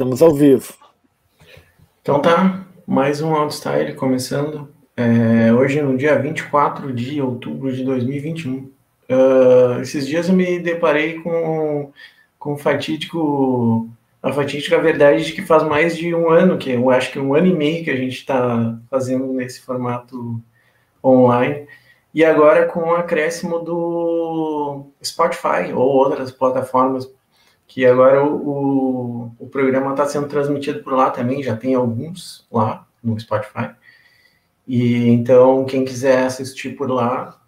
Estamos ao vivo. Então tá, mais um Outstyle começando. É, hoje no dia 24 de outubro de 2021. Uh, ah, esses dias eu me deparei com, com fatídico, a fatídica verdade de que faz mais de um ano, que eu acho que um ano e meio que a gente está fazendo nesse formato online. E agora com o acréscimo do Spotify ou outras plataformas que agora o, o, o programa está sendo transmitido por lá também, já tem alguns lá no Spotify. E então, quem quiser assistir por lá,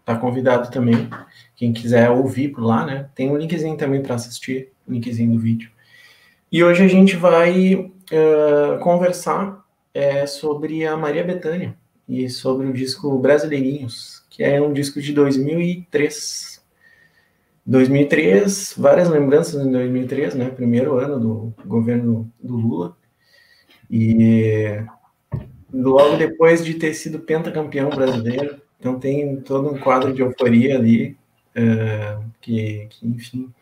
está convidado também. Quem quiser ouvir por lá, né? Tem um linkzinho também para assistir, linkzinho do vídeo. E hoje a gente vai uh, conversar é, sobre a Maria Bethânia e sobre o disco Brasileirinhos, que é um disco de 2003. 2003, várias lembranças em 2003, né? Primeiro ano do governo do Lula. E logo depois de ter sido pentacampeão brasileiro, então tem todo um quadro de euforia ali, uh, que, que, enfim,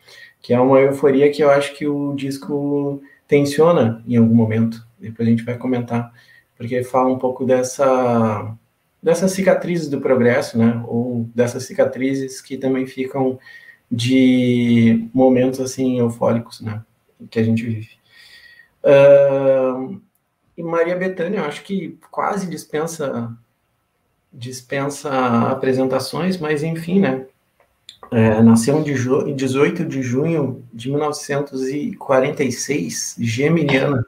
que é uma euforia que eu acho que o disco tensiona em algum momento. Depois a gente vai comentar, porque fala um pouco dessa dessas cicatrizes do progresso, né? Ou dessas cicatrizes que também ficam de momentos assim eufóricos, né, que a gente vive. Uh, e Maria Bethânia, eu acho que quase dispensa dispensa apresentações, mas enfim, né? É, nasceu em 18 de junho de 1946, geminiana,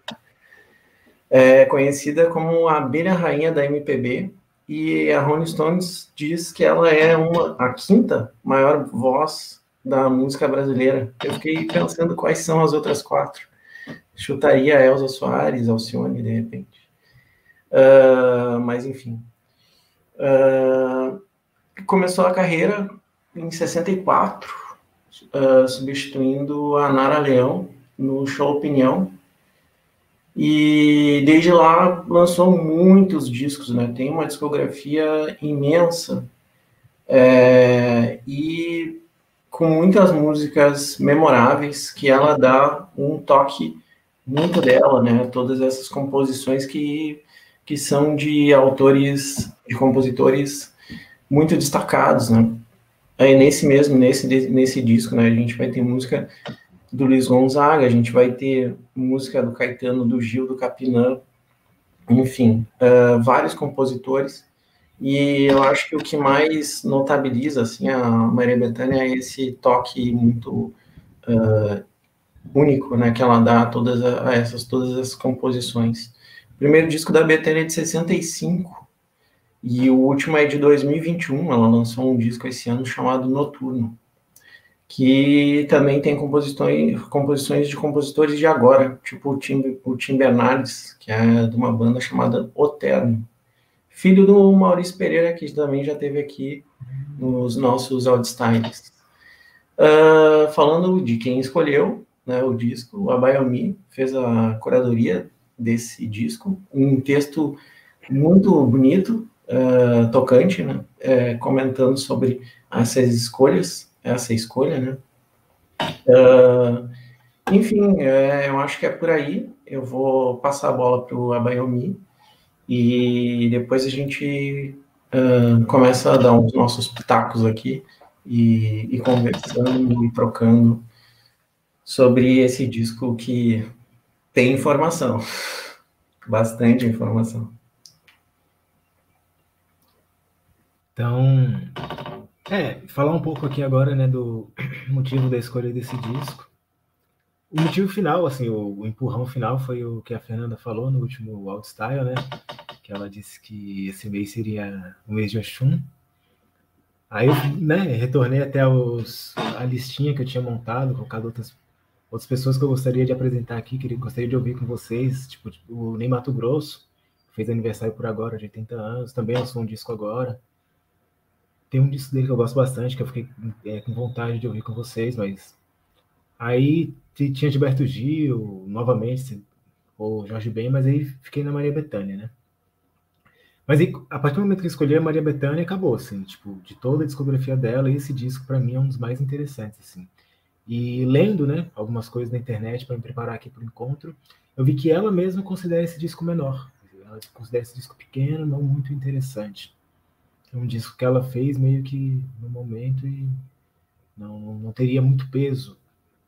é, conhecida como a abelha rainha da MPB, e a Rolling Stones diz que ela é uma, a quinta maior voz da música brasileira. Eu fiquei pensando quais são as outras quatro. Chutaria Elza Soares, Alcione, de repente. Uh, mas, enfim. Uh, começou a carreira em 64, uh, substituindo a Nara Leão no show Opinião. E desde lá lançou muitos discos, né? Tem uma discografia imensa. É, e com muitas músicas memoráveis que ela dá um toque muito dela, né? Todas essas composições que, que são de autores, de compositores muito destacados, né? Aí nesse mesmo, nesse, nesse disco, né, a gente vai ter música do Luiz Gonzaga, a gente vai ter música do Caetano, do Gil, do Capinã, enfim, uh, vários compositores e eu acho que o que mais notabiliza assim a Maria Bethânia é esse toque muito uh, único, né, que ela dá a todas a essas todas as composições. O primeiro disco da Bethânia é de 65 e o último é de 2021. Ela lançou um disco esse ano chamado Noturno, que também tem composições, composições de compositores de agora, tipo o Tim, o Tim Bernardes, que é de uma banda chamada Oterno filho do Maurício Pereira, que também já teve aqui nos nossos Outstyles. Uh, falando de quem escolheu né, o disco, o Abayomi fez a curadoria desse disco, um texto muito bonito, uh, tocante, né, uh, comentando sobre essas escolhas, essa escolha, né. Uh, enfim, é, eu acho que é por aí. Eu vou passar a bola para o Abayomi e depois a gente uh, começa a dar os nossos pitacos aqui e, e conversando e trocando sobre esse disco que tem informação, bastante informação. Então, é, falar um pouco aqui agora, né, do motivo da escolha desse disco. O motivo final, assim, o, o, empurrão final foi o que a Fernanda falou no último Outstyle, né? Que ela disse que esse mês seria o mês de Oxum. Aí eu, né, retornei até os, a listinha que eu tinha montado, colocado outras, outras pessoas que eu gostaria de apresentar aqui, que gostaria de ouvir com vocês, tipo, o Ney Mato Grosso, fez aniversário por agora, de 80 anos, também lançou um disco agora. Tem um disco dele que eu gosto bastante, que eu fiquei é, com vontade de ouvir com vocês, mas Aí tinha Gilberto Gil, novamente, ou Jorge Ben, mas aí fiquei na Maria Bethânia, né? Mas aí, a partir do momento que eu escolhi a Maria Bethânia, acabou, assim, tipo, de toda a discografia dela, esse disco, para mim, é um dos mais interessantes, assim. E lendo, né, algumas coisas na internet para me preparar aqui para o encontro, eu vi que ela mesma considera esse disco menor. Ela considera esse disco pequeno, não muito interessante. É um disco que ela fez meio que no momento e não, não teria muito peso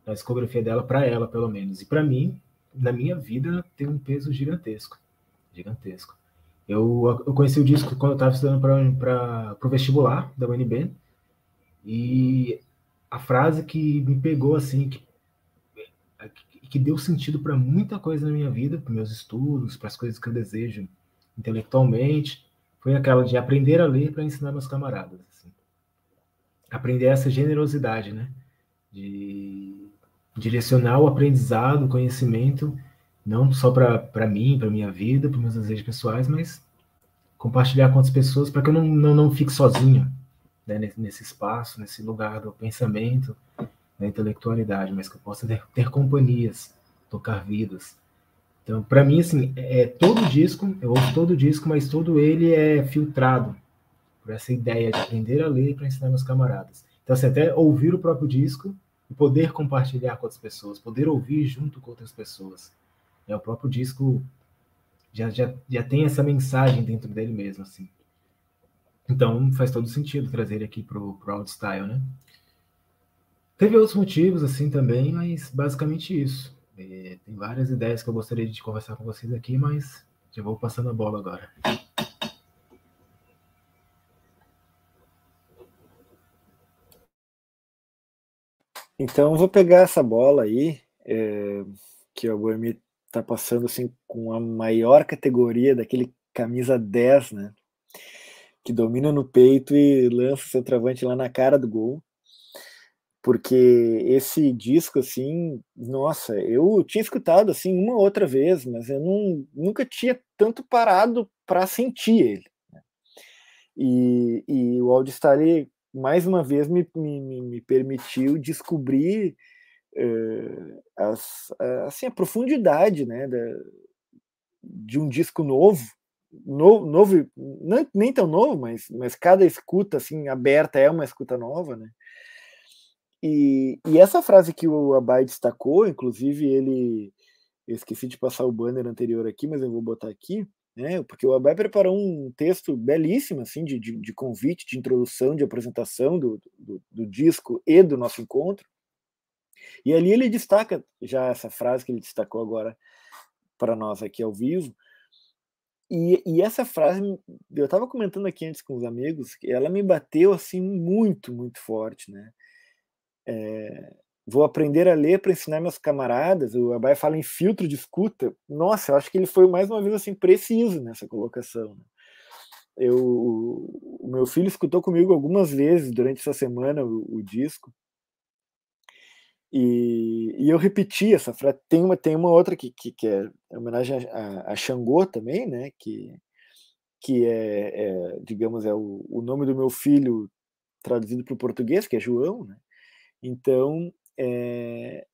na discografia dela para ela, pelo menos. E para mim, na minha vida, tem um peso gigantesco. Gigantesco. Eu, eu conheci o disco quando eu estava estudando para o vestibular da UNB. E a frase que me pegou assim, que, que deu sentido para muita coisa na minha vida, para meus estudos, para as coisas que eu desejo intelectualmente, foi aquela de aprender a ler para ensinar meus camaradas. Assim. Aprender essa generosidade, né? De direcionar o aprendizado, o conhecimento, não só para mim, para minha vida, para meus desejos pessoais, mas compartilhar com outras pessoas para que eu não, não, não fique sozinho né, nesse, espaço, nesse lugar do pensamento, da intelectualidade, mas que eu possa ter, ter companhias, tocar vidas. Então, para mim, assim, é, é todo disco, eu ouço todo disco, mas todo ele é filtrado por essa ideia de aprender a ler para ensinar meus camaradas. Então, assim, até ouvir o próprio disco e poder compartilhar com outras pessoas, poder ouvir junto com outras pessoas. É, o próprio disco já, já, já tem essa mensagem dentro dele mesmo, assim. Então, faz todo sentido trazer ele aqui pro, pro Outstyle, né? Teve outros motivos, assim, também, mas basicamente isso. É, tem várias ideias que eu gostaria de conversar com vocês aqui, mas já vou passando a bola agora. Então, vou pegar essa bola aí, é, que o Boemi está passando assim, com a maior categoria daquele camisa 10, né? Que domina no peito e lança seu travante lá na cara do gol porque esse disco assim, nossa, eu tinha escutado assim uma outra vez, mas eu não, nunca tinha tanto parado para sentir ele. Né? E, e o Audistare mais uma vez me, me, me permitiu descobrir uh, as, assim a profundidade, né, da, de um disco novo, novo, novo não, nem tão novo, mas, mas cada escuta assim aberta é uma escuta nova, né? E, e essa frase que o Abai destacou, inclusive ele. Eu esqueci de passar o banner anterior aqui, mas eu vou botar aqui, né? Porque o Abai preparou um texto belíssimo, assim, de, de, de convite, de introdução, de apresentação do, do, do disco e do nosso encontro. E ali ele destaca já essa frase que ele destacou agora para nós aqui ao vivo. E, e essa frase, eu estava comentando aqui antes com os amigos, ela me bateu assim muito, muito forte, né? É, vou aprender a ler para ensinar meus camaradas. O Abai fala em filtro de escuta. Nossa, eu acho que ele foi mais uma vez assim preciso nessa colocação. Né? Eu, o meu filho escutou comigo algumas vezes durante essa semana o, o disco. E, e, eu repeti essa frase. Tem uma, tem uma outra que, que, que é homenagem a, a, Xangô também, né? Que, que é, é digamos, é o, o nome do meu filho traduzido para o português, que é João, né? Então, é,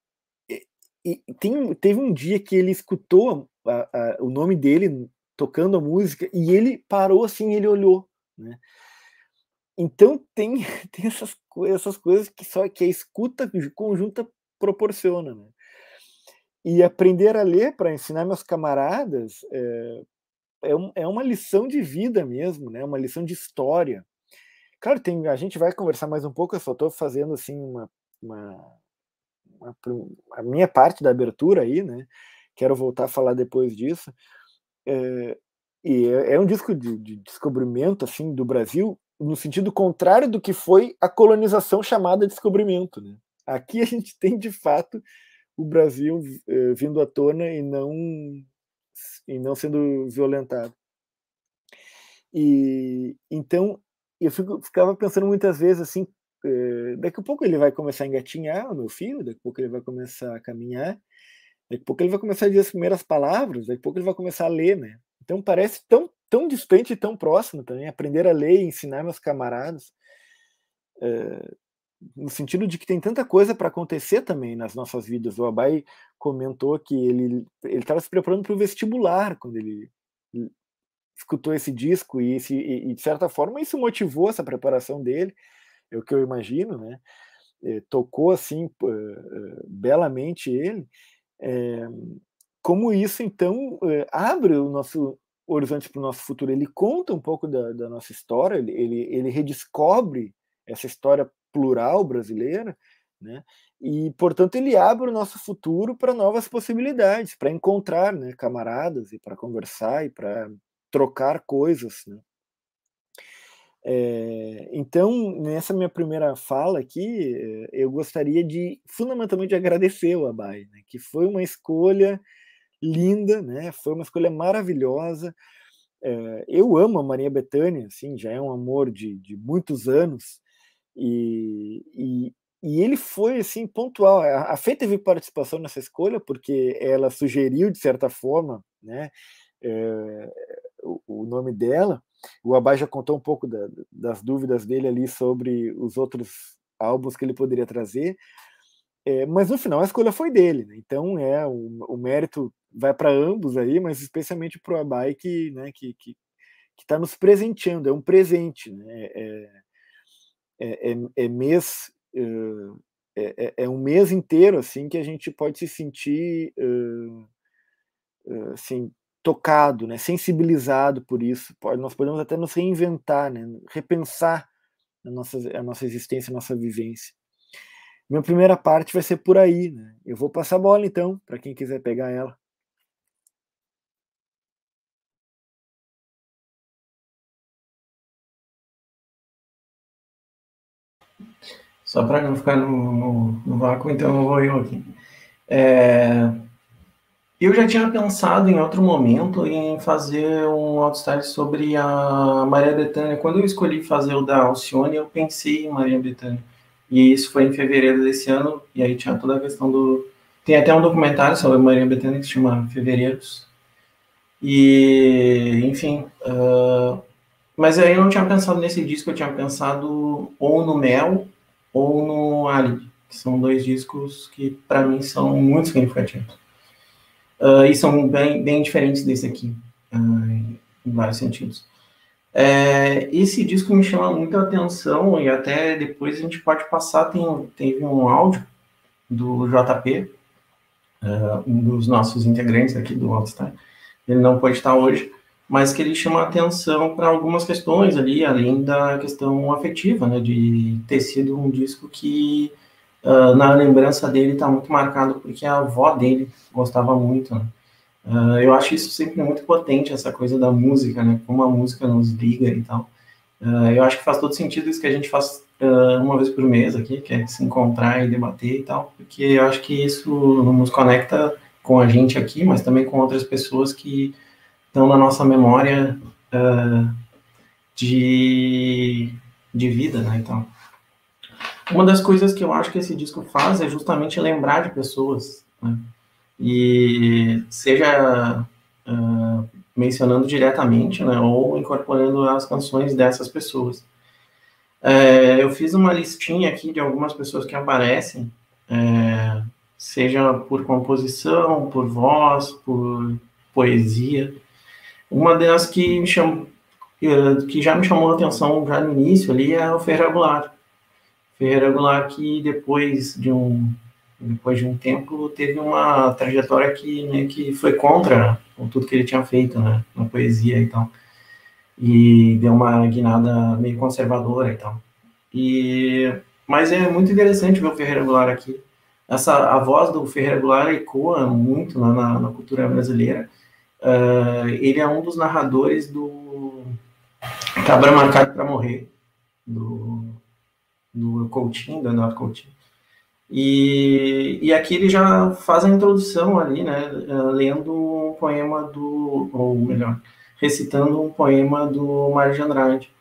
e, tem, teve um dia que ele escutou a, a, o nome dele tocando a música e ele parou assim, ele olhou, né? Então tem, tem essas, essas coisas que só que a escuta conjunta proporciona, né? E aprender a ler para ensinar meus camaradas é, é, um, é, uma lição de vida mesmo, né? Uma lição de história. Claro, tem, a gente vai conversar mais um pouco. Eu só estou fazendo assim uma uma, uma, a minha parte da abertura aí, né? Quero voltar a falar depois disso. É, e é, é um disco de, de, descobrimento assim do Brasil no sentido contrário do que foi a colonização chamada descobrimento. Né? Aqui a gente tem de fato o Brasil é, vindo à tona e não e não sendo violentado. E então eu fico, ficava pensando muitas vezes assim daqui a pouco ele vai começar a engatinhar, o meu filho, daqui a pouco ele vai começar a caminhar, daqui a pouco ele vai começar a dizer as primeiras palavras, daqui a pouco ele vai começar a ler, né? Então parece tão, tão distante e tão próximo também, aprender a ler e ensinar meus camaradas, é, no sentido de que tem tanta coisa para acontecer também nas nossas vidas. O Abai comentou que ele estava se preparando para o vestibular quando ele escutou esse disco e, esse, e, de certa forma isso motivou essa preparação dele é o que eu imagino, né? eh, tocou assim eh, belamente ele, é, como isso então abre o nosso horizonte para o nosso futuro. Ele conta um pouco da, da nossa história, ele, ele, ele redescobre essa história plural brasileira, né? E, portanto, ele abre o nosso futuro para novas possibilidades, para encontrar né, camaradas e para conversar e para trocar coisas. Né? É, então, nessa minha primeira fala aqui, eh, eu gostaria de fundamentalmente agradecer o Abai, né, que foi uma escolha linda, né, foi uma escolha maravilhosa. É, eu amo a Maria Bethânia, assim, já é um amor de, de muitos anos, e, e, e, ele foi assim pontual. A, a Fê teve participação nessa escolha porque ela sugeriu, de certa forma, né, é, o, o nome dela, o Abai já contou um pouco da, das dúvidas dele ali sobre os outros álbuns que ele poderia trazer, é, mas no final a escolha foi dele, né? então é o, o, mérito vai para ambos aí, mas especialmente para o Abai que né, que que está nos presenteando, é um presente, né? é, é, é, é mês é, é, um mês inteiro assim que a gente pode se sentir assim tocado, né, sensibilizado por isso. Nós podemos até nos reinventar, né, repensar a nossa, a nossa existência, a nossa vivência. Minha primeira parte vai ser por aí. Né? Eu vou passar a bola, então, para quem quiser pegar ela. Só para não ficar no, no, no, vácuo, então eu vou eu aqui. É, eu já tinha pensado em outro momento em fazer um outstyle sobre a Maria Bethânia. Quando eu escolhi fazer o da Alcione, eu pensei em Maria Bethânia. E isso foi em fevereiro desse ano, e aí tinha toda a questão do... Tem até um documentário sobre Maria Bethânia que se chama Fevereiros. E, enfim... Uh... Mas aí eu não tinha pensado nesse disco, eu tinha pensado ou no Mel ou no Alibi, que são dois discos que, para mim, são muito significativos. Uh, e são bem, bem diferentes desse aqui, uh, em vários sentidos. É, esse disco me chama muita atenção e até depois a gente pode passar, tem, teve um áudio do JP, uh, ah, um dos nossos integrantes aqui do Outstar, ele não pode estar hoje, mas que ele chama atenção para algumas questões ali, além da questão afetiva, né, de ter sido um disco que uh, na lembrança dele está muito marcado porque a avó dele gostava muito. Né? Uh, eu acho isso sempre muito potente, essa coisa da música, né? Como a música nos liga e tal. Uh, eu acho que faz todo sentido isso que a gente faz uma vez por mês aqui, que é se encontrar e debater e tal, porque eu acho que isso nos conecta com a gente aqui, mas também com outras pessoas que estão na nossa memória de, de vida, né? Então, uma das coisas que eu acho que esse disco faz é justamente lembrar de pessoas, né? E seja uh, mencionando diretamente, né, ou incorporando as canções dessas pessoas. É, eu fiz uma listinha aqui de algumas pessoas que aparecem, é, seja por composição, por voz, por poesia. Uma delas que me chamou, que já me chamou a atenção já no início ali é o Ferreira Goulart. Ferreira Goulart que depois de um depois de um tempo teve uma trajetória que meio que foi contra tudo que ele tinha feito né, na poesia e tal. E deu uma guinada meio conservadora e tal. E mas é muito interessante ver o Ferreira Goulart aqui. Essa a voz do Ferreira Goulart ecoa muito na, na cultura brasileira. Uh, ele é um dos narradores do Cabra Marcado para Morrer do do Coutinho, do Leonardo Coutinho. E, e aqui ele já faz a introdução ali, né, eh, lendo um poema do, ou melhor, recitando um poema do Mário de Andrade,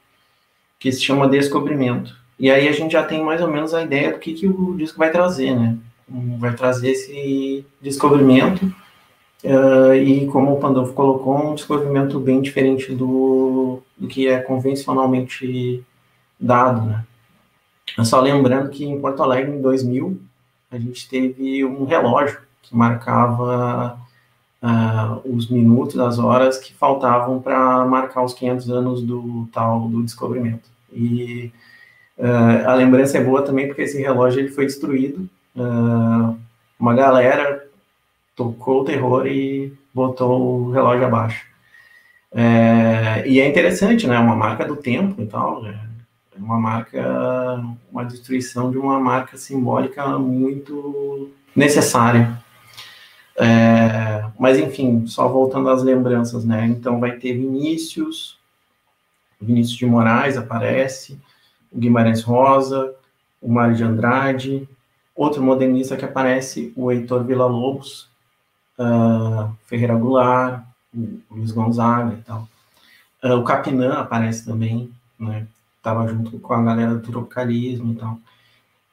que se chama Descobrimento. E aí a gente já tem mais ou menos a ideia do que, que o disco vai trazer, né? Vai trazer esse descobrimento, uh, e como o Pandolfo colocou, um descobrimento bem diferente do, do que é convencionalmente dado, né? Só lembrando que em Porto Alegre, em 2000, a gente teve um relógio que marcava uh, os minutos, as horas que faltavam para marcar os 500 anos do tal do descobrimento. E Uh, a lembrança é boa também porque esse relógio ele foi destruído. Uh, uma galera tocou o terror e botou o relógio abaixo. É, e é interessante, né? Uma marca do tempo e tal. É uma marca, uma destruição de uma marca simbólica muito necessária. É, mas enfim, só voltando às lembranças, né? Então vai ter Vinícius, Vinícius de Moraes aparece, o Guimarães Rosa, o Mário de Andrade, outro modernista que aparece, o Heitor Villa-Lobos, uh, Ferreira Goulart, o Luiz Gonzaga e tal. Uh, o Capinã aparece também, né? Tava junto com a galera do tropicalismo e tal.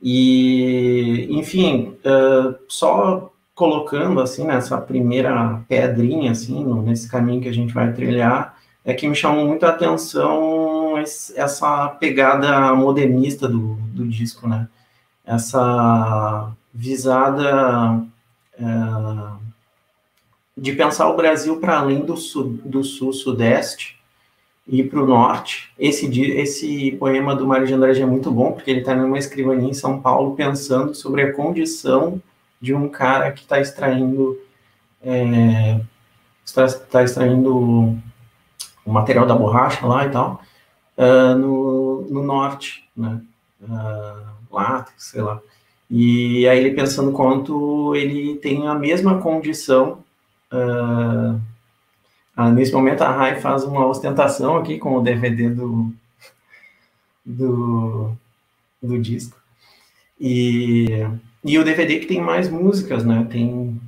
E, enfim, uh, só colocando assim nessa primeira pedrinha assim nesse caminho que a gente vai trilhar é que me chamou muito a atenção esse, essa pegada modernista do, do disco né essa visada é, de pensar o Brasil para além do sul do sul sudeste e para o norte esse esse poema do Mário de Andrade é muito bom porque ele está numa escrivaninha em São Paulo pensando sobre a condição de um cara que está extraindo é, está, está, extraindo o material da borracha lá e tal uh, no, no norte, né? Uh, sei lá. E aí ele pensando quanto ele tem a mesma condição. Uh, nesse momento a Rai faz uma ostentação aqui com o DVD do, do, do disco. E e o DVD que tem mais músicas, né? Tem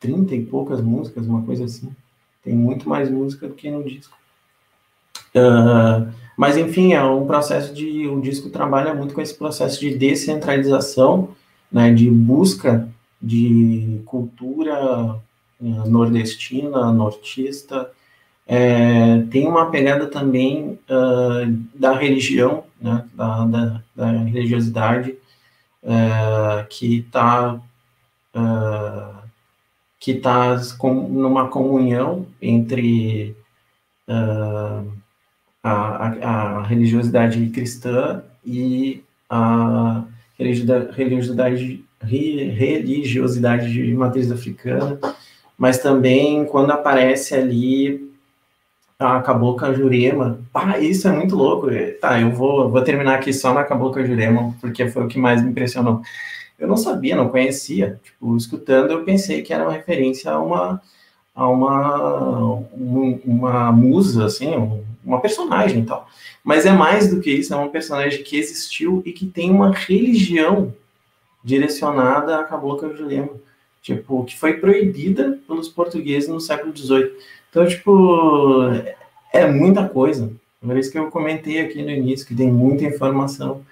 30 e poucas músicas, uma coisa assim. Tem muito mais música do que no disco. Uh, mas, enfim, é um processo de. O disco trabalha muito com esse processo de descentralização, né, de busca de cultura nordestina, nortista. É, tem uma pegada também uh, da religião, né, da, da, da religiosidade, uh, que está uh, que está com, numa comunhão entre uh, a, a, religiosidade cristã e a religiosidade, religiosidade de matriz africana, mas também quando aparece ali a Cabocla Jurema. Ah, isso é muito louco. Tá, eu vou, vou terminar aqui só na Cabocla Jurema, porque foi o que mais me impressionou. Eu não sabia, não conhecia. Tipo, escutando, eu pensei que era uma referência a uma a uma, uma musa, assim, uma personagem e tal. Mas é mais do que isso, é uma personagem que existiu e que tem uma religião direcionada à Cabocla Jurema. Tipo, que foi proibida pelos portugueses no século XVIII. Então, tipo, é muita coisa. Por isso que eu comentei aqui no início, que tem muita informação.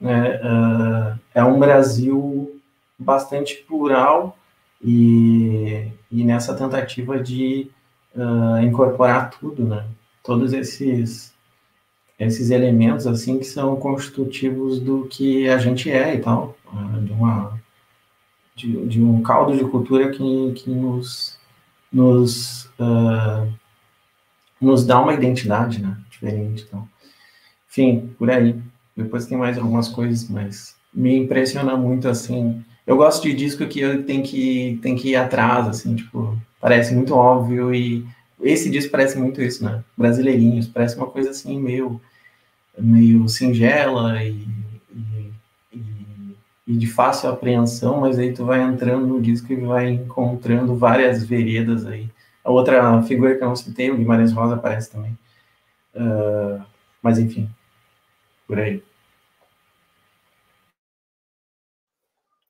Né? Uh, é um Brasil bastante plural e, e nessa tentativa de uh, incorporar tudo, né? Todos esses esses elementos assim que são constitutivos do que a gente é e tal, uh, de uma de, de, um caldo de cultura que, que nos nos, uh, nos dá uma identidade, né? Diferente. Então, enfim, por aí. Depois tem mais algumas coisas, mas me impressiona muito, assim. Eu gosto de disco que tem que, tem que ir atrás, assim, tipo, parece muito óbvio e esse disco parece muito isso, né? Brasileirinhos, parece uma coisa assim, meio, meio singela e e de fácil apreensão, mas aí tu vai entrando no disco e vai encontrando várias veredas aí. A outra figura que eu não citei, o Guimarães Rosa, aparece também. Uh, mas enfim, por aí.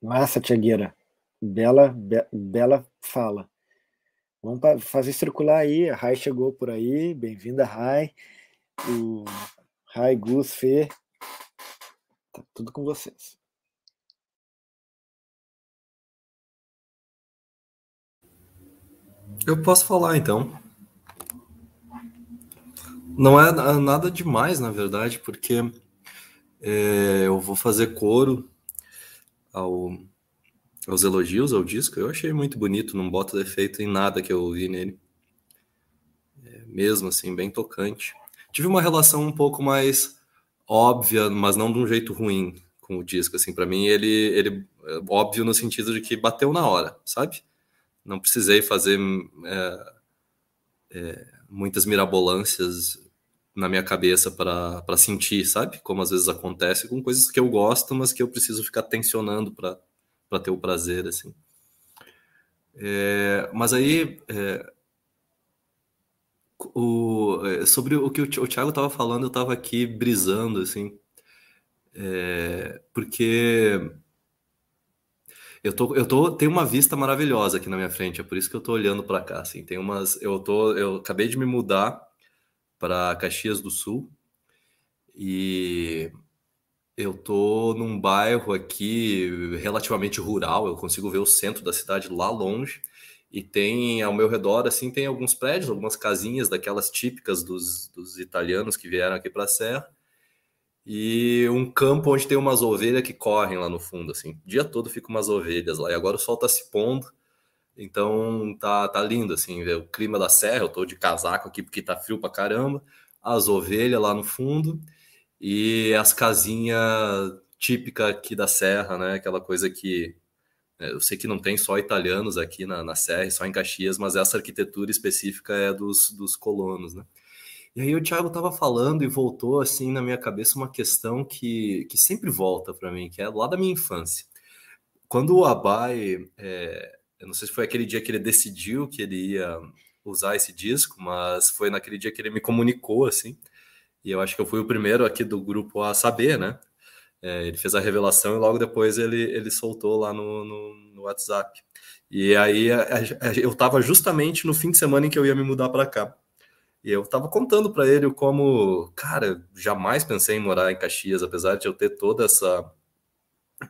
Massa, Tiagueira. Bela, be, bela fala. Vamos fazer circular aí. A Rai chegou por aí. Bem-vinda, Rai. O Rai, Gus, Fê. Tá tudo com vocês. Eu posso falar então. Não é nada demais, na verdade, porque é, eu vou fazer coro ao, aos elogios ao disco. Eu achei muito bonito, não bota defeito em nada que eu ouvi nele. É, mesmo assim, bem tocante. Tive uma relação um pouco mais óbvia, mas não de um jeito ruim com o disco. Assim, para mim ele, ele é óbvio no sentido de que bateu na hora, sabe? Não precisei fazer é, é, muitas mirabolâncias na minha cabeça para sentir, sabe? Como às vezes acontece com coisas que eu gosto, mas que eu preciso ficar tensionando para ter o prazer, assim. É, mas aí, é, o, é, sobre o que o, Thiago estava falando, eu estava aqui brisando, assim, é, porque eu tô, eu tô, tem uma vista maravilhosa aqui na minha frente, é por isso que eu tô olhando para cá, assim, tem umas, eu tô, eu acabei de me mudar para Caxias do Sul e eu tô num bairro aqui relativamente rural, eu consigo ver o centro da cidade lá longe e tem ao meu redor assim tem alguns prédios, algumas casinhas daquelas típicas dos, dos italianos que vieram aqui para a serra e um campo onde tem umas ovelhas que correm lá no fundo assim. O dia todo fica umas ovelhas lá e agora o sol tá se pondo. Então tá, tá lindo, assim, ver o clima da serra. Eu tô de casaco aqui porque tá frio pra caramba. As ovelhas lá no fundo e as casinhas típicas aqui da serra, né? Aquela coisa que é, eu sei que não tem só italianos aqui na, na serra, só em Caxias, mas essa arquitetura específica é dos, dos colonos, né? E aí o Thiago estava falando e voltou assim na minha cabeça uma questão que, que sempre volta para mim, que é lá da minha infância. Quando o Abai é, eu não sei se foi aquele dia que ele decidiu que ele ia usar esse disco, mas foi naquele dia que ele me comunicou, assim. E eu acho que eu fui o primeiro aqui do grupo a saber, né? É, ele fez a revelação e logo depois ele, ele soltou lá no, no, no WhatsApp. E aí a, a, eu estava justamente no fim de semana em que eu ia me mudar para cá. E eu estava contando para ele como, cara, jamais pensei em morar em Caxias, apesar de eu ter toda essa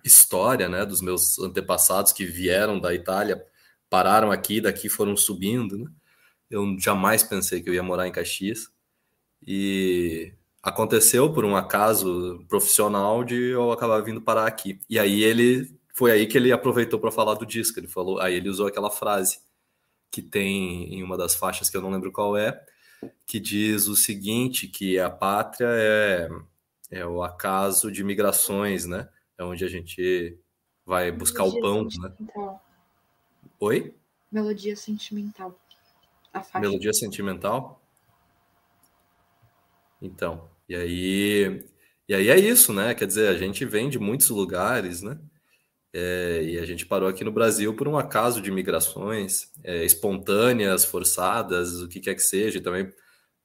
história, né, dos meus antepassados que vieram da Itália, pararam aqui, daqui foram subindo, né? Eu jamais pensei que eu ia morar em Caxias. E aconteceu por um acaso profissional de eu acabar vindo parar aqui. E aí ele foi aí que ele aproveitou para falar do disco. Ele falou, aí ele usou aquela frase que tem em uma das faixas que eu não lembro qual é, que diz o seguinte, que a pátria é é o acaso de migrações, né? é onde a gente vai buscar Melodia o pão, né? Oi? Melodia sentimental. Melodia sentimental? Então, e aí, e aí é isso, né? Quer dizer, a gente vem de muitos lugares, né? É, e a gente parou aqui no Brasil por um acaso de migrações é, espontâneas, forçadas, o que quer que seja, e também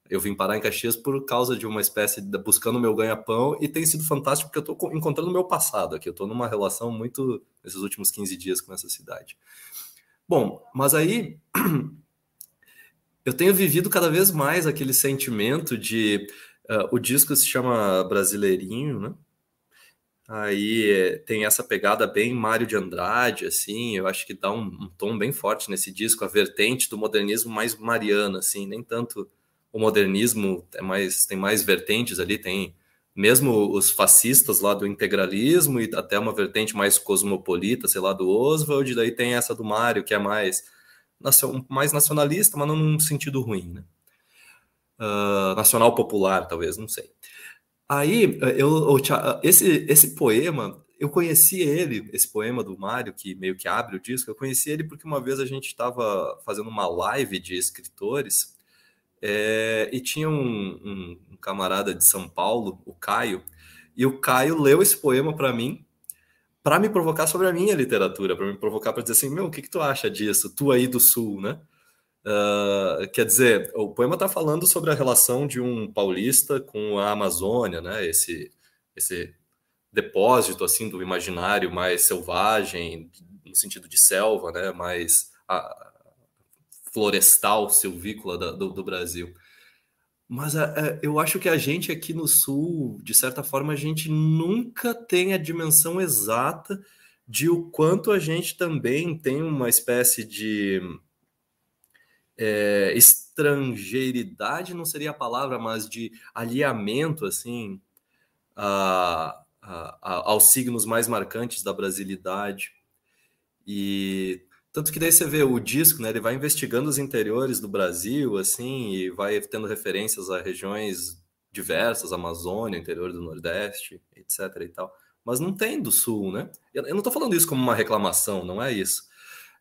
eu vim parar em Caxias por causa de uma espécie de buscando meu ganha-pão e tem sido fantástico porque eu estou encontrando meu passado aqui. Eu estou numa relação muito nesses últimos 15 dias com essa cidade. Bom, mas aí eu tenho vivido cada vez mais aquele sentimento de uh, o disco se chama Brasileirinho, né? Aí tem essa pegada bem Mário de Andrade, assim, eu acho que dá um, um tom bem forte nesse disco, a vertente do modernismo mais mariana, assim, nem tanto o modernismo é mais, tem mais vertentes ali, tem mesmo os fascistas lá do integralismo e até uma vertente mais cosmopolita, sei lá, do Oswald, daí tem essa do Mário, que é mais, mais nacionalista, mas não num sentido ruim, né? Uh, nacional popular, talvez, não sei. Aí, eu, eu, esse, esse poema, eu conheci ele, esse poema do Mário, que meio que abre o disco, eu conheci ele porque uma vez a gente estava fazendo uma live de escritores, é, e tinha um, um, um, camarada de São Paulo, o Caio, e o Caio leu esse poema para mim, para me provocar sobre a minha literatura, para me provocar para dizer assim, meu, o que, que tu acha disso? Tu aí do Sul, né? Uh, quer dizer, o poema está falando sobre a relação de um paulista com a Amazônia, né? Esse, esse depósito assim do imaginário mais selvagem, no sentido de selva, né? Mais a, florestal, silvícola do, do Brasil. Mas é, é, eu acho que a gente aqui no Sul, de certa forma, a gente nunca tem a dimensão exata de o quanto a gente também tem uma espécie de é, estrangeiridade, não seria a palavra, mas de alinhamento, assim, a, a, a, aos signos mais marcantes da brasilidade. E tanto que daí você vê o disco, né? Ele vai investigando os interiores do Brasil, assim, e vai tendo referências a regiões diversas, Amazônia, interior do Nordeste, etc. e tal. Mas não tem do Sul, né? Eu não estou falando isso como uma reclamação, não é isso.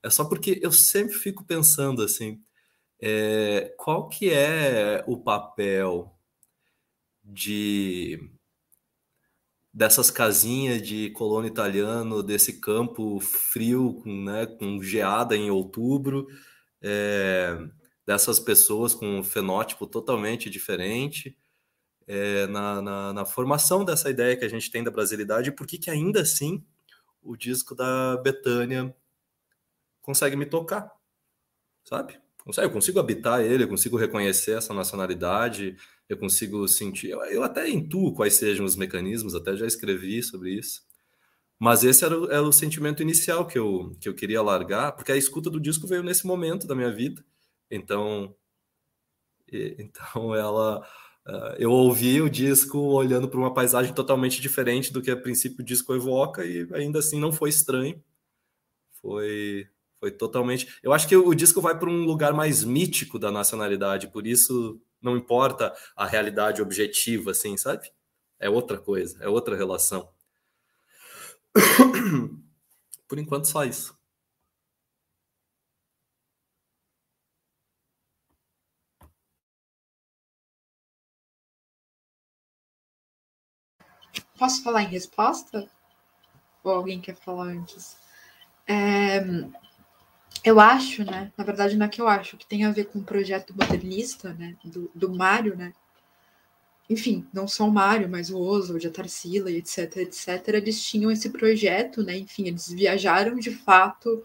É só porque eu sempre fico pensando assim, é, qual que é o papel de dessas casinhas de colono italiano, desse campo frio, né, com geada em outubro, é, dessas pessoas com um fenótipo totalmente diferente, é, na, na, na, formação dessa ideia que a gente tem da brasilidade, e por que ainda assim o disco da Betânia consegue me tocar, sabe? Eu consigo habitar ele, eu consigo reconhecer essa nacionalidade, eu consigo sentir. Eu, eu, até intuo quais sejam os mecanismos, até já escrevi sobre isso. Mas esse era o, era o sentimento inicial que eu, que eu queria largar, porque a escuta do disco veio nesse momento da minha vida. Então, então ela. Uh, eu ouvi o disco olhando para uma paisagem totalmente diferente do que a princípio o disco evoca, e ainda assim não foi estranho. Foi, foi totalmente. Eu acho que o disco vai para um lugar mais mítico da nacionalidade, por isso não importa a realidade objetiva, assim, sabe? É outra coisa, é outra relação. Por enquanto, só isso. Posso falar em resposta? Ou alguém quer falar antes? É, eu acho, né? Na verdade, não é que eu acho, que tem a ver com o projeto modernista, né? Do, do Mário, né? Enfim, não só o Mário, mas o Oswald, a Tarsila etc, etc. Eles tinham esse projeto, né? Enfim, eles viajaram de fato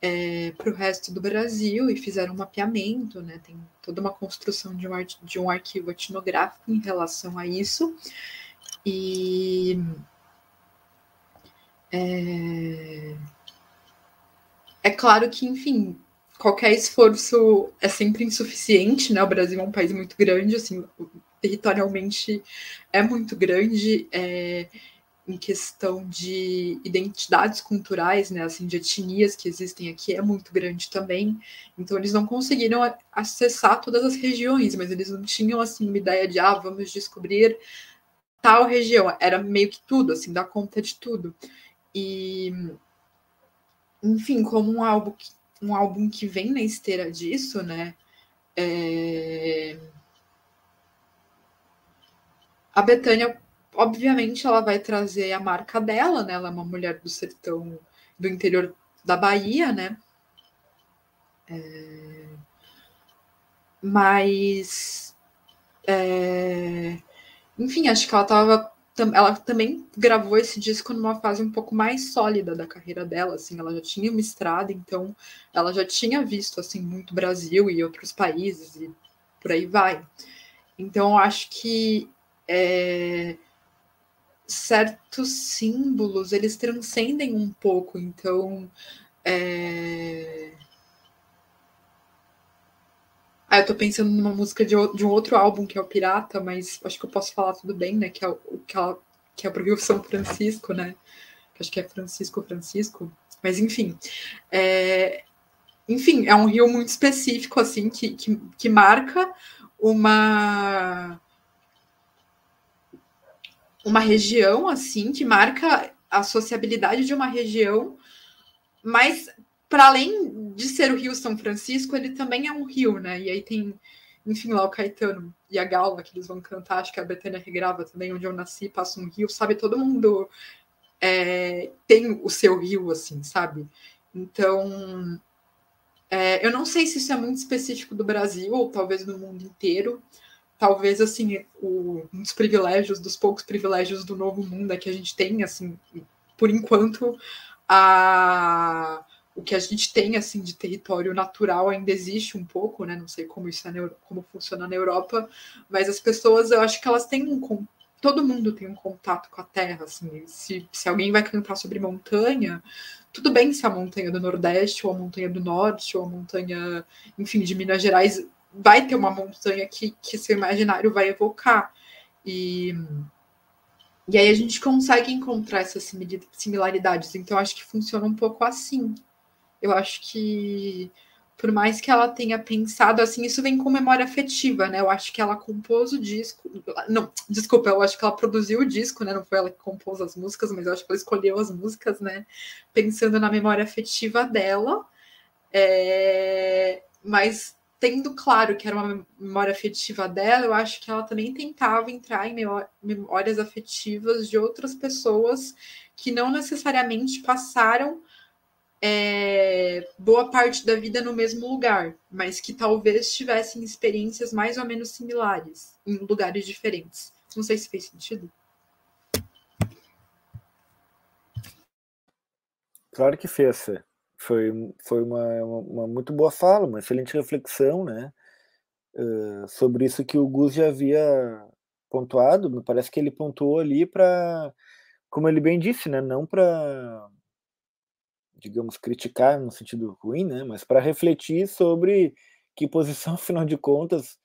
é, para o resto do Brasil e fizeram um mapeamento, né? Tem toda uma construção de um, de um arquivo etnográfico em relação a isso. E. É, é claro que, enfim, qualquer esforço é sempre insuficiente, né? O Brasil é um país muito grande, assim, territorialmente é muito grande, é, em questão de identidades culturais, né? Assim, de etnias que existem aqui é muito grande também. Então, eles não conseguiram acessar todas as regiões, mas eles não tinham, assim, uma ideia de, ah, vamos descobrir tal região. Era meio que tudo, assim, dar conta de tudo. E enfim, como um álbum que, um álbum que vem na esteira disso, né? É... A Betânia, obviamente, ela vai trazer a marca dela, né? Ela é uma mulher do sertão do interior da Bahia, né? É... Mas, é... enfim, acho que ela estava ela também gravou esse disco numa fase um pouco mais sólida da carreira dela, assim, ela já tinha uma estrada, então ela já tinha visto assim muito Brasil e outros países e por aí vai. Então acho que é, certos símbolos eles transcendem um pouco, então é, ah, eu tô pensando numa música de, de, um outro álbum que é o Pirata, mas acho que eu posso falar tudo bem, né? Que é o que, ela, que é pro Rio São Francisco, né? Acho que é Francisco Francisco. Mas enfim. É, enfim, é um rio muito específico, assim, que, que, que marca uma uma região assim que marca a sociabilidade de uma região, mas para além de ser o Rio São Francisco, ele também é um rio, né? E aí tem, enfim, lá o Caetano e a Galva, que eles vão cantar, acho que a Betânia regrava também, onde eu nasci, passa um rio, sabe? Todo mundo é, tem o seu rio, assim, sabe? Então, é, eu não sei se isso é muito específico do Brasil, ou talvez do mundo inteiro. Talvez, assim, o, um dos privilégios, dos poucos privilégios do novo mundo é que a gente tem, assim, por enquanto, a o que a gente tem assim de território natural ainda existe um pouco, né? Não sei como isso é como funciona na Europa, mas as pessoas, eu acho que elas têm um todo mundo tem um contato com a terra, assim. Se, se alguém vai cantar sobre montanha, tudo bem se a montanha do Nordeste ou a montanha do Norte ou a montanha, enfim, de Minas Gerais vai ter uma montanha que, que seu imaginário vai evocar. E e aí a gente consegue encontrar essas similaridades. Então, acho que funciona um pouco assim. Eu acho que por mais que ela tenha pensado assim, isso vem com memória afetiva, né? Eu acho que ela compôs o disco. Não, desculpa, eu acho que ela produziu o disco, né? Não foi ela que compôs as músicas, mas eu acho que ela escolheu as músicas, né? Pensando na memória afetiva dela. É... Mas tendo claro que era uma memória afetiva dela, eu acho que ela também tentava entrar em memórias afetivas de outras pessoas que não necessariamente passaram é, boa parte da vida no mesmo lugar, mas que talvez tivessem experiências mais ou menos similares em lugares diferentes. Não sei se fez sentido. Claro que fez. Foi, foi uma, uma, muito boa fala, uma excelente reflexão, né? Uh, sobre isso que o Gus já havia pontuado. Me parece que ele pontuou ali para, como ele bem disse, né? Não para digamos, criticar no sentido ruim, né? Mas para refletir sobre que posição, afinal de contas,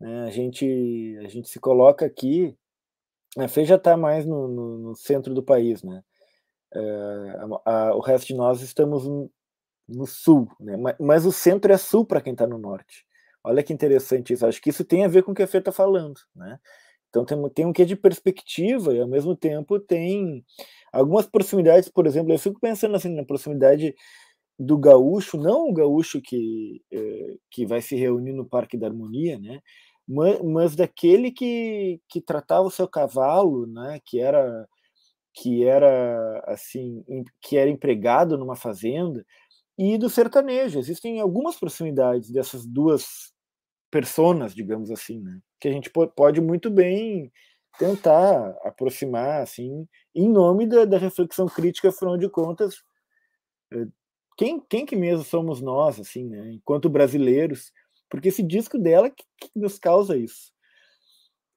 né, a gente a gente se coloca aqui. A FE já está mais no, no, no, centro do país, né? É, a, a, o resto de nós estamos no, no sul, né? Mas, mas, o centro é sul para quem está no norte. Olha que interessante isso. Acho que isso tem a ver com o que a Fê está falando, né? Então tem, tem um quê de perspectiva e ao mesmo tempo tem Algumas proximidades, por exemplo, eu fico pensando assim na proximidade do gaúcho, não o gaúcho que, eh, que vai se reunir no Parque da Harmonia, né? Mas, mas, daquele que, que tratava o seu cavalo, né? Que era que era assim, que era empregado numa fazenda e do sertanejo. Existem algumas proximidades dessas duas personas, digamos assim, né? Que a gente pode muito bem tentar aproximar, assim, em nome da, da reflexão crítica, afinal de contas, eh, quem, quem que mesmo somos nós, assim, né, enquanto brasileiros, porque esse disco dela que, que nos causa isso,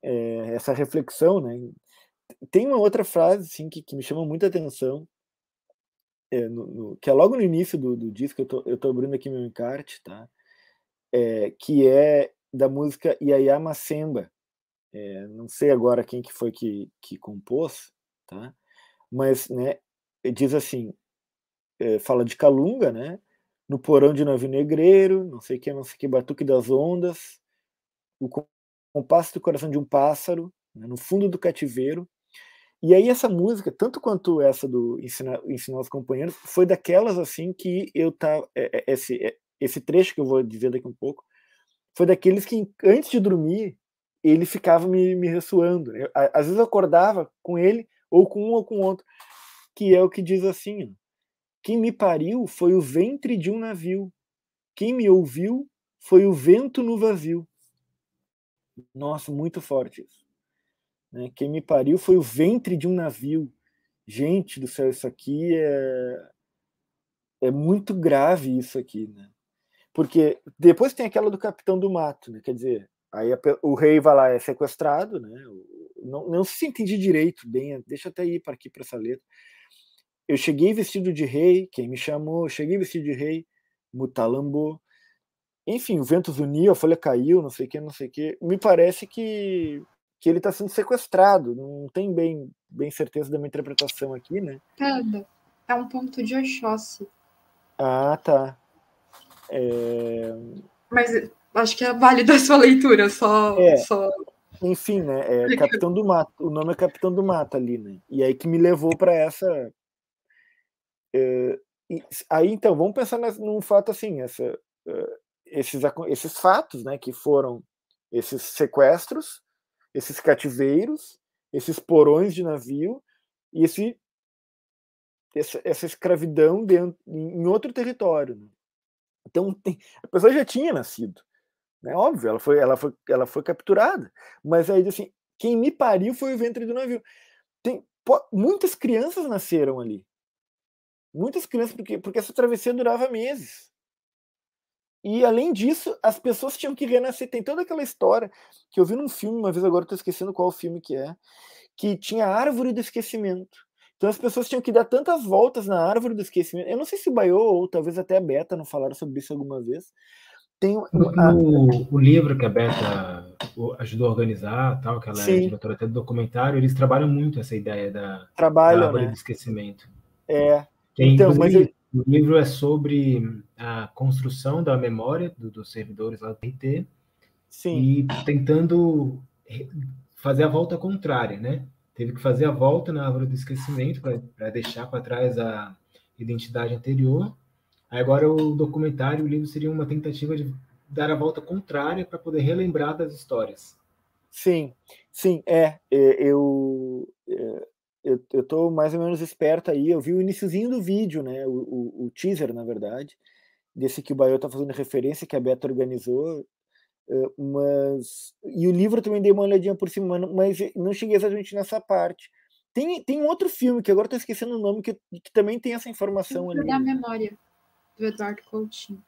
é, essa reflexão, né, tem uma outra frase, assim, que, que me chama muita atenção, é, no, no, que é logo no início do, do disco, eu tô, eu tô abrindo aqui meu encarte, tá, é, que é da música Yaya Macemba, é, não sei agora quem que foi que, que compôs, tá? Mas, né, diz assim, é, fala de Calunga, né? No porão de navio negreiro, não sei que, não sei que, batuque das ondas, o compasso do coração de um pássaro, né, no fundo do cativeiro. E aí essa música, tanto quanto essa do ensinar, ensinar os companheiros, foi daquelas assim que eu tá esse esse trecho que eu vou dizer daqui um pouco, foi daqueles que antes de dormir ele ficava me, me ressoando. Eu, às vezes eu acordava com ele, ou com um ou com outro, que é o que diz assim: quem me pariu foi o ventre de um navio, quem me ouviu foi o vento no vazio. Nossa, muito forte isso. Né? Quem me pariu foi o ventre de um navio. Gente do céu, isso aqui é, é muito grave isso aqui, né? Porque depois tem aquela do Capitão do Mato, né? Quer dizer, Aí a, o rei vai lá, é sequestrado, né? Não, não se entende direito, bem, deixa eu até ir para aqui para essa letra. Eu cheguei vestido de rei, quem me chamou? cheguei vestido de rei, mutalambô. Enfim, o vento uniu, a folha caiu, não sei o que, não sei o que. Me parece que, que ele está sendo sequestrado. Não tem bem, bem certeza da minha interpretação aqui, né? Nada. É um ponto de Oxóssi. Ah, tá. É... Mas acho que é válida a sua leitura, só. É, só... Enfim, né? É Capitão do Mato. O nome é Capitão do Mato ali, né? E aí que me levou para essa. É, aí então, vamos pensar num fato assim, essa, uh, esses, esses fatos, né? Que foram esses sequestros, esses cativeiros, esses porões de navio e esse, essa, essa escravidão dentro, em outro território. Né? Então, tem, a pessoa já tinha nascido. É óbvio, ela foi, ela foi, ela foi capturada. Mas aí, assim, quem me pariu foi o ventre do navio. Tem, pô, muitas crianças nasceram ali. Muitas crianças, porque, porque essa travessia durava meses. E além disso, as pessoas tinham que renascer. Tem toda aquela história que eu vi num filme, uma vez agora estou esquecendo qual filme que é, que tinha a árvore do esquecimento. Então as pessoas tinham que dar tantas voltas na árvore do esquecimento. Eu não sei se Baiô ou talvez até a Beta não falaram sobre isso alguma vez, tem a... no, o livro que a Beta ajudou a organizar, tal, que ela é Sim. é diretora até do documentário, eles trabalham muito essa ideia da, Trabalham, da né? do esquecimento. É. Que, então, mas. O livro é sobre a construção da memória do, dos servidores lá do RT Sim. e tentando fazer a volta contrária, né? Teve que fazer a volta na árvore do esquecimento para deixar para trás a identidade anterior. Agora o documentário, o livro seria uma tentativa de dar a volta contrária para poder relembrar das histórias. Sim, sim, é. é eu, é, eu, eu tô mais ou menos esperto aí. Eu vi o iníciozinho do vídeo, né? O, o, o teaser, na verdade, desse que o Baio tá fazendo referência, que a Beta organizou. É, mas. E o livro também dei uma olhadinha por cima, mas não cheguei exatamente nessa parte. Tem, tem um outro filme que agora estou esquecendo o nome, que, que também tem essa informação ali. Da memória, do Eduardo Coutinho.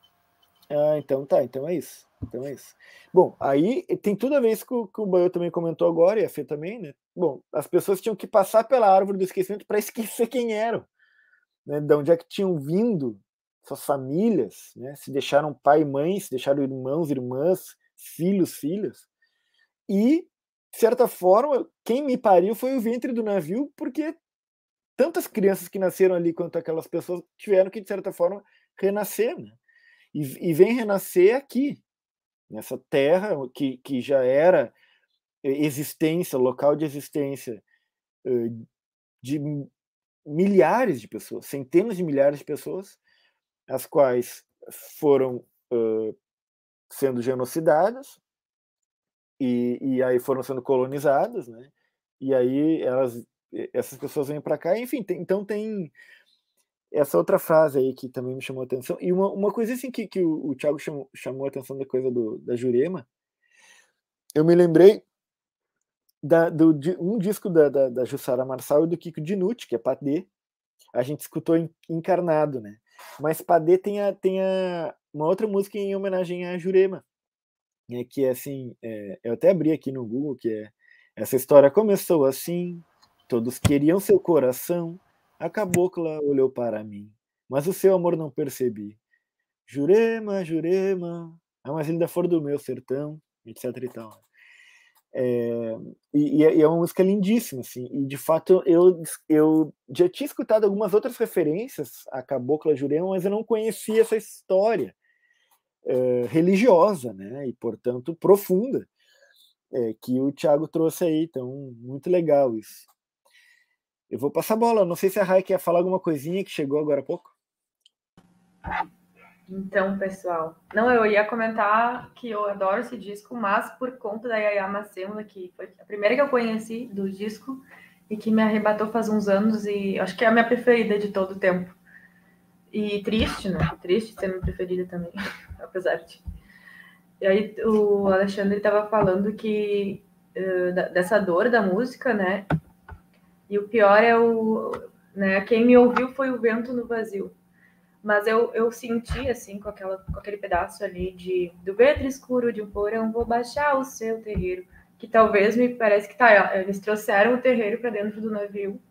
Ah, então tá, então é isso. Então é isso. Bom, aí tem tudo a ver isso que o, que o Baio também comentou agora, e a Fê também, né? Bom, as pessoas tinham que passar pela árvore do esquecimento para esquecer quem eram, né? De onde é que tinham vindo suas famílias, né? Se deixaram pai e mãe, se deixaram irmãos, irmãs, filhos, filhas. E, de certa forma, quem me pariu foi o ventre do navio, porque tantas crianças que nasceram ali quanto aquelas pessoas tiveram que, de certa forma, renascer, né? E, e vem renascer aqui, nessa terra que, que já era existência, local de existência de milhares de pessoas, centenas de milhares de pessoas, as quais foram uh, sendo genocidadas e, e aí foram sendo colonizadas, né? E aí elas, essas pessoas vêm para cá, enfim, tem, então tem essa outra frase aí que também me chamou a atenção. E uma, uma coisa assim que, que o, o Thiago chamou, chamou a atenção da coisa do, da Jurema, eu me lembrei da, do, de, um disco da, da, da Jussara Marçal e do Kiko Dinucci, que é Padê. A gente escutou encarnado, né? Mas Padê tem, a, tem a, uma outra música em homenagem à Jurema, né, que é assim, é, eu até abri aqui no Google, que é essa história começou assim, todos queriam seu coração, a cabocla olhou para mim, mas o seu amor não percebi. Jurema, Jurema, a mais linda flor do meu sertão, etc e tal. É, e, e, é uma música lindíssima, assim, e de fato eu, eu já tinha escutado algumas outras referências a Cabocla Jurema, mas eu não conhecia essa história é, religiosa, né, e portanto profunda, é, que o Tiago trouxe aí, então muito legal isso. Eu vou passar a bola. Não sei se a Rai quer falar alguma coisinha que chegou agora há pouco. Então, pessoal, não, eu ia comentar que eu adoro esse disco, mas por conta da Yaya Macemula, que foi a primeira que eu conheci do disco e que me arrebatou faz uns anos e acho que é a minha preferida de todo o tempo. E triste, né? Triste ser minha preferida também, apesar de. E aí o Alexandre estava falando que uh, dessa dor da música, né? E o pior é o. Né, quem me ouviu foi o vento no vazio. Mas eu, eu senti, assim, com, aquela, com aquele pedaço ali de do ventre escuro de um porão, vou baixar o seu terreiro. Que talvez me parece que tá, eles trouxeram o terreiro para dentro do navio.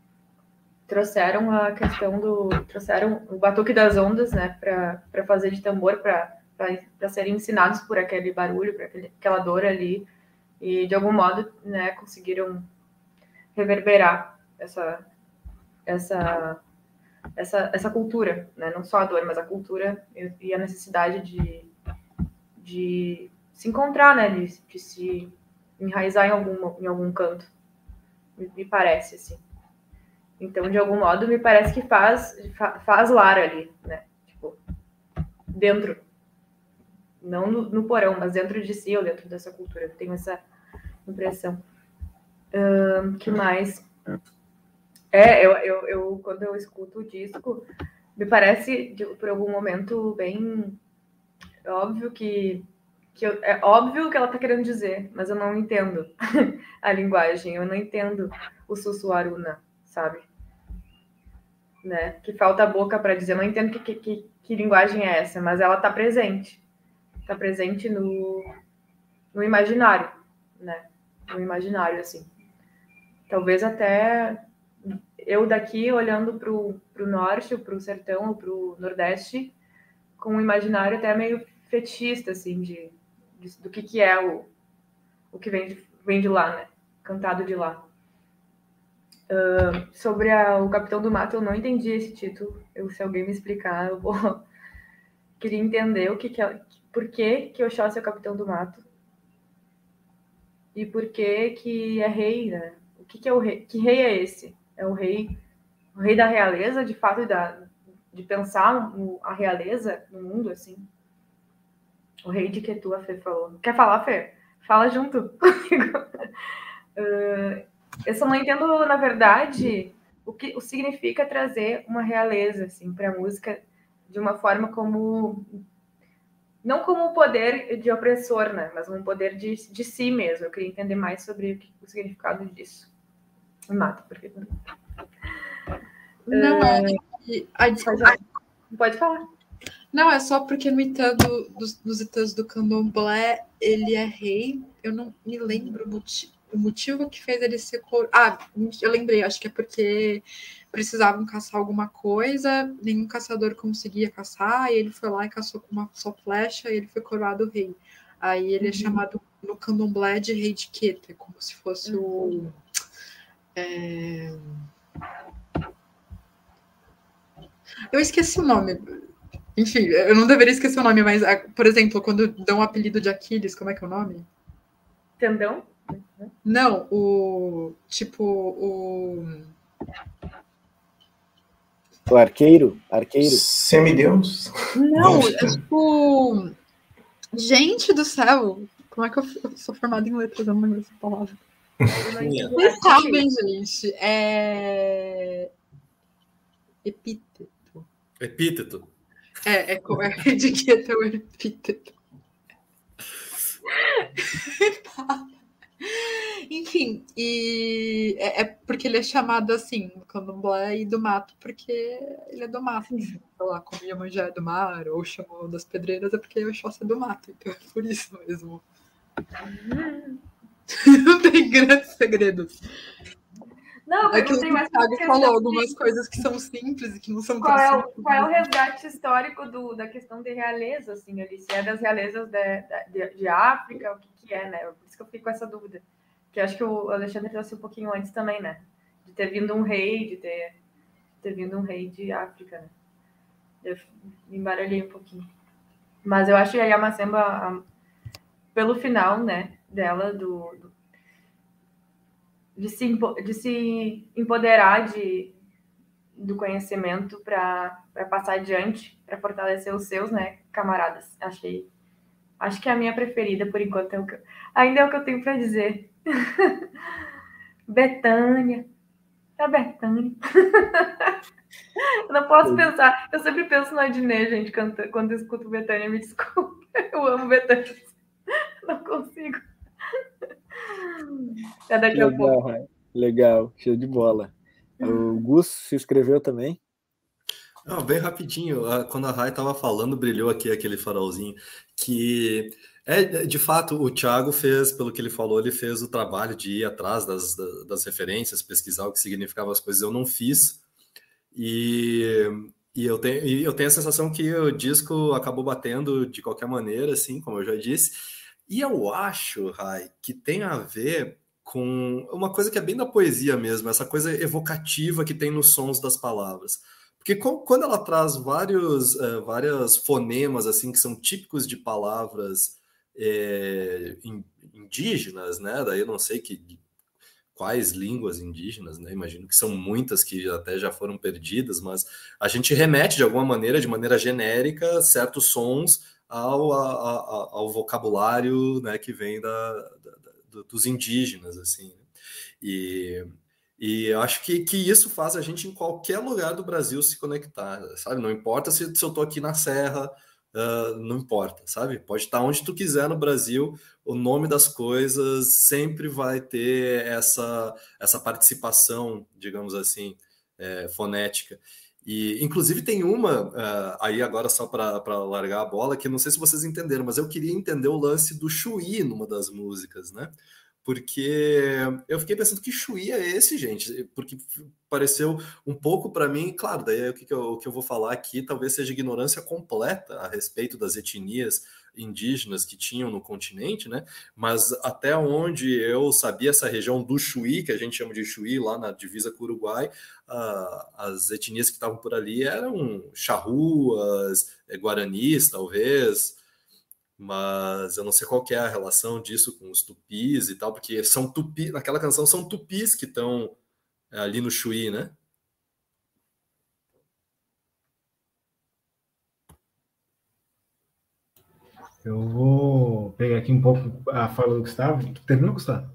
Trouxeram a questão do. Trouxeram o batuque das ondas, né, para fazer de tambor, para serem ensinados por aquele barulho, por aquela dor ali. E de algum modo, né, conseguiram reverberar essa, essa, essa, essa cultura, né? não só a dor, mas a cultura e a necessidade de, de se encontrar, né? de, de se enraizar em algum, em algum canto, me, me parece, assim. Então, de algum modo, me parece que faz, faz lar ali, né? Tipo, dentro. Não no, no, porão, mas dentro de si ou dentro dessa cultura. Eu tenho essa impressão. Um, que mais? É, eu, eu, eu, quando eu escuto o disco, me parece, de, por algum momento, bem óbvio que, que eu, é óbvio o que ela está querendo dizer, mas eu não entendo a linguagem, eu não entendo o sussuaruna, sabe? Né? Que falta a boca para dizer, eu não entendo que, que, que, linguagem é essa, mas ela está presente, está presente no, no imaginário, né? No imaginário, assim. Talvez até eu daqui olhando para o norte, para o sertão, para o nordeste, com um imaginário até meio fetichista, assim, de, de, do que, que é o, o que vem de, vem de lá, né? Cantado de lá. Uh, sobre a, o Capitão do Mato, eu não entendi esse título. Eu, se alguém me explicar, eu vou. Queria entender o que, que é, por que, que Oxóssi é o Capitão do Mato. E por que, que é rei, né? O que, que é o rei? Que rei é esse? É o rei, o rei da realeza, de fato, da, de pensar a realeza no mundo, assim. O rei de que tu, a Fê falou. Quer falar, Fê? Fala junto comigo. uh, eu só não entendo, na verdade, o que o significa trazer uma realeza assim, para a música de uma forma como. Não como um poder de opressor, né? mas um poder de, de si mesmo. Eu queria entender mais sobre o, o significado disso. Mata, porque. Não, é. Ai, Pode falar. Não, é só porque no Itã do, dos, dos Itãs do Candomblé ele é rei. Eu não me lembro o motivo o motivo que fez ele ser cor... Ah, eu lembrei, acho que é porque precisavam caçar alguma coisa, nenhum caçador conseguia caçar, e ele foi lá e caçou com uma só flecha e ele foi coroado rei. Aí ele é uhum. é chamado no candomblé de rei de Queta, como se fosse uhum. o. É... Eu esqueci o nome. Enfim, eu não deveria esquecer o nome, mas, por exemplo, quando dão o apelido de Aquiles, como é que é o nome? Tendão? Não, o. Tipo, o. O arqueiro? Arqueiro? Semideus? Não, é tipo. Gente do céu! Como é que eu, eu sou formada em letras? Eu não lembro essa palavra. Vocês sabem, gente. É. Epíteto. Epíteto. É, é, é de que é o epíteto. tá. Enfim, e é, é, porque ele é chamado assim, candomblé e do mato, porque ele é do mato. Sei lá, como Iemanjá é do mar, ou chamou das pedreiras, é porque o Oxóssi é do mato, então é por isso mesmo. Não tem grandes segredos. Não, é que o Thiago falou algumas coisas que são simples e que não são qual tão é o, simples. Qual é o resgate histórico do, da questão de realeza, assim, ali? Se é das realezas de, de, de África, o que, que é, né? Por isso que eu fico com essa dúvida. Que acho que o Alexandre trouxe um pouquinho antes também, né? De ter vindo um rei, de ter, de ter vindo um rei de África, né? Eu me embaralhei um pouquinho. Mas eu acho que a Yamacemba, pelo final, né, dela, do, do de se, de se empoderar de, do conhecimento para passar adiante, para fortalecer os seus, né, camaradas. Achei, acho que é a minha preferida por enquanto. É o que, ainda é o que eu tenho para dizer. Betânia. É a Betânia. eu não posso pensar. Eu sempre penso no Adnê, gente, quando, quando eu escuto Betânia. Me desculpe. Eu amo Betânia. Não consigo. É daqui legal, a pouco. Legal, show de bola. O Gus se inscreveu também. Não, bem rapidinho, quando a Rai estava falando, brilhou aqui aquele farolzinho, que é, de fato, o Thiago fez, pelo que ele falou, ele fez o trabalho de ir atrás das, das referências, pesquisar o que significavam as coisas, eu não fiz, e, e, eu, tenho, e eu tenho a sensação que o disco acabou batendo de qualquer maneira, assim, como eu já disse, e eu acho, Rai, que tem a ver com uma coisa que é bem da poesia mesmo, essa coisa evocativa que tem nos sons das palavras. Porque quando ela traz vários, uh, várias fonemas assim que são típicos de palavras é, indígenas, né? Daí eu não sei que quais línguas indígenas, né? Imagino que são muitas que até já foram perdidas, mas a gente remete de alguma maneira, de maneira genérica, certos sons ao, a, a, ao vocabulário, né? Que vem da, da, dos indígenas, assim. Né? E e acho que, que isso faz a gente em qualquer lugar do Brasil se conectar, sabe? Não importa se, se eu estou aqui na Serra, uh, não importa, sabe? Pode estar onde tu quiser no Brasil, o nome das coisas sempre vai ter essa, essa participação, digamos assim, é, fonética. E, inclusive, tem uma, uh, aí agora só para largar a bola, que não sei se vocês entenderam, mas eu queria entender o lance do Chuí numa das músicas, né? porque eu fiquei pensando que Chuí é esse, gente, porque pareceu um pouco para mim, claro, daí o que, eu, o que eu vou falar aqui talvez seja ignorância completa a respeito das etnias indígenas que tinham no continente, né? Mas até onde eu sabia essa região do Chuí, que a gente chama de Chuí, lá na divisa com o Uruguai, uh, as etnias que estavam por ali eram charruas, eh, guaranis, talvez, mas eu não sei qual é a relação disso com os tupis e tal, porque são tupis, naquela canção são tupis que estão eh, ali no Chuí, né? Eu vou pegar aqui um pouco a fala do Gustavo. Terminou, Gustavo?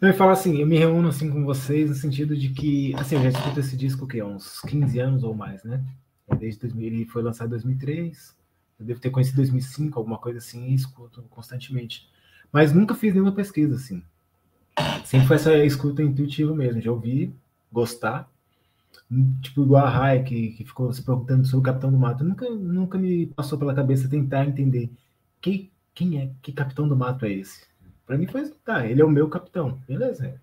Eu ia falar assim, eu me reúno assim com vocês no sentido de que, assim, eu já escuto esse disco que há uns 15 anos ou mais, né? Desde 2000, ele foi lançado em 2003, eu devo ter conhecido em 2005, alguma coisa assim, e escuto constantemente. Mas nunca fiz nenhuma pesquisa assim. Sempre foi essa escuta intuitiva mesmo, de ouvir, gostar, tipo igual a Rai, que, que ficou se perguntando sobre o Capitão do Mato. Nunca, nunca me passou pela cabeça tentar entender que, quem é, que Capitão do Mato é esse. Para mim foi, tá, ele é o meu capitão, beleza, é,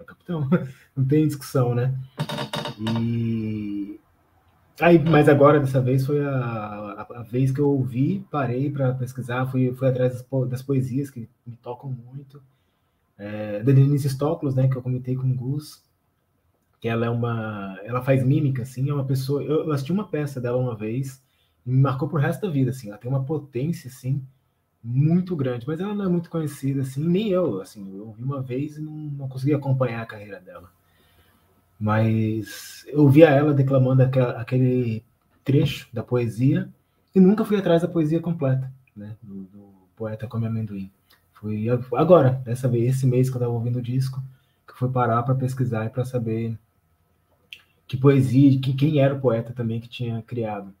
o capitão, não tem discussão, né? E aí, mas agora dessa vez foi a, a, a vez que eu ouvi, parei para pesquisar, fui, fui atrás das, das, poesias que me tocam muito. É, da Denise Stoklos, né, que eu comentei com o Gus, que ela é uma, ela faz mímica, assim, é uma pessoa. Eu assisti uma peça dela uma vez e me marcou pro resto da vida, assim. Ela tem uma potência, assim, muito grande, mas ela não é muito conhecida, assim, nem eu, assim. Eu ouvi uma vez e não, não consegui acompanhar a carreira dela. Mas eu via ela declamando aquela, aquele trecho da poesia e nunca fui atrás da poesia completa, né, do, do poeta Come Amendoim. Fui agora, dessa vez, esse mês que eu estava ouvindo o disco, que fui parar para pesquisar e para saber que poesia, que quem era o poeta também que tinha criado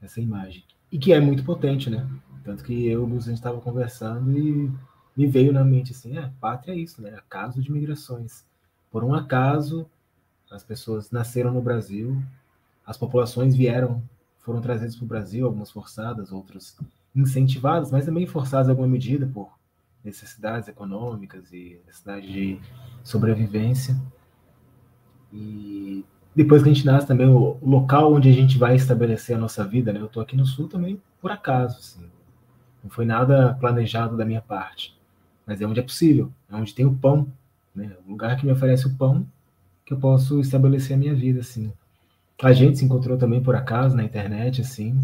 essa imagem. E que é muito potente, né? Tanto que eu e o gente estava conversando e me veio na mente assim, é, pátria é isso, né? Acaso de migrações. Por um acaso, as pessoas nasceram no Brasil, as populações vieram, foram trazidas para o Brasil, algumas forçadas, outras incentivadas, mas também forçadas em alguma medida por necessidades econômicas e necessidade de sobrevivência. E depois que a gente nasce também, o local onde a gente vai estabelecer a nossa vida, né? Eu estou aqui no Sul também por acaso, assim. Não foi nada planejado da minha parte. Mas é onde é possível, é onde tem o pão, né? O lugar que me oferece o pão, que eu posso estabelecer a minha vida, assim. A gente se encontrou também por acaso na internet, assim,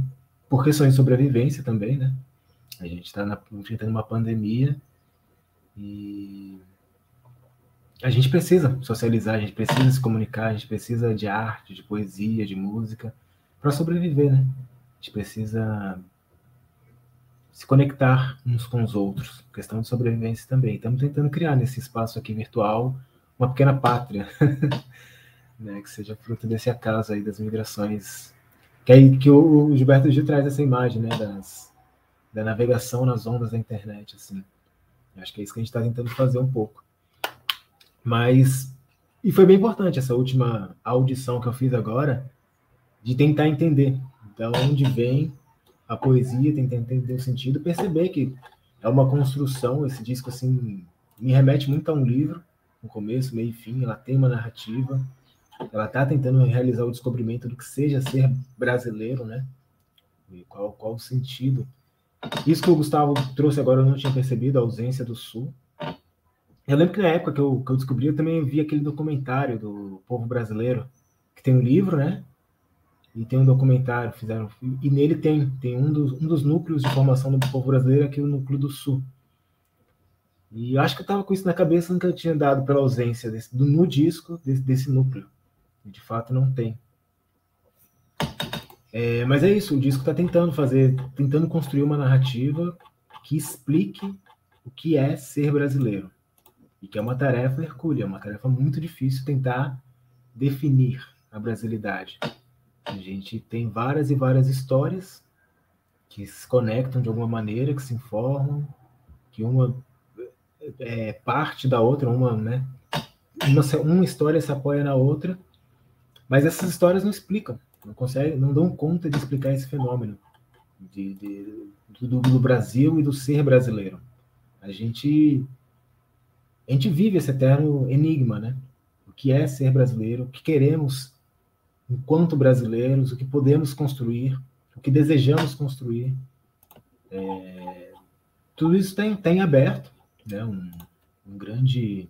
por questões de sobrevivência também, né? A gente está enfrentando uma pandemia e a gente precisa socializar, a gente precisa se comunicar, a gente precisa de arte, de poesia, de música para sobreviver, né? A gente precisa se conectar uns com os outros, questão de sobrevivência também. Estamos tentando criar nesse espaço aqui virtual uma pequena pátria, né? Que seja fruto desse acaso aí das migrações. Que aí que o Gilberto Gil traz essa imagem, né? Das, da navegação nas ondas da internet, assim. Acho que é isso que a gente está tentando fazer um pouco. Mas. E foi bem importante essa última audição que eu fiz agora, de tentar entender da onde vem a poesia, tentar entender o sentido, perceber que é uma construção, esse disco assim me remete muito a um livro, no começo, meio e fim, ela tem uma narrativa, ela está tentando realizar o descobrimento do que seja ser brasileiro, né? E qual, qual o sentido. Isso que o Gustavo trouxe agora eu não tinha percebido, a ausência do Sul. Eu lembro que na época que eu, que eu descobri, eu também vi aquele documentário do povo brasileiro, que tem um livro, né? E tem um documentário, fizeram. E nele tem, tem um dos, um dos núcleos de formação do povo brasileiro, aqui o núcleo do Sul. E acho que eu estava com isso na cabeça, nunca tinha dado pela ausência desse, do, no disco desse, desse núcleo. E de fato não tem. É, mas é isso, o disco está tentando fazer, tentando construir uma narrativa que explique o que é ser brasileiro. E que é uma tarefa hercúlea, uma tarefa muito difícil tentar definir a brasilidade. A gente tem várias e várias histórias que se conectam de alguma maneira, que se informam, que uma é parte da outra, uma, né? Uma história se apoia na outra, mas essas histórias não explicam, não conseguem, não dão conta de explicar esse fenômeno de, de do, do Brasil e do ser brasileiro. A gente a gente vive esse eterno enigma, né? O que é ser brasileiro, o que queremos enquanto brasileiros, o que podemos construir, o que desejamos construir. É, tudo isso tem, tem aberto, né, um, um grande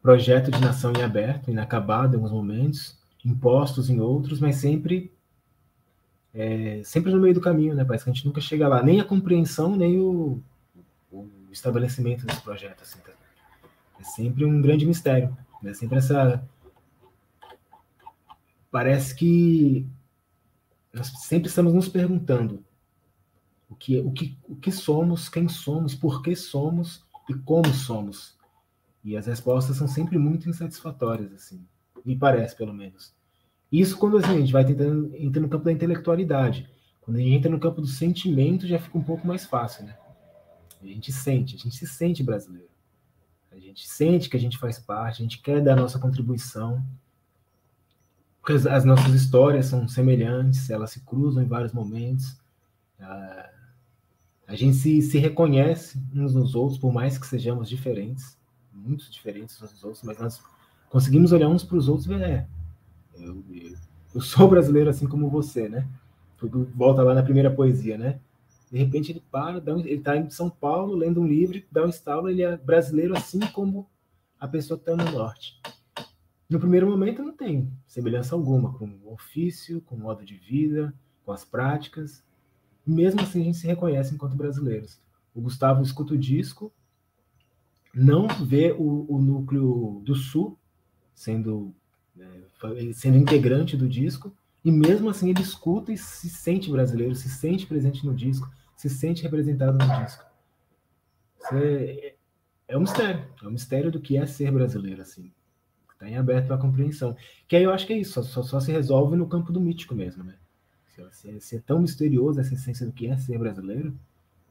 projeto de nação em aberto, inacabado em alguns momentos, impostos em outros, mas sempre é, sempre no meio do caminho, né? Parece que a gente nunca chega lá, nem a compreensão, nem o, o estabelecimento desse projeto. Assim, tá? É sempre um grande mistério, né? Sempre essa parece que nós sempre estamos nos perguntando o que, o que, o que somos, quem somos, por que somos e como somos. E as respostas são sempre muito insatisfatórias, assim, me parece, pelo menos. Isso quando assim, a gente vai tentando entrar no campo da intelectualidade. Quando a gente entra no campo do sentimento, já fica um pouco mais fácil, né? A gente sente, a gente se sente brasileiro. A gente sente que a gente faz parte, a gente quer dar a nossa contribuição. Porque as, as nossas histórias são semelhantes, elas se cruzam em vários momentos. Ah, a gente se, se reconhece uns nos outros, por mais que sejamos diferentes, muito diferentes uns dos outros, mas nós conseguimos olhar uns para os outros e ver, é, eu, eu sou brasileiro assim como você, né? Tudo volta lá na primeira poesia, né? De repente ele para, um, ele está em São Paulo lendo um livro, dá um estalo, ele é brasileiro assim como a pessoa que está no norte. No primeiro momento não tem semelhança alguma com o ofício, com o modo de vida, com as práticas. Mesmo assim a gente se reconhece enquanto brasileiros. O Gustavo escuta o disco, não vê o, o núcleo do sul sendo né, sendo integrante do disco, e mesmo assim ele escuta e se sente brasileiro, se sente presente no disco, se sente representado no disco. É, é, um mistério, é um mistério do que é ser brasileiro, assim. Está em aberto para compreensão. Que aí eu acho que é isso, só, só, se resolve no campo do mítico mesmo, né? Se, se é tão misterioso essa essência do que é ser brasileiro,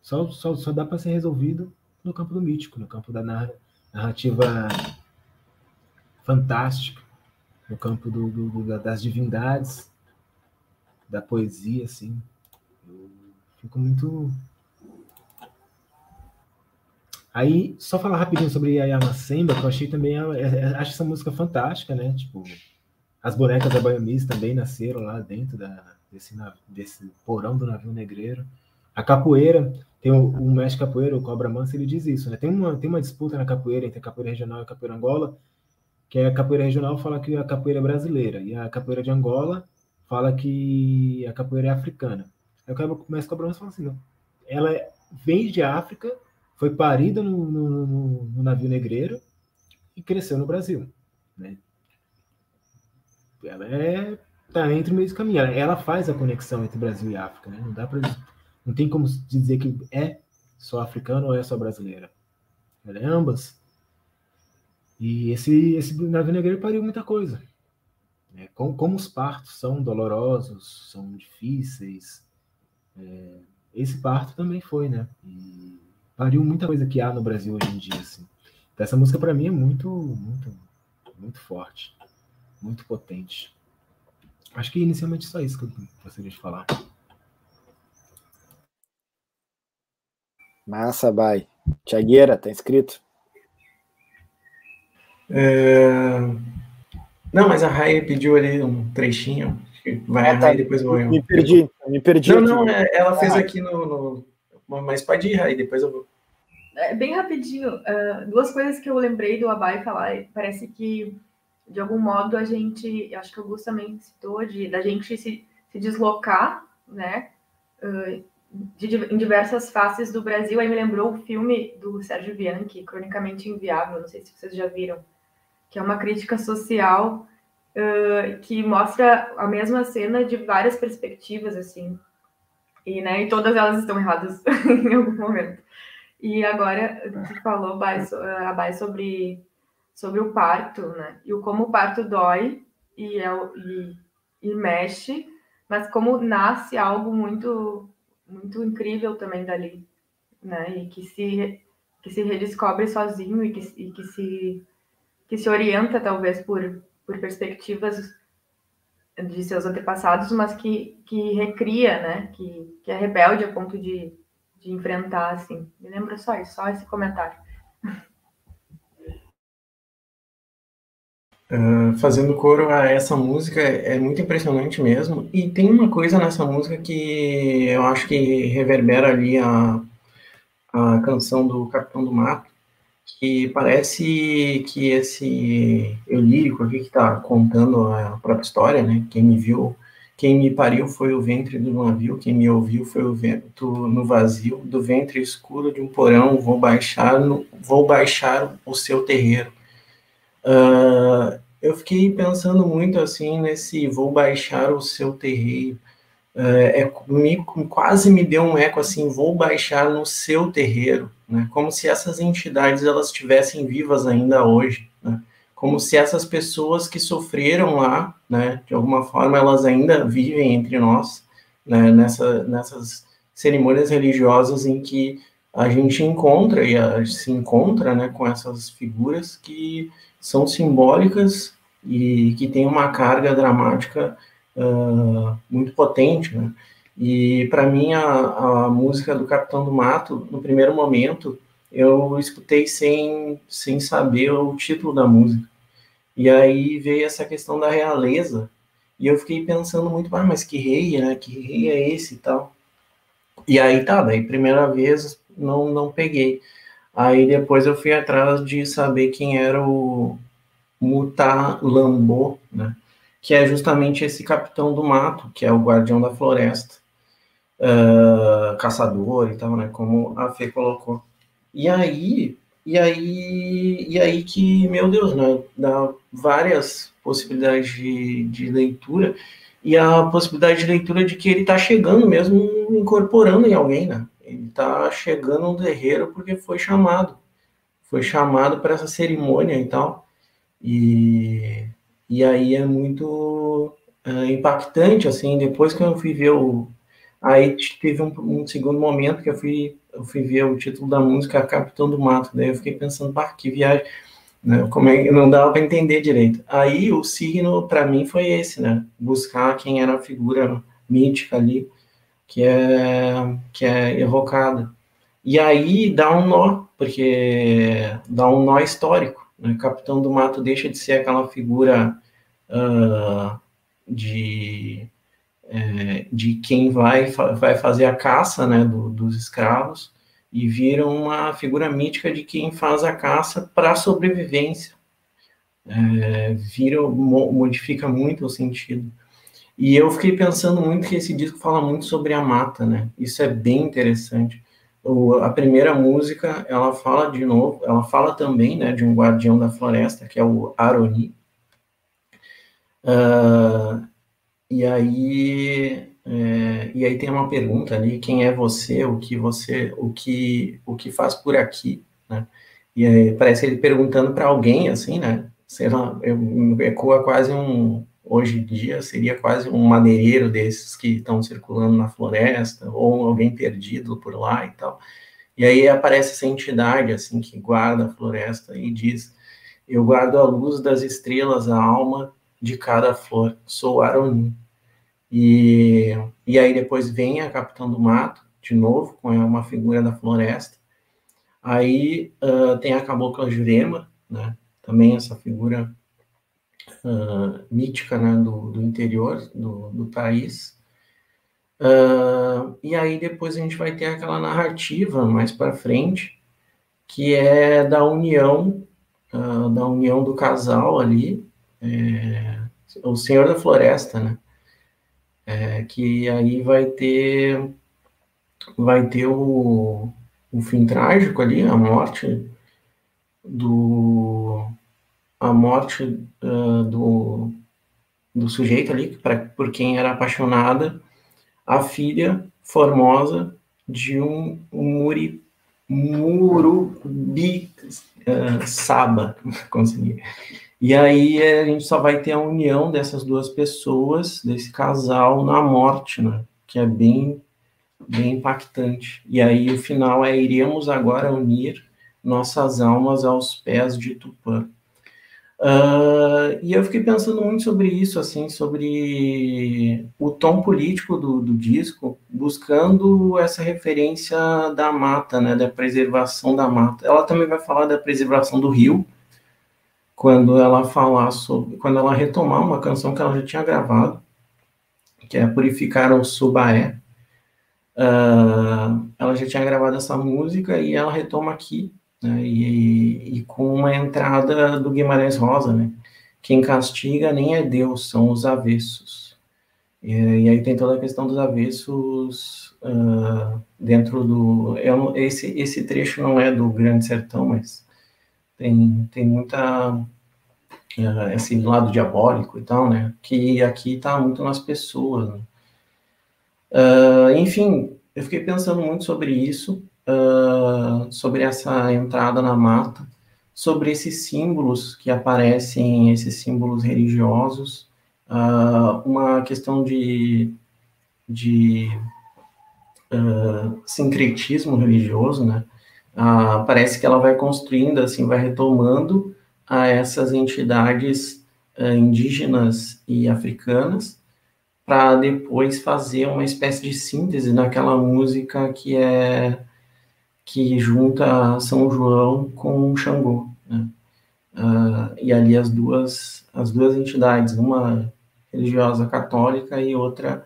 só, só, só dá para ser resolvido no campo do mítico, no campo da narrativa fantástica, no campo do, do, das divindades, da poesia, assim. Eu fico muito. Aí, só falar rapidinho sobre Yayama Semba, que eu achei também, é, é, acho essa música fantástica, né? Tipo, as bonecas da Baiamis também nasceram lá dentro da, desse, desse porão do navio negreiro. A capoeira, tem o, o mestre capoeira, o Cobra Mansa, ele diz isso, né? Tem uma, tem uma disputa na capoeira entre a capoeira regional e a capoeira Angola, que é a capoeira regional fala que a capoeira é brasileira, e a capoeira de Angola fala que a capoeira é africana. Aí o começa a cobrar e fala assim, não, ela vem de África, foi parida no, no, no, no navio negreiro e cresceu no Brasil. Né? Ela é tá entre o meio do caminho. Ela faz a conexão entre Brasil e África. Né? Não dá para não tem como dizer que é só africana ou é só brasileira. Ela é ambas. E esse, esse navio negreiro pariu muita coisa. É, como, como, os partos são dolorosos, são difíceis, é, esse parto também foi, né? E pariu muita coisa que há no Brasil hoje em dia, assim. Então, essa música para mim é muito, muito, muito forte, muito potente. Acho que inicialmente só isso que eu gostaria de falar. Massa, vai. Tiagueira, tá inscrito? É... Não, mas a Rai pediu ali um trechinho. Vai ah, tá. a Rai depois vou eu. Me perdi, me perdi. Não, não, é, ela fez aqui no, no, Mas pode ir, Rai, depois eu vou. É, bem rapidinho, uh, duas coisas que eu lembrei do Abai falar. Parece que, de algum modo, a gente. Acho que o Augusto também citou, de, da gente se, se deslocar, né? Uh, de, em diversas faces do Brasil. Aí me lembrou o filme do Sérgio Bianchi, Cronicamente Inviável. Não sei se vocês já viram que é uma crítica social uh, que mostra a mesma cena de várias perspectivas, assim. E, né, e todas elas estão erradas em algum momento. E agora, tu falou, Bai, sobre, sobre o parto, né? E o como o parto dói e, é, e, e mexe, mas como nasce algo muito muito incrível também dali, né? E que se que se redescobre sozinho e que, e que se que se orienta talvez por, por perspectivas de seus antepassados, mas que, que recria, né? Que, que é rebelde a ponto de, de enfrentar, assim. Me lembra só isso, só esse comentário. uh, fazendo coro a essa música é muito impressionante mesmo. E tem uma coisa nessa música que eu acho que reverbera ali a, a canção do Capitão do Mato, que parece que esse eu lírico aqui que está contando a própria história, né? Quem me viu quem me pariu foi o ventre do navio, quem me ouviu foi o vento no vazio, do ventre escuro de um porão, vou baixar, no, vou baixar o seu terreiro. Uh, eu fiquei pensando muito assim nesse vou baixar o seu terreiro. Uh, é, me, quase me deu um eco assim, vou baixar no seu terreiro, né? Como se essas entidades elas estivessem vivas ainda hoje, né? como se essas pessoas que sofreram lá, né, de alguma forma, elas ainda vivem entre nós, né, nessa, nessas cerimônias religiosas em que a gente encontra e a, se encontra, né, com essas figuras que são simbólicas e que têm uma carga dramática uh, muito potente, né? E para mim a, a música do Capitão do Mato, no primeiro momento, eu escutei sem, sem saber o título da música. E aí veio essa questão da realeza, e eu fiquei pensando muito, ah, mas que rei, né? Que rei é esse e tal. E aí tá, daí primeira vez não, não peguei. Aí depois eu fui atrás de saber quem era o Mutalambô, né? Que é justamente esse capitão do mato, que é o guardião da floresta, uh, caçador e tal, né? Como a Fê colocou. E aí, e aí, e aí que, meu Deus, né, dá várias possibilidades de, de leitura, e a possibilidade de leitura de que ele está chegando mesmo, incorporando em alguém, né? Ele está chegando no terreiro porque foi chamado. Foi chamado para essa cerimônia e tal. E, e aí é muito é, impactante, assim, depois que eu fui ver o... Aí teve um, um segundo momento que eu fui eu fui ver o título da música Capitão do Mato, daí eu fiquei pensando, bah, que viagem, né? Como é não dava para entender direito. Aí o signo para mim foi esse, né? Buscar quem era a figura mítica ali que é que é evocada. E aí dá um nó, porque dá um nó histórico. Né? Capitão do Mato deixa de ser aquela figura uh, de é, de quem vai, vai fazer a caça né, do, dos escravos e vira uma figura mítica de quem faz a caça para a sobrevivência. É, vira, modifica muito o sentido. E eu fiquei pensando muito que esse disco fala muito sobre a mata, né? Isso é bem interessante. O, a primeira música, ela fala de novo, ela fala também, né, de um guardião da floresta, que é o Aroni. Uh, e aí, é, e aí tem uma pergunta ali, quem é você, o que você, o que, o que faz por aqui, né? E aí, parece ele perguntando para alguém, assim, né? Sei lá, ecoa quase um, hoje em dia, seria quase um madeireiro desses que estão circulando na floresta, ou alguém perdido por lá e tal. E aí aparece essa entidade, assim, que guarda a floresta e diz, eu guardo a luz das estrelas, a alma de cada flor, sou Aronim. E, e aí depois vem a Capitão do Mato, de novo, com uma figura da floresta. Aí uh, tem a Cabocla Jurema, né? também essa figura uh, mítica né? do, do interior do, do país. Uh, e aí depois a gente vai ter aquela narrativa mais para frente, que é da união, da união do casal ali, é, o Senhor da Floresta, né? é, que aí vai ter vai ter o, o fim trágico ali, a morte do a morte uh, do, do sujeito ali pra, por quem era apaixonada, a filha formosa de um, um muri, murubi uh, saba, consegui. E aí a gente só vai ter a união dessas duas pessoas, desse casal, na morte, né? Que é bem, bem impactante. E aí o final é: iremos agora unir nossas almas aos pés de Tupã. Uh, e eu fiquei pensando muito sobre isso, assim, sobre o tom político do, do, disco, buscando essa referência da mata, né, da preservação da mata. Ela também vai falar da preservação do rio, quando ela falar sobre, quando ela retomar uma canção que ela já tinha gravado, que é Purificar o Subaé. Uh, ela já tinha gravado essa música e ela retoma aqui, né, e, e, com uma entrada do Guimarães Rosa, né? Quem castiga nem é Deus, são os avessos. E, e aí tem toda a questão dos avessos uh, dentro do. Eu, esse, esse trecho não é do Grande Sertão, mas tem, tem muita uh, esse lado diabólico e tal, né? Que aqui está muito nas pessoas. Né? Uh, enfim, eu fiquei pensando muito sobre isso, uh, sobre essa entrada na mata, sobre esses símbolos que aparecem, esses símbolos religiosos, uma questão de, de sincretismo religioso, né? ah, parece que ela vai construindo, assim, vai retomando a essas entidades indígenas e africanas, para depois fazer uma espécie de síntese naquela música que é que junta São João com Xangô, né? Uh, e ali as duas as duas entidades, uma religiosa católica e outra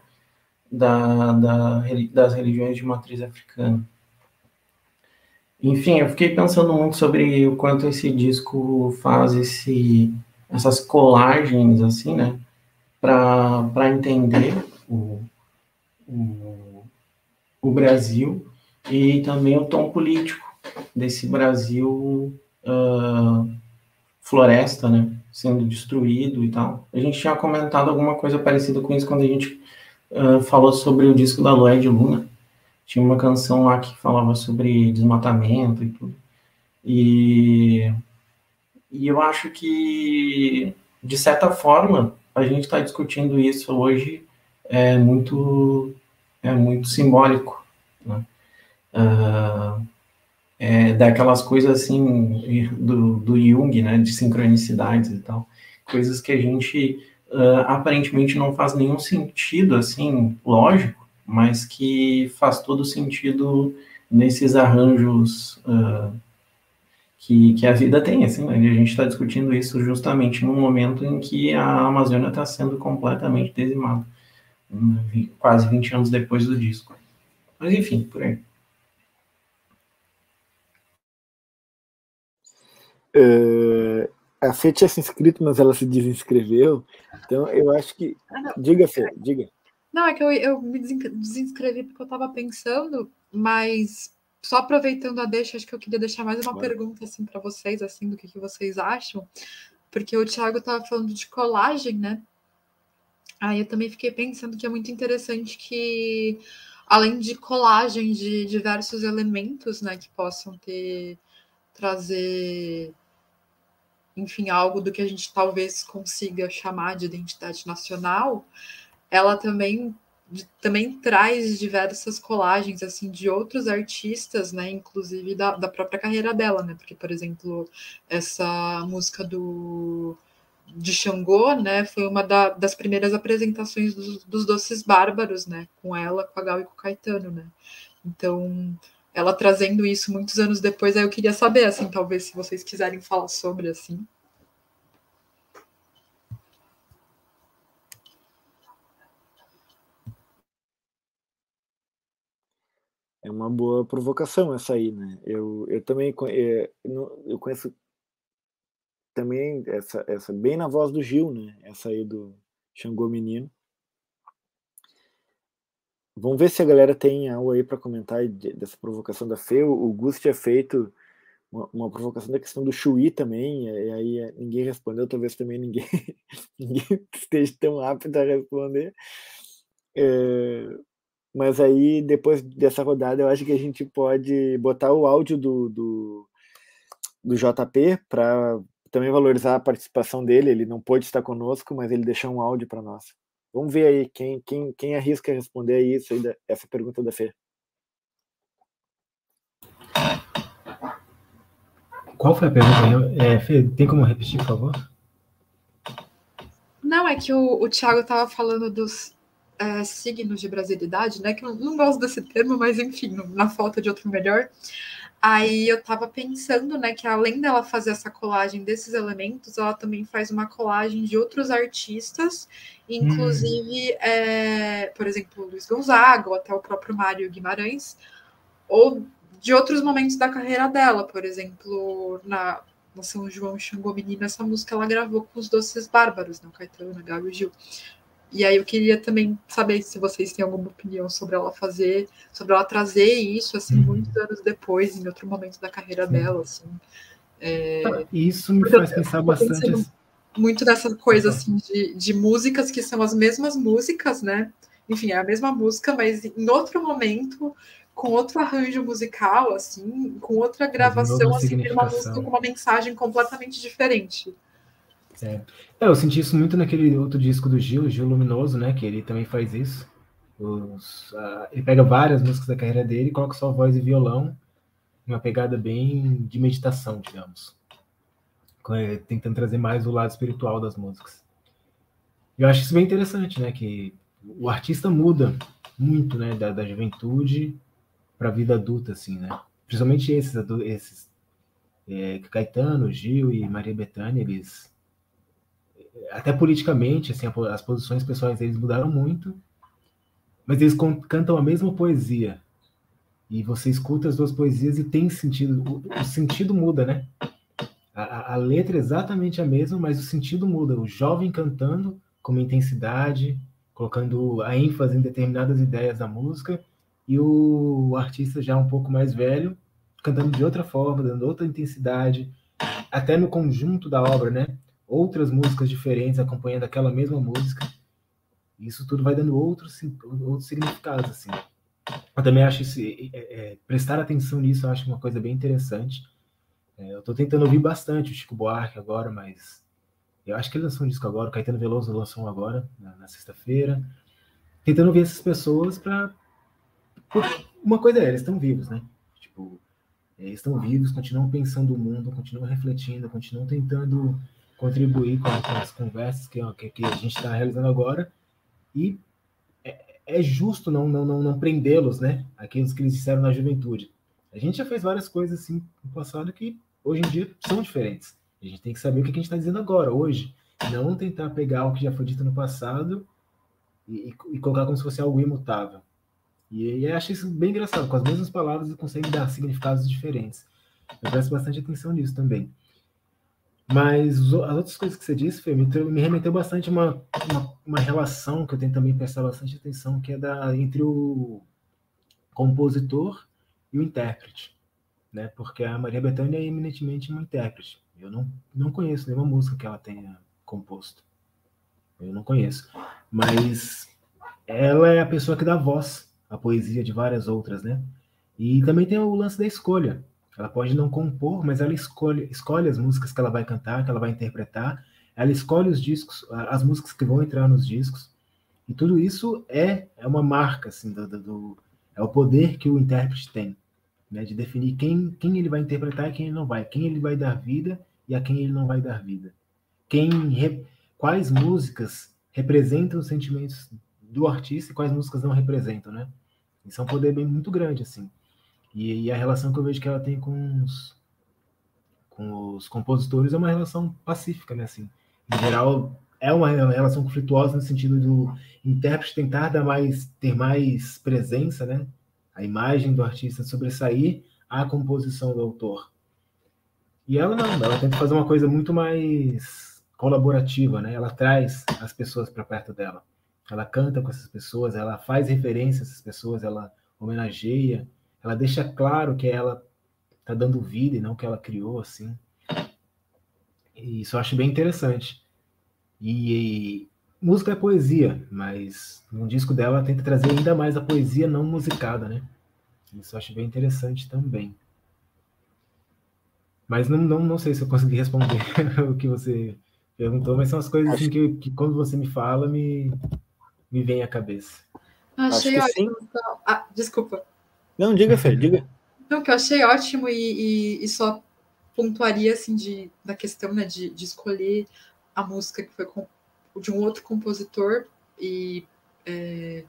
da, da das religiões de matriz africana. Enfim, eu fiquei pensando muito sobre o quanto esse disco faz esse, essas colagens, assim, né? Para entender o, o, o, Brasil e também o tom político desse Brasil uh, floresta, né? Sendo destruído e tal. A gente tinha comentado alguma coisa parecida com isso quando a gente uh, falou sobre o disco da Lué de Luna tinha uma canção lá que falava sobre desmatamento e tudo. E, e eu acho que, de certa forma, a gente está discutindo isso hoje é muito, é muito simbólico. Né? Uh, é, daquelas coisas assim do, do Jung, né, de sincronicidades e tal, coisas que a gente uh, aparentemente não faz nenhum sentido assim lógico, mas que faz todo sentido nesses arranjos uh, que, que a vida tem, assim, né? a gente está discutindo isso justamente num momento em que a Amazônia está sendo completamente dizimada, quase 20 anos depois do disco. Mas enfim, por aí. Uh, a Fê tinha se inscrito, mas ela se desinscreveu. Então, eu acho que. Ah, diga, Fê, diga. Não, é que eu, eu me desinscrevi porque eu estava pensando, mas só aproveitando a deixa, acho que eu queria deixar mais uma pergunta assim para vocês, assim, do que, que vocês acham, porque o Thiago estava falando de colagem, né? Aí eu também fiquei pensando que é muito interessante que, além de colagem de diversos elementos, né, que possam ter trazer, enfim, algo do que a gente talvez consiga chamar de identidade nacional, ela também também traz diversas colagens assim de outros artistas, né, inclusive da, da própria carreira dela, né, porque por exemplo essa música do de Xangô, né, foi uma da, das primeiras apresentações dos, dos, Doces Bárbaros, né, com ela, com a Gal e com o Caetano, né, então ela trazendo isso muitos anos depois, aí eu queria saber, assim, talvez se vocês quiserem falar sobre, assim. É uma boa provocação essa aí, né? Eu, eu também é, eu conheço também essa, essa bem na voz do Gil, né? Essa aí do Xangô Menino. Vamos ver se a galera tem algo aí para comentar dessa provocação da Fê. O Gus tinha feito uma, uma, provocação da questão do Chuí também, e aí é, ninguém respondeu, talvez também ninguém, ninguém esteja tão apto a responder. É, mas aí, depois dessa rodada, eu acho que a gente pode botar o áudio do, do, do JP para também valorizar a participação dele. Ele não pôde estar conosco, mas ele deixou um áudio para nós. Vamos ver aí quem, quem, quem arrisca responder isso aí, essa pergunta da Fê. Qual foi a pergunta? É, Fê, tem como repetir, por favor? Não, é que o, o Thiago estava falando dos, é, signos de brasilidade, né? Que eu não gosto desse termo, mas enfim, na falta de outro melhor. Aí eu tava pensando, né, que além dela fazer essa colagem desses elementos, ela também faz uma colagem de outros artistas, inclusive, hum. é, por exemplo, Luiz Gonzaga, ou até o próprio Mário Guimarães, ou de outros momentos da carreira dela, por exemplo, na, na São João Xangô Menina, essa música ela gravou com os Doces Bárbaros, não, Caetano, Gabi Gil. E aí eu queria também saber se vocês têm alguma opinião sobre ela fazer, sobre ela trazer isso, assim, uhum. muitos anos depois, em outro momento da carreira Sim. dela, assim. É... Ah, isso me faz pensar bastante. Muito dessa coisa, assim, de, de músicas que são as mesmas músicas, né? Enfim, é a mesma música, mas em outro momento, com outro arranjo musical, assim, com outra gravação, assim, uma música com uma mensagem completamente diferente. É. é. eu senti isso muito naquele outro disco do Gil, Gil Luminoso, né? Que ele também faz isso. Os, uh, ele pega várias músicas da carreira dele coloca só voz e violão, uma pegada bem de meditação, digamos. Tentando trazer mais o lado espiritual das músicas. Eu acho isso bem interessante, né? Que o artista muda muito, né? Da, da juventude para a vida adulta, assim, né? Principalmente esses, esses é, Caetano, Gil e Maria Bethânia, eles até politicamente, assim, as posições pessoais deles mudaram muito, mas eles cantam a mesma poesia. E você escuta as duas poesias e tem sentido, o, sentido muda, né? A, a, letra é exatamente a mesma, mas o sentido muda. O jovem cantando com uma intensidade, colocando a ênfase em determinadas ideias da música, e o artista já um pouco mais velho, cantando de outra forma, dando outra intensidade, até no conjunto da obra, né? Outras músicas diferentes acompanhando aquela mesma música. Isso tudo vai dando outros, outros significados, assim. Eu também acho isso, é, é, prestar atenção nisso, eu acho uma coisa bem interessante. É, eu estou tentando ouvir bastante o Chico Buarque agora, mas eu acho que ele lançou um disco agora, o Caetano Veloso lançou um agora, na, na sexta-feira. Tentando ouvir essas pessoas para. Uma coisa é, eles estão vivos, né? Tipo, eles estão vivos, continuam pensando o mundo, continuam refletindo, continuam tentando contribuir com, com as conversas que, que, que a gente está realizando agora e é, é justo não, não, não, não prendê-los, né? Aqueles que eles disseram na juventude. A gente já fez várias coisas assim no passado que hoje em dia são diferentes. A gente tem que saber o que a gente está dizendo agora, hoje. Não tentar pegar o que já foi dito no passado e, e colocar como se fosse algo imutável. E, e acho isso bem engraçado. Com as mesmas palavras, eles conseguem dar significados diferentes. Eu presto bastante atenção nisso também. Mas as outras coisas que você disse, Fê, me, me remeteu bastante a uma, uma, uma, relação que eu tenho também prestar bastante atenção, que é da, entre o compositor e o intérprete. Né? Porque a Maria Bethânia é eminentemente uma intérprete. Eu não, não conheço nenhuma música que ela tenha composto. Eu não conheço. Mas ela é a pessoa que dá voz à poesia de várias outras, né? E também tem o lance da escolha. Ela pode não compor, mas ela escolhe, escolhe as músicas que ela vai cantar, que ela vai interpretar. Ela escolhe os discos, as músicas que vão entrar nos discos. E tudo isso é, é uma marca, assim, do, do é o poder que o intérprete tem, né, de definir quem, quem ele vai interpretar e quem ele não vai, quem ele vai dar vida e a quem ele não vai dar vida. Quem, re, quais músicas representam os sentimentos do artista e quais músicas não representam, né? Isso é um poder bem muito grande, assim. E, e, a relação que eu vejo que ela tem com os, com os compositores é uma relação pacífica, né? Assim, em geral, é uma relação conflituosa no sentido do intérprete tentar dar mais, ter mais presença, né? A imagem do artista sobressair a composição do autor. E ela não, ela tenta fazer uma coisa muito mais colaborativa, né? Ela traz as pessoas para perto dela. Ela canta com essas pessoas, ela faz referência a essas pessoas, ela homenageia, ela deixa claro que ela tá dando vida e não que ela criou assim. E isso eu acho bem interessante. E, e música é poesia, mas no disco dela ela tenta trazer ainda mais a poesia não musicada, né? Isso eu acho bem interessante também. Mas não, não, não sei se eu consegui responder o que você perguntou, mas são as coisas assim, que, que quando você me fala, me, me vem à cabeça. Achei ótimo. Então. Ah, desculpa. Não, diga, Fê, diga. Não, que eu achei ótimo e, e, e só pontuaria, assim, de, da questão, né, de, de escolher a música que foi com, de um outro compositor e é,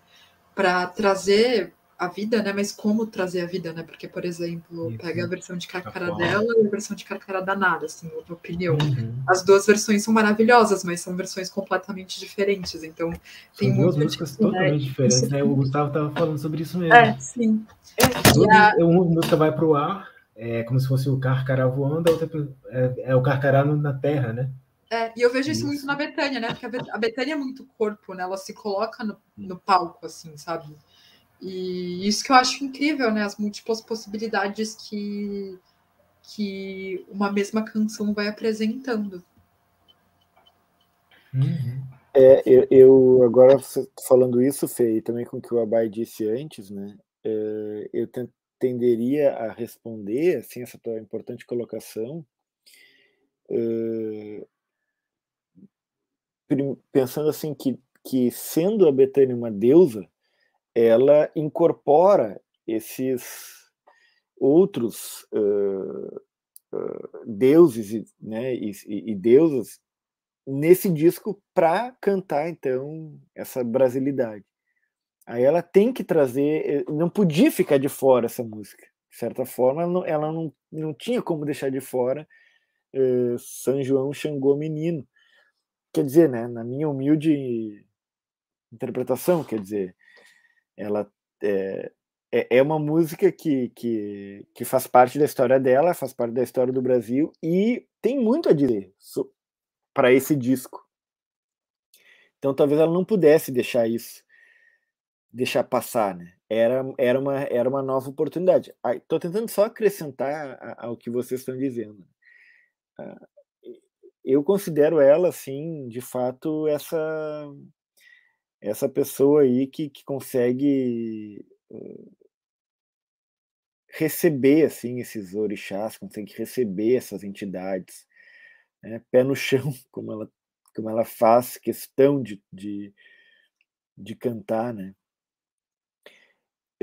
para trazer a vida, né? Mas como trazer a vida, né? Porque, por exemplo, pega a versão de Carcara dela e a versão de Carcara danada, assim, na minha opinião. Uhum. As duas versões são maravilhosas, mas são versões completamente diferentes. Então, tem duas músicas totalmente né? diferentes, né? O Gustavo estava falando sobre isso mesmo. É, sim. É. Uma música vai para o ar, é como se fosse o Carcará voando, a outra é, é o Carcará na terra, né? É, e eu vejo isso, isso, muito na Betânia, né? Porque a Betânia é muito corpo, né? Ela se coloca no, no palco, assim, sabe? E isso que eu acho incrível, né? As múltiplas possibilidades que, que uma mesma canção vai apresentando. Uhum. É, eu, eu, agora falando isso, Fê, e também com o que o Abai disse antes, né? É, eu tenderia a responder assim essa tua importante colocação, é, pensando assim que que sendo a Betânia uma deusa, ela incorpora esses outros uh, uh, deuses né, e, e, deusas nesse disco para cantar então essa brasilidade. Aí ela tem que trazer, eh, não podia ficar de fora essa música. De certa forma, ela não, ela não, não tinha como deixar de fora uh, São João Xangô Menino. Quer dizer, né, na minha humilde interpretação, quer dizer, ela é, é, é uma música que, que, que faz parte da história dela, faz parte da história do Brasil e tem muito a dizer para esse disco. Então talvez ela não pudesse deixar isso, deixar passar, né? Era, era, uma, era uma nova oportunidade. Estou tentando só acrescentar ao que vocês estão dizendo. Ah, eu considero ela, assim, de fato, essa essa pessoa aí que, que consegue uh, receber assim esses orixás, consegue receber essas entidades, né? pé no chão, como ela, como ela faz questão de, de, de cantar, né?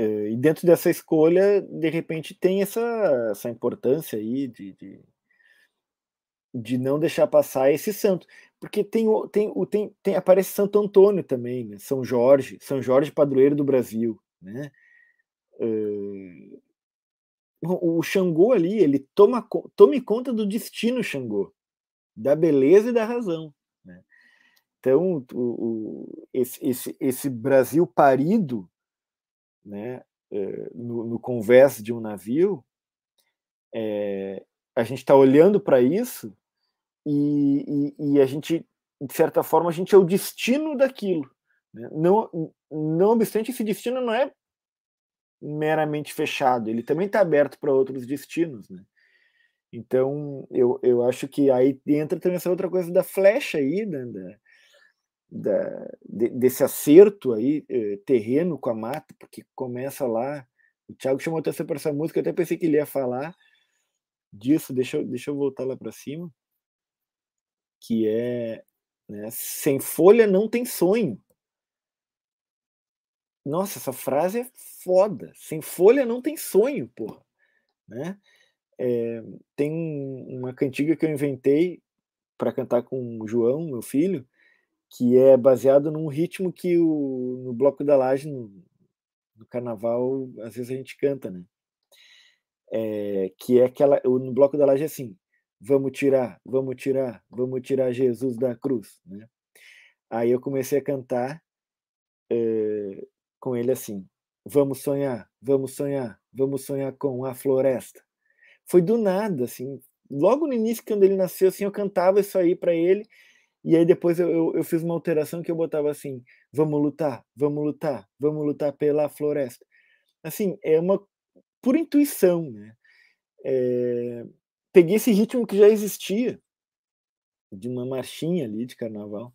Uh, e dentro dessa escolha, de repente, tem essa, essa importância aí de, de, de não deixar passar esse santo porque tem, tem, tem, tem aparece Santo Antônio também, né? São Jorge, São Jorge padroeiro do Brasil, né? Uh, o Xangô ali, ele toma, tome conta do destino Xangô, da beleza e da razão. Né? Então, o, o, esse, esse, esse Brasil parido né, no, no convés de um navio, é, a gente está olhando para isso e, e, a gente, de certa forma, a gente é o destino daquilo. Né? Não, não obstante, esse destino não é meramente fechado, ele também está aberto para outros destinos. Né? Então, eu, eu acho que aí entra também essa outra coisa da flecha aí, né? da, da, de, desse acerto aí, eh, terreno com a mata, porque começa lá. O Thiago chamou atenção para essa música, eu até pensei que ele ia falar disso, deixa deixa eu voltar lá para cima que é né, sem folha não tem sonho. Nossa, essa frase é foda. Sem folha não tem sonho, porra. Né? É, tem uma cantiga que eu inventei para cantar com o João, meu filho, que é baseado num ritmo que o, no Bloco da Laje, no, no carnaval, às vezes a gente canta, né? É, que é aquela. No Bloco da Laje é assim: vamos tirar, vamos tirar, vamos tirar Jesus da cruz, né? Aí eu comecei a cantar é, com ele assim: vamos sonhar, vamos sonhar, vamos sonhar com a floresta. Foi do nada, assim, logo no início, quando ele nasceu, assim, eu cantava isso aí para ele, e aí depois eu, eu, eu, fiz uma alteração que eu botava assim: vamos lutar, vamos lutar, vamos lutar pela floresta. Assim, é uma por intuição, né? É, peguei esse ritmo que já existia, de uma marchinha ali de carnaval.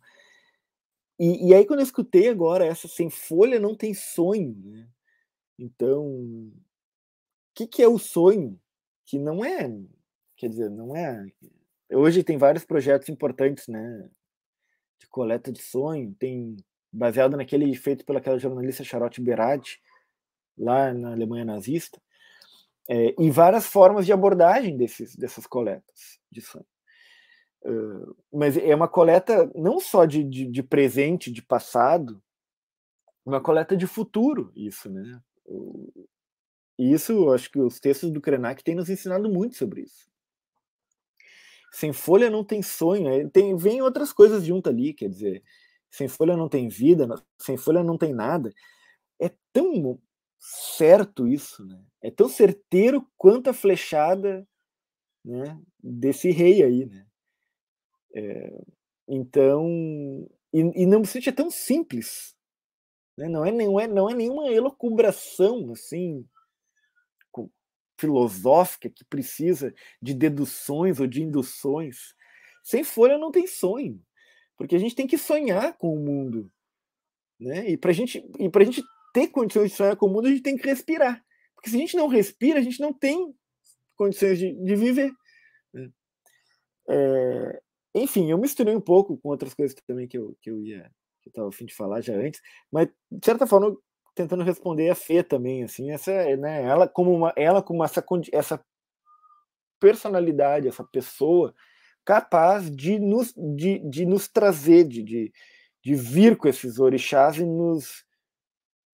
E, e aí, quando eu escutei agora essa sem folha, não tem sonho, né? Então, o que, que é o sonho? Que não é, quer dizer, não é. Hoje tem vários projetos importantes, né? De coleta de sonho, tem baseado naquele feito pelaquela jornalista Charlotte Berardi, lá na Alemanha nazista é, e várias formas de abordagem desses, dessas coletas de sangue. Uh, mas é uma coleta não só de, de, de, presente, de passado, uma coleta de futuro, isso, né? E isso, acho que os textos do Krenak têm nos ensinado muito sobre isso. Sem folha não tem sonho, tem, vem outras coisas junto ali, quer dizer, sem folha não tem vida, sem folha não tem nada. É tão certo isso, né? É tão certeiro quanto a flechada né, desse rei aí, né? É, então, e, e não se é tão simples, né? não, é, não, é, não é nenhuma elocubração assim filosófica que precisa de deduções ou de induções. Sem folha não tem sonho, porque a gente tem que sonhar com o mundo, né? E para gente e para gente ter condições de sonhar com o mundo, a gente tem que respirar, porque se a gente não respira, a gente não tem condições de, de viver. Né? É, enfim, eu misturei um pouco com outras coisas também que eu, que eu ia que estava a fim de falar já antes, mas de certa forma tentando responder a Fê também, assim, essa, né, ela como uma, ela como essa, essa personalidade, essa pessoa capaz de nos, de, de nos trazer, de, de, de vir com esses orixás e nos,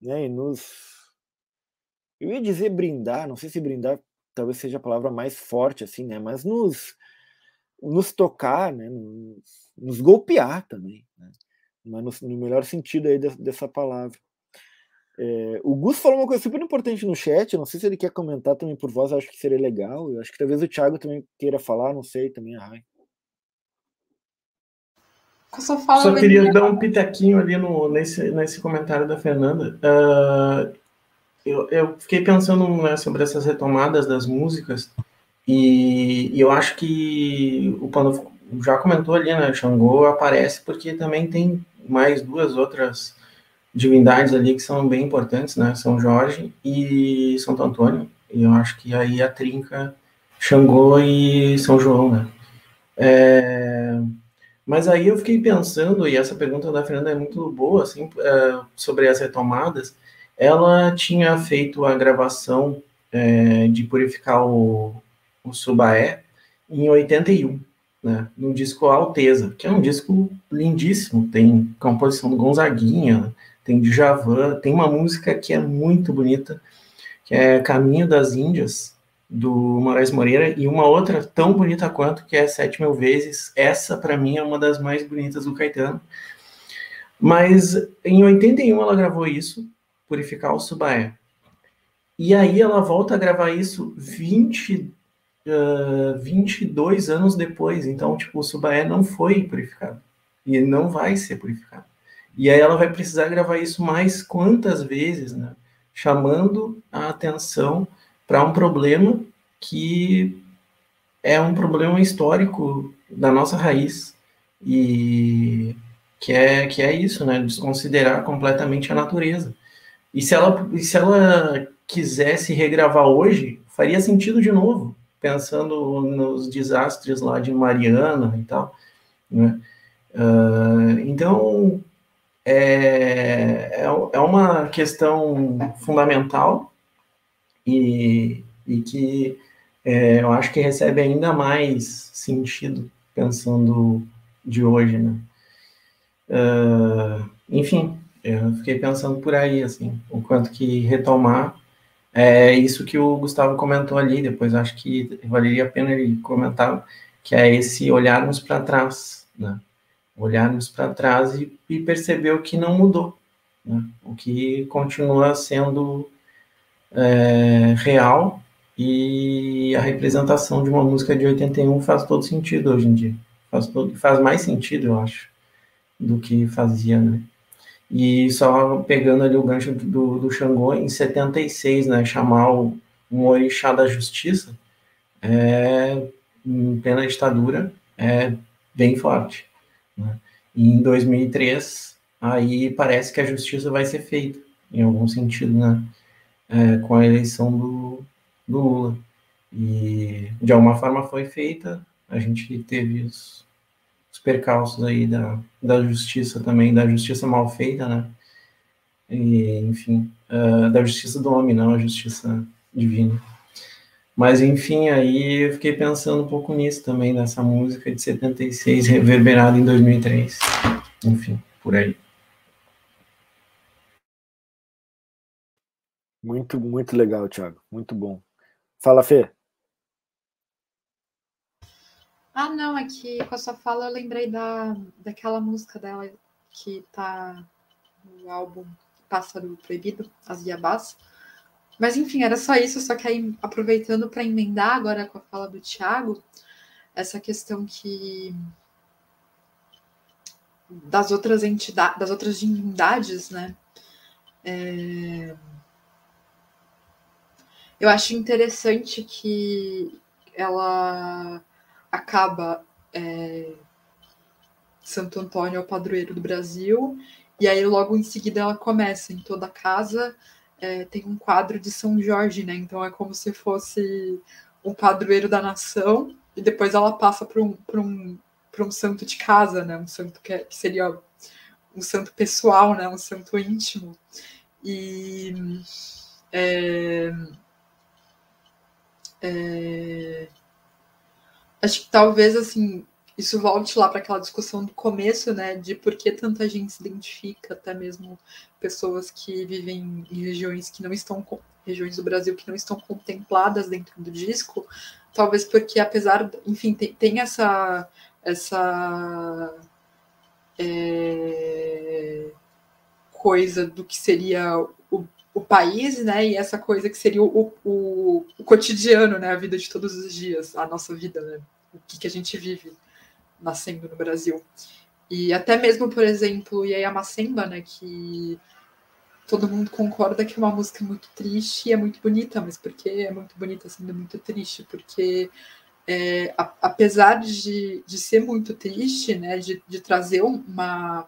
né, e nos, eu ia dizer brindar, não sei se brindar talvez seja a palavra mais forte, assim, né, mas nos, nos tocar, né, nos, nos golpear também, né, mas no, no melhor sentido aí dessa palavra. É, o Gus falou uma coisa super importante no chat, não sei se ele quer comentar também por voz, acho que seria legal. Eu acho que talvez o Thiago também queira falar, não sei, também a Rai. Só, só queria dar um pitaquinho ali no, nesse, nesse comentário da Fernanda. Uh, eu, eu, fiquei pensando né, sobre essas retomadas das músicas e, e eu acho que o Pano já comentou ali, né? Xangô aparece porque também tem mais duas outras divindades ali que são bem importantes, né? São Jorge e Santo Antônio. E eu acho que aí a trinca Xangô e São João, né? É... Mas aí eu fiquei pensando, e essa pergunta da Fernanda é muito boa, assim, é, sobre as retomadas. Ela tinha feito a gravação é, de Purificar o, o Subaé em 81, né? No disco Alteza, que é um disco lindíssimo, tem composição do Gonzaguinha, tem Djavan, tem uma música que é muito bonita, que é Caminho das Índias, do Moraes Moreira, e uma outra tão bonita quanto, que é Sete Mil Vezes. Essa, para mim, é uma das mais bonitas do Caetano. Mas em 81 ela gravou isso, Purificar o Subaé. E aí ela volta a gravar isso 20, uh, 22 anos depois. Então, tipo, o Subaé não foi purificado. E não vai ser purificado. E aí ela vai precisar gravar isso mais quantas vezes, né? Chamando a atenção para um problema que é um problema histórico da nossa raiz e que é que é isso, né? Desconsiderar completamente a natureza. E se ela e se ela quisesse regravar hoje, faria sentido de novo, pensando nos desastres lá de Mariana e tal, né? Uh, então é, é, é uma questão fundamental e, e que é, eu acho que recebe ainda mais sentido pensando de hoje, né? Uh, enfim, eu fiquei pensando por aí, assim, o quanto que retomar é isso que o Gustavo comentou ali, depois acho que valeria a pena ele comentar, que é esse olharmos para trás, né? olharmos para trás e, e, perceber o que não mudou, né? o que continua sendo é, real e a representação de uma música de 81 faz todo sentido hoje em dia. Faz, todo, faz mais sentido, eu acho, do que fazia, né? E só pegando ali o gancho do, do Xangô, em 76, né, chamar o, um orixá da justiça, é, em plena ditadura, é bem forte. Né? E em 2003, aí parece que a justiça vai ser feita, em algum sentido, né? É, com a eleição do, do Lula. E de alguma forma foi feita, a gente teve os, os percalços aí da, da justiça também, da justiça mal feita, né? E, enfim, uh, da justiça do homem, não a justiça divina. Mas, enfim, aí eu fiquei pensando um pouco nisso também, nessa música de 76, reverberada em 2003. Enfim, por aí. Muito, muito legal, Thiago. Muito bom. Fala, Fê. Ah, não, é que com a sua fala eu lembrei da, daquela música dela que tá no álbum Pássaro Proibido, As Iabás. Mas enfim, era só isso, só que aí aproveitando para emendar agora com a fala do Tiago, essa questão que das outras entidades, das outras divindades, né? É... Eu acho interessante que ela acaba é... Santo Antônio é o padroeiro do Brasil, e aí logo em seguida ela começa em toda casa é, tem um quadro de São Jorge, né? Então é como se fosse um padroeiro da nação, e depois ela passa para um, um, um santo de casa, né? Um santo que, é, que seria um santo pessoal, né? Um santo íntimo. E é, é, acho que talvez assim isso volte lá para aquela discussão do começo, né, de por que tanta gente se identifica, até mesmo pessoas que vivem em regiões que não estão regiões do Brasil que não estão contempladas dentro do disco, talvez porque apesar, enfim, tem, tem essa essa é, coisa do que seria o, país, né, e essa coisa que seria o, o, o cotidiano, né, a vida de todos os dias, a nossa vida, né, o que, que a gente vive nascendo no Brasil. E até mesmo, por exemplo, Yaya Macemba, né, que todo mundo concorda que é uma música muito triste e é muito bonita, mas porque é muito bonita sendo muito triste? Porque é, a, apesar de, de ser muito triste, né, de, de trazer uma,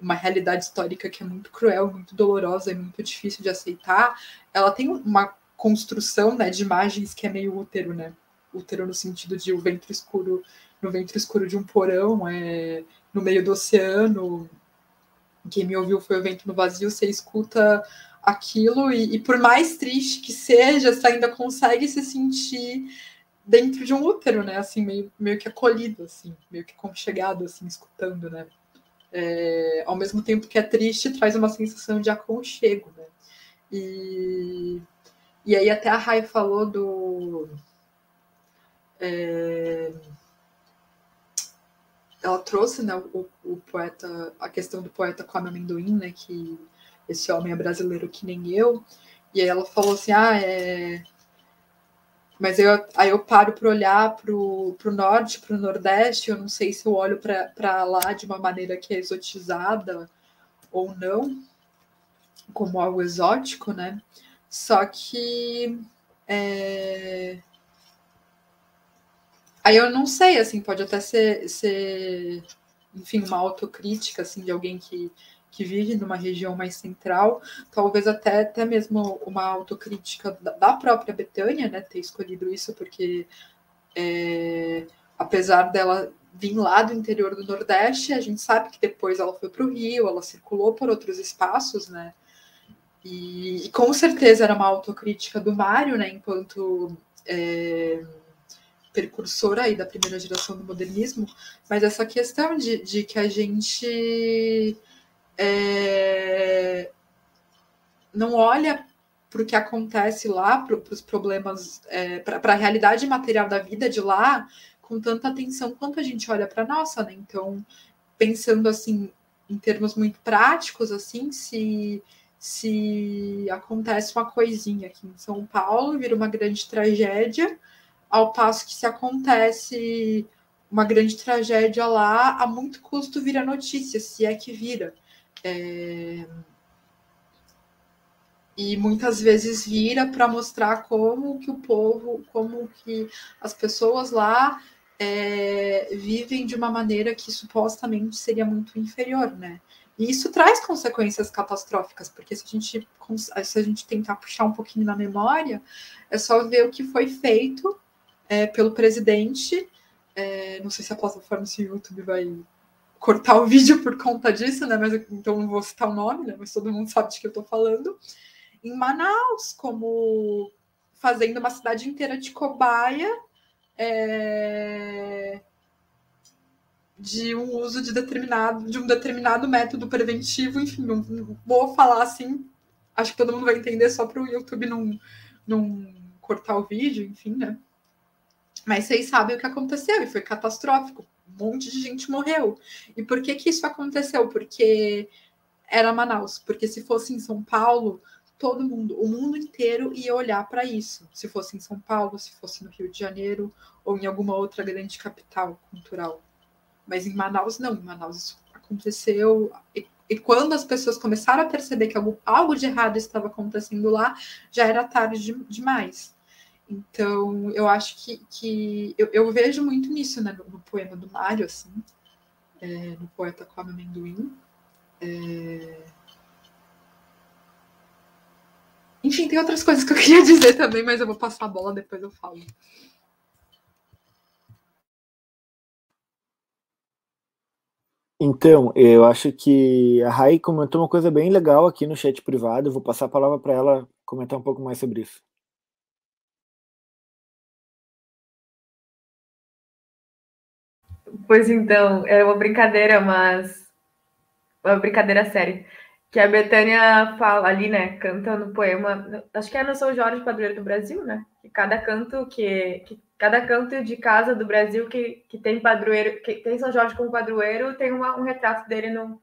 uma realidade histórica que é muito cruel, muito dolorosa e muito difícil de aceitar, ela tem uma construção né, de imagens que é meio útero, né? Útero no sentido de o ventre escuro no ventre escuro de um porão, é, no meio do oceano. Quem me ouviu foi o vento no vazio, você escuta aquilo e, e, por mais triste que seja, você ainda consegue se sentir dentro de um útero, né? Assim, meio, meio que acolhido, assim, meio que conchegado, assim, escutando, né? É, ao mesmo tempo que é triste, traz uma sensação de aconchego, né? E, e aí até a Rai falou do... É, ela trouxe né, o, o, poeta, a questão do poeta come amendoim, né, que esse homem é brasileiro que nem eu, e aí ela falou assim, ah, é... Mas eu, aí eu paro para olhar para o norte, para o nordeste, eu não sei se eu olho para lá de uma maneira que é exotizada ou não, como algo exótico, né? Só que é, Aí eu não sei, assim, pode até ser, ser enfim, uma autocrítica, assim, de alguém que, que vive numa região mais central, talvez até, até mesmo uma autocrítica da própria Betânia, né, ter escolhido isso, porque é, apesar dela vir lá do interior do Nordeste, a gente sabe que depois ela foi para o Rio, ela circulou por outros espaços, né, e, e, com certeza era uma autocrítica do Mário, né, enquanto... É, precursora aí da primeira geração do modernismo, mas essa questão de, de que a gente é, não olha para o que acontece lá, para os problemas, é, para a realidade material da vida de lá, com tanta atenção quanto a gente olha para nossa, né? Então, pensando assim, em termos muito práticos, assim, se se acontece uma coisinha aqui em São Paulo, vira uma grande tragédia, ao passo que se acontece uma grande tragédia lá, a muito custo vira notícia, se é que vira. É... E muitas vezes vira para mostrar como que o povo, como que as pessoas lá é, vivem de uma maneira que supostamente seria muito inferior, né? E isso traz consequências catastróficas, porque se a gente, se a gente tentar puxar um pouquinho na memória, é só ver o que foi feito é, pelo presidente. É, não sei se a plataforma do YouTube vai cortar o vídeo por conta disso, né? Mas então não vou citar o nome, né? Mas todo mundo sabe de que eu estou falando. Em Manaus, como fazendo uma cidade inteira de cobaia é, de um uso de determinado de um determinado método preventivo, enfim, não, vou falar assim acho que todo mundo vai entender só para o YouTube não, não cortar o vídeo, enfim, né? Mas vocês sabem o que aconteceu e foi catastrófico. Um monte de gente morreu. E por que que isso aconteceu? Porque era Manaus. Porque se fosse em São Paulo, todo mundo, o mundo inteiro ia olhar para isso. Se fosse em São Paulo, se fosse no Rio de Janeiro ou em alguma outra grande capital cultural. Mas em Manaus, não. Em Manaus isso aconteceu. E, e quando as pessoas começaram a perceber que algo, algo de errado estava acontecendo lá, já era tarde de, demais. Então, eu acho que, que eu, eu vejo muito nisso né, no, no poema do Mário, assim, é, no poeta Come Amendoim. É... Enfim, tem outras coisas que eu queria dizer também, mas eu vou passar a bola, depois eu falo. Então, eu acho que a Rai comentou uma coisa bem legal aqui no chat privado. Eu vou passar a palavra para ela comentar um pouco mais sobre isso. Pois então, é uma brincadeira, mas uma brincadeira séria. Que a Betânia fala ali, né? Canta no poema. Acho que é no São Jorge Padroeiro do Brasil, né? Que cada canto que, que cada canto de casa do Brasil que, que tem padroeiro, que tem São Jorge como padroeiro, tem uma, um retrato dele no,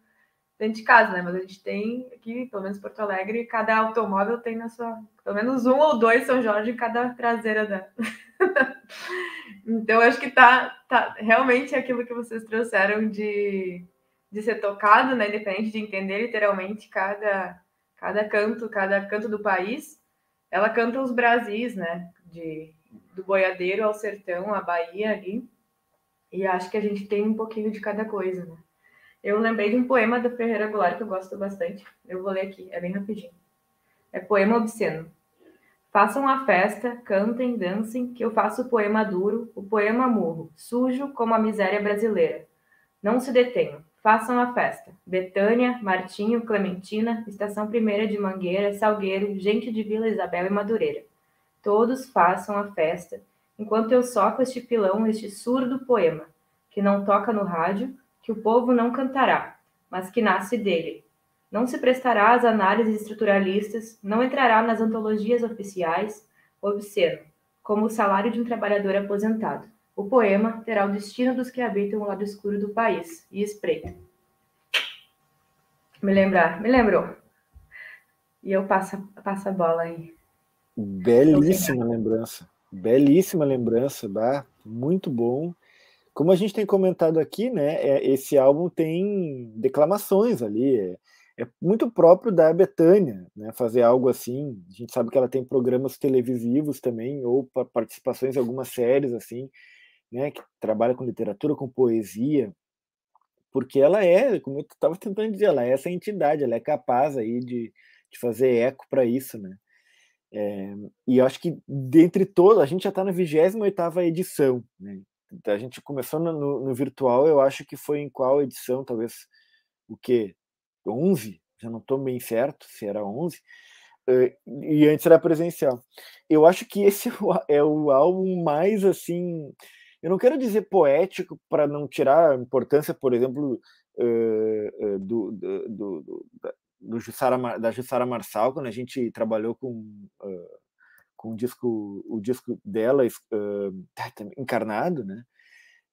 dentro de casa, né? Mas a gente tem aqui, pelo menos Porto Alegre, cada automóvel tem na sua, pelo menos um ou dois São Jorge em cada traseira da. então acho que tá, tá realmente aquilo que vocês trouxeram de, de ser tocado, né? Independente de entender literalmente cada cada canto, cada canto do país. Ela canta os Brasis, né? De, do boiadeiro ao sertão, a Bahia ali. E acho que a gente tem um pouquinho de cada coisa, né? Eu lembrei de um poema da Ferreira Goulart que eu gosto bastante. Eu vou ler aqui, é bem rapidinho. É poema obsceno. Façam a festa, cantem, dancem, que eu faço o poema duro, o poema murro, sujo como a miséria brasileira. Não se detenham, façam a festa. Betânia, Martinho, Clementina, Estação Primeira de Mangueira, Salgueiro, gente de Vila Isabel e Madureira. Todos façam a festa, enquanto eu sopro este pilão, este surdo poema, que não toca no rádio, que o povo não cantará, mas que nasce dele. Não se prestará às análises estruturalistas, não entrará nas antologias oficiais, obsceno, como o salário de um trabalhador aposentado. O poema terá o destino dos que habitam o lado escuro do país, e espreita. Me lembrar, me lembrou. E eu passo, passo a bola aí. Belíssima lembrança. Belíssima lembrança, bah, muito bom. Como a gente tem comentado aqui, né, é, esse álbum tem declamações ali, é, é muito próprio da Betânia, né, fazer algo assim. A gente sabe que ela tem programas televisivos também, ou participações em algumas séries, assim, né, que trabalha com literatura, com poesia, porque ela é, como eu estava tentando dizer, ela é essa entidade, ela é capaz aí de, de fazer eco para isso, né. É, e eu acho que dentre todos, a gente já está na 28 edição, né? A gente começou no, no, virtual, eu acho que foi em qual edição, talvez o que 11, já não estou bem certo se era 11, e antes era presencial. Eu acho que esse é o álbum mais assim, eu não quero dizer poético para não tirar a importância, por exemplo, do, do, do, do Jussara, da Jussara Marçal, quando a gente trabalhou com com o disco, o disco dela uh, encarnado, né?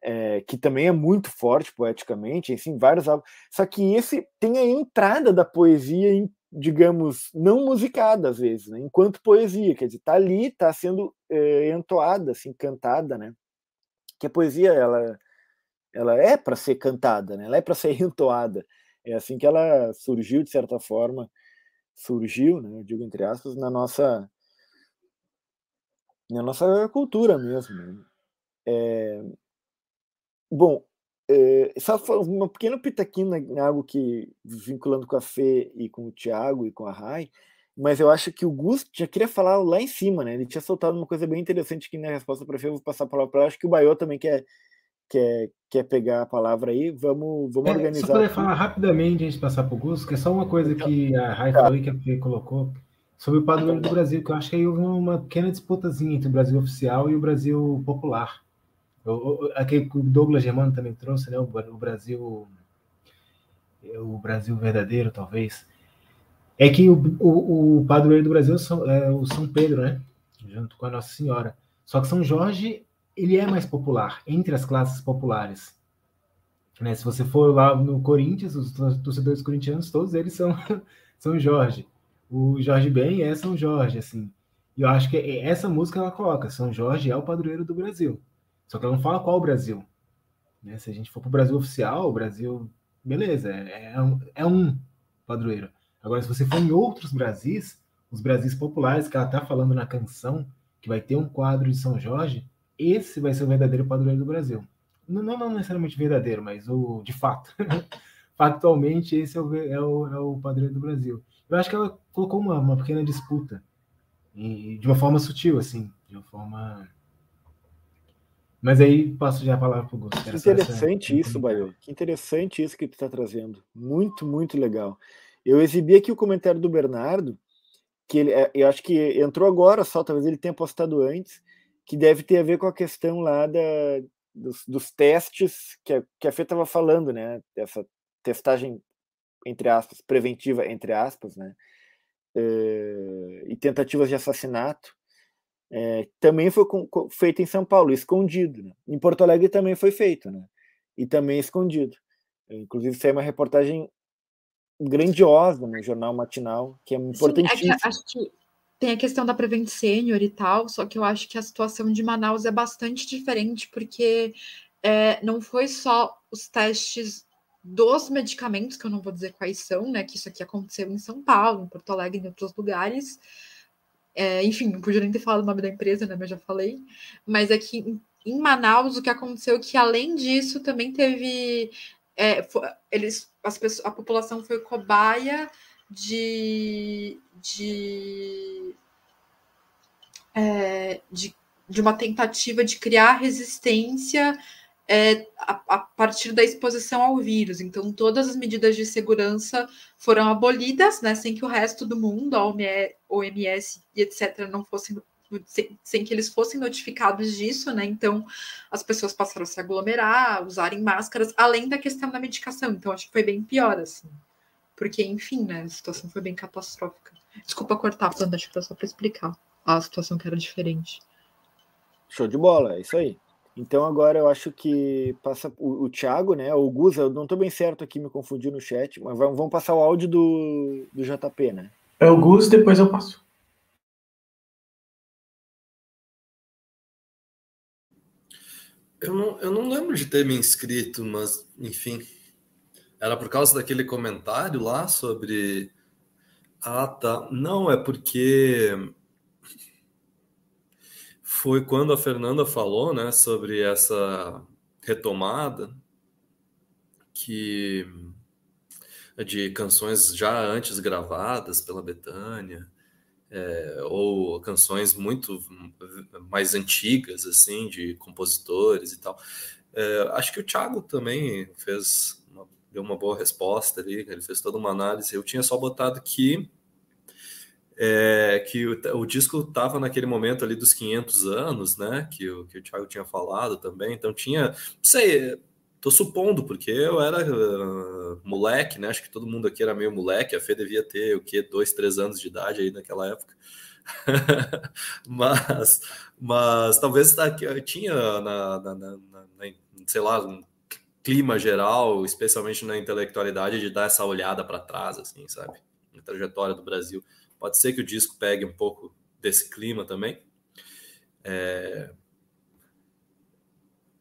É, que também é muito forte poeticamente, assim, vários álbuns. Só que esse tem a entrada da poesia, digamos, não musicada às vezes, né? enquanto poesia, quer dizer, tá ali, tá sendo é, entoada, assim, cantada, né? Que a poesia ela, ela é para ser cantada, né? Ela é para ser entoada. É assim que ela surgiu de certa forma, surgiu, né? Eu digo entre aspas, na nossa na nossa cultura mesmo. Né? É, bom, é, só uma pequena pitaquina em algo que, vinculando com a Fê e com o Thiago e com a Rai, mas eu acho que o Gusto já queria falar lá em cima, né? Ele tinha soltado uma coisa bem interessante aqui na resposta para a Fê, eu vou passar a palavra para ela. Acho que o Baiô também quer, quer, quer pegar a palavra aí. Vamos, vamos é, organizar. Só poder falar rapidamente antes de passar para o Gusto, que é só uma coisa que a Rai tá. falou e que a Fê colocou sobre o padroeiro do Brasil, que eu acho que aí houve uma pequena disputazinha entre o Brasil oficial e o Brasil popular. Aquele que o Douglas Germano também trouxe, né? O Brasil, o Brasil verdadeiro, talvez. É que o, o, o padroeiro do Brasil é o São Pedro, né? Junto com a Nossa Senhora. Só que São Jorge, ele é mais popular entre as classes populares. Né? Se você for lá no Corinthians, os torcedores corintianos, todos eles são São Jorge. O Jorge Ben é São Jorge, assim. E eu acho que essa música ela coloca, São Jorge é o padroeiro do Brasil. Só que ela não fala qual o Brasil. Né? Se a gente for para o Brasil oficial, o Brasil, beleza, é, é, um, é um padroeiro. Agora, se você for em outros Brasis, os Brasis populares que ela está falando na canção, que vai ter um quadro de São Jorge, esse vai ser o verdadeiro padroeiro do Brasil. Não, não necessariamente verdadeiro, mas o de fato. Factualmente, esse é o, é, o, é o padroeiro do Brasil. Eu acho que ela colocou uma, uma pequena disputa, e, de uma forma sutil, assim, de uma forma mas aí passo já a palavra para o Gusto. Que interessante essa... isso, Baio. Que interessante isso que tu está trazendo. Muito, muito legal. Eu exibi aqui o comentário do Bernardo, que ele, é, eu acho que entrou agora só, talvez ele tenha postado antes, que deve ter a ver com a questão lá da, dos, dos testes que a, que a Fê estava falando, né? Essa testagem, entre aspas, preventiva, entre aspas, né? É, e tentativas de assassinato é, também foi com, com, feito em São Paulo, escondido. Né? Em Porto Alegre também foi feito, né? e também escondido. Inclusive, saiu uma reportagem grandiosa no jornal matinal, que é importantíssimo. Sim, é acho que tem a questão da Prevent Senior e tal, só que eu acho que a situação de Manaus é bastante diferente, porque é, não foi só os testes dos medicamentos, que eu não vou dizer quais são, né? Que isso aqui aconteceu em São Paulo, em Porto Alegre, em outros lugares, é, enfim, não podia nem ter falado o nome da empresa, né? Mas já falei. Mas aqui é em Manaus, o que aconteceu é que, além disso, também teve. É, eles, as pessoas, a população foi cobaia de, de, é, de, de uma tentativa de criar resistência é, a, a, partir da exposição ao vírus. Então, todas as medidas de segurança foram abolidas, né, sem que o resto do mundo, a OMS e etc., não fossem sem, sem, que eles fossem notificados disso, né? Então as pessoas passaram a se aglomerar, usarem máscaras, além da questão da medicação. Então acho que foi bem pior, assim. Porque, enfim, né? A situação foi bem catastrófica. Desculpa cortar, Fernanda, acho que foi só para explicar a situação que era diferente. Show de bola, é isso aí. Então agora eu acho que passa o, o Thiago, né? O Gus, eu não estou bem certo aqui, me confundi no chat, mas vamos, vamos passar o áudio do, do JP, né? É o Gus, depois eu passo. Eu não, eu não lembro de ter me inscrito, mas enfim. Era por causa daquele comentário lá sobre. Ah, tá. Não, é porque foi quando a Fernanda falou, né, sobre essa retomada que de canções já antes gravadas pela Betânia, é, ou canções muito mais antigas, assim, de compositores e tal. É, acho que o Thiago também fez uma, deu uma boa resposta ali, ele fez toda uma análise. Eu tinha só botado que é, que o, o disco estava naquele momento ali dos 500 anos, né? Que o, que o Thiago tinha falado também. Então tinha, não sei, tô supondo, porque eu era uh, moleque, né? Acho que todo mundo aqui era meio moleque. A Fê devia ter o quê? Dois, três anos de idade aí naquela época. mas, mas talvez tá, tinha na, na, na, na, sei lá, um clima geral, especialmente na intelectualidade, de dar essa olhada para trás, assim, sabe? Na trajetória do Brasil. Pode ser que o disco pegue um pouco desse clima também. É...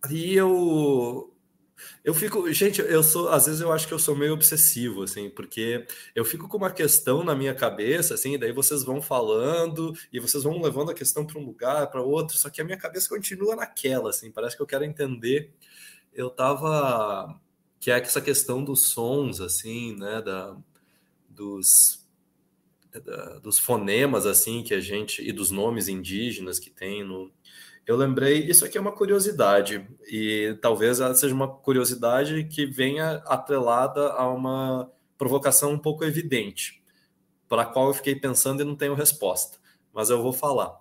E eu eu fico, gente, eu sou, às vezes eu acho que eu sou meio obsessivo, assim, porque eu fico com uma questão na minha cabeça, assim, daí vocês vão falando e vocês vão levando a questão para um lugar, para outro, só que a minha cabeça continua naquela, assim, parece que eu quero entender. Eu tava, que é essa questão dos sons, assim, né, da, dos dos fonemas assim que a gente e dos nomes indígenas que tem no eu lembrei isso aqui é uma curiosidade e talvez ela seja uma curiosidade que venha atrelada a uma provocação um pouco evidente para a qual eu fiquei pensando e não tenho resposta mas eu vou falar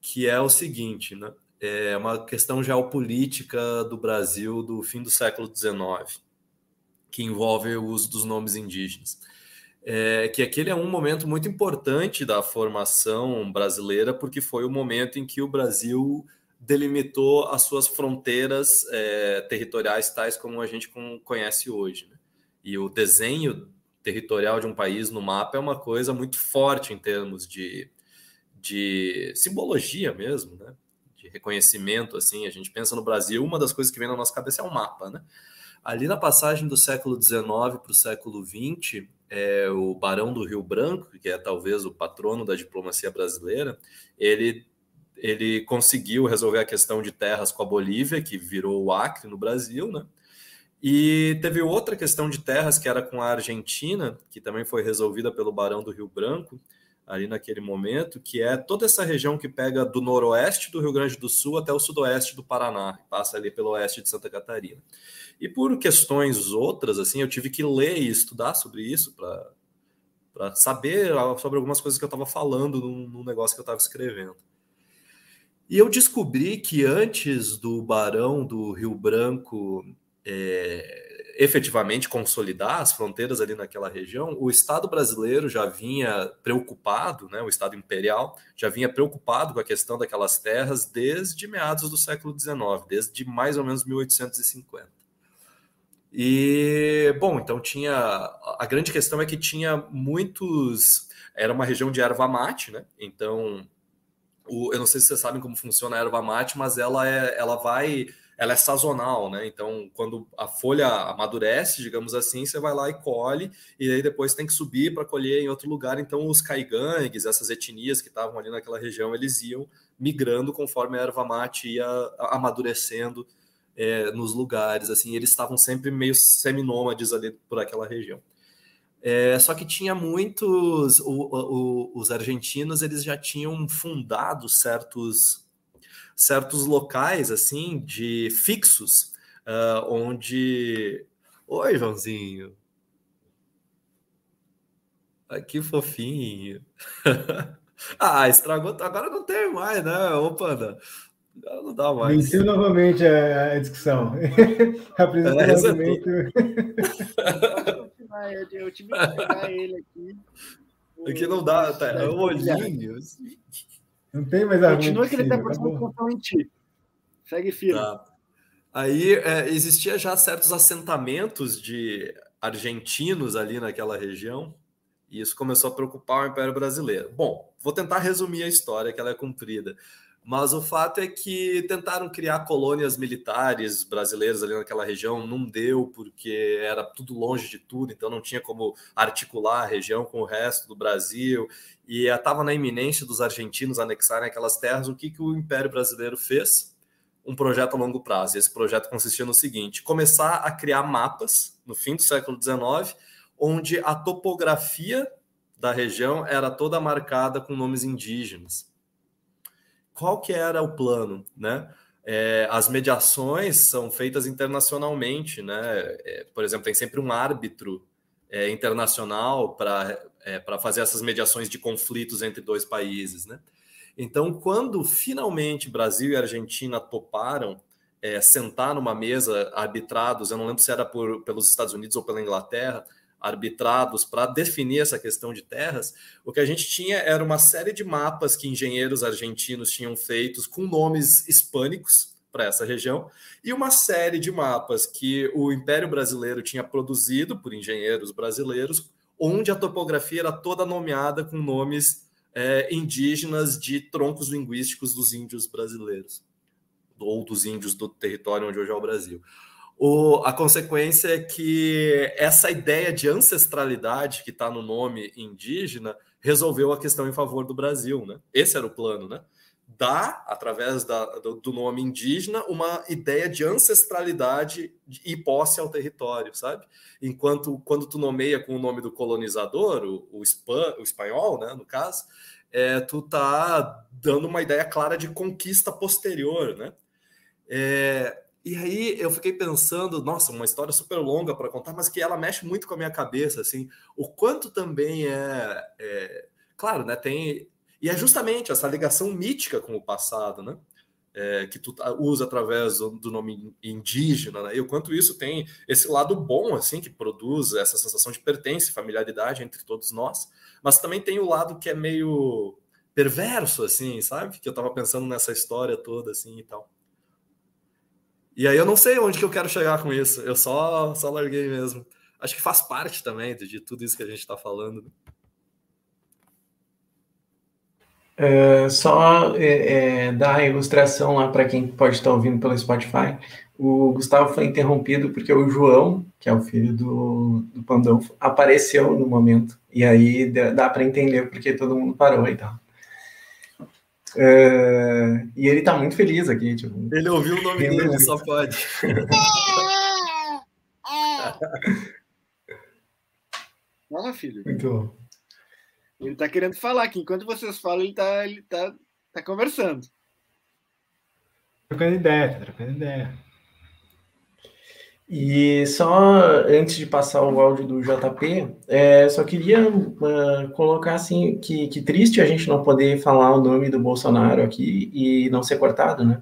que é o seguinte né é uma questão geopolítica do Brasil do fim do século XIX que envolve o uso dos nomes indígenas é que aquele é um momento muito importante da formação brasileira, porque foi o momento em que o Brasil delimitou as suas fronteiras é, territoriais, tais como a gente conhece hoje. Né? E o desenho territorial de um país no mapa é uma coisa muito forte em termos de, de simbologia mesmo, né? de reconhecimento. Assim, a gente pensa no Brasil, uma das coisas que vem na nossa cabeça é o mapa. Né? Ali na passagem do século XIX para o século XX, é, o Barão do Rio Branco, que é talvez o patrono da diplomacia brasileira, ele, ele conseguiu resolver a questão de terras com a Bolívia, que virou o Acre no Brasil, né? E teve outra questão de terras que era com a Argentina, que também foi resolvida pelo Barão do Rio Branco, ali naquele momento, que é toda essa região que pega do noroeste do Rio Grande do Sul até o sudoeste do Paraná, passa ali pelo oeste de Santa Catarina. E por questões outras, assim, eu tive que ler e estudar sobre isso para saber sobre algumas coisas que eu estava falando no, negócio que eu estava escrevendo. E eu descobri que antes do Barão do Rio Branco é, efetivamente consolidar as fronteiras ali naquela região, o Estado brasileiro já vinha preocupado, né, o Estado imperial já vinha preocupado com a questão daquelas terras desde meados do século XIX, desde mais ou menos 1850. E, bom, então tinha. A grande questão é que tinha muitos. Era uma região de erva mate, né? Então, o, eu não sei se vocês sabem como funciona a erva mate, mas ela, é, ela vai ela é sazonal, né? Então, quando a folha amadurece, digamos assim, você vai lá e colhe, e aí depois tem que subir para colher em outro lugar. Então, os caigangues, essas etnias que estavam ali naquela região, eles iam migrando conforme a erva mate ia amadurecendo é, nos lugares. Assim, eles estavam sempre meio seminômades ali por aquela região. É, só que tinha muitos, o, o, os argentinos eles já tinham fundado certos certos locais assim de fixos uh, onde oi Joãozinho. Que fofinho. Ah estragou agora não tem mais né? Ô panda agora não dá mais. Venceu novamente a, discussão. Apresentou é, novamente. Eu tive que pegar ele aqui. Aqui não dá, tá, é o olhinho. Não tem mais argumento. Continua que ele está prestando atenção em ti. Segue firme. Tá. Aí é, existia já certos assentamentos de argentinos ali naquela região, e isso começou a preocupar o Império Brasileiro. Bom, vou tentar resumir a história, que ela é comprida. Mas o fato é que tentaram criar colônias militares brasileiras ali naquela região, não deu, porque era tudo longe de tudo, então não tinha como articular a região com o resto do Brasil, e estava na iminência dos argentinos anexarem aquelas terras. O que, que o Império Brasileiro fez? Um projeto a longo prazo. E esse projeto consistia no seguinte: começar a criar mapas no fim do século XIX, onde a topografia da região era toda marcada com nomes indígenas qual que era o plano, né? É, as mediações são feitas internacionalmente, né? É, por exemplo, tem sempre um árbitro é, internacional para é, fazer essas mediações de conflitos entre dois países, né? Então, quando finalmente Brasil e Argentina toparam é, sentar numa mesa arbitrados, eu não lembro se era por, pelos Estados Unidos ou pela Inglaterra, arbitrados para definir essa questão de terras, o que a gente tinha era uma série de mapas que engenheiros argentinos tinham feitos com nomes hispânicos para essa região e uma série de mapas que o Império Brasileiro tinha produzido por engenheiros brasileiros, onde a topografia era toda nomeada com nomes é, indígenas de troncos linguísticos dos índios brasileiros ou dos índios do território onde hoje é o Brasil. O, a consequência é que essa ideia de ancestralidade que está no nome indígena resolveu a questão em favor do Brasil, né? Esse era o plano, né? Dar, através da, do, do, nome indígena, uma ideia de ancestralidade e posse ao território, sabe? Enquanto, quando tu nomeia com o nome do colonizador, o, o, o espanhol, né, no caso, é, tu tá dando uma ideia clara de conquista posterior, né? É, e aí eu fiquei pensando, nossa, uma história super longa para contar, mas que ela mexe muito com a minha cabeça, assim, o quanto também é, é, claro, né? Tem e é justamente essa ligação mítica com o passado, né? é, que tu usa através do, do nome indígena, né? e o quanto isso tem esse lado bom, assim, que produz essa sensação de pertença, familiaridade entre todos nós, mas também tem o lado que é meio perverso, assim, sabe? Que eu tava pensando nessa história toda, assim, e tal. E aí eu não sei onde que eu quero chegar com isso, eu só, só larguei mesmo. Acho que faz parte também de, de tudo isso que a gente está falando. Né? É, só é, é, dar a ilustração lá para quem pode estar ouvindo pelo Spotify. O Gustavo foi interrompido porque o João, que é o filho do, do Pandolfo, apareceu no momento. E aí dá para entender porque todo mundo parou e tal. É, e ele tá muito feliz aqui. Tipo, ele ouviu o nome dele, muito. só pode. Fala, filho. Muito bom. Ele tá querendo falar que enquanto vocês falam, ele tá, ele tá, tá conversando. Trocando ideia, tá trocando ideia. E só antes de passar o áudio do JP, é, só queria uh, colocar assim que, que triste a gente não poder falar o nome do Bolsonaro aqui e não ser cortado, né?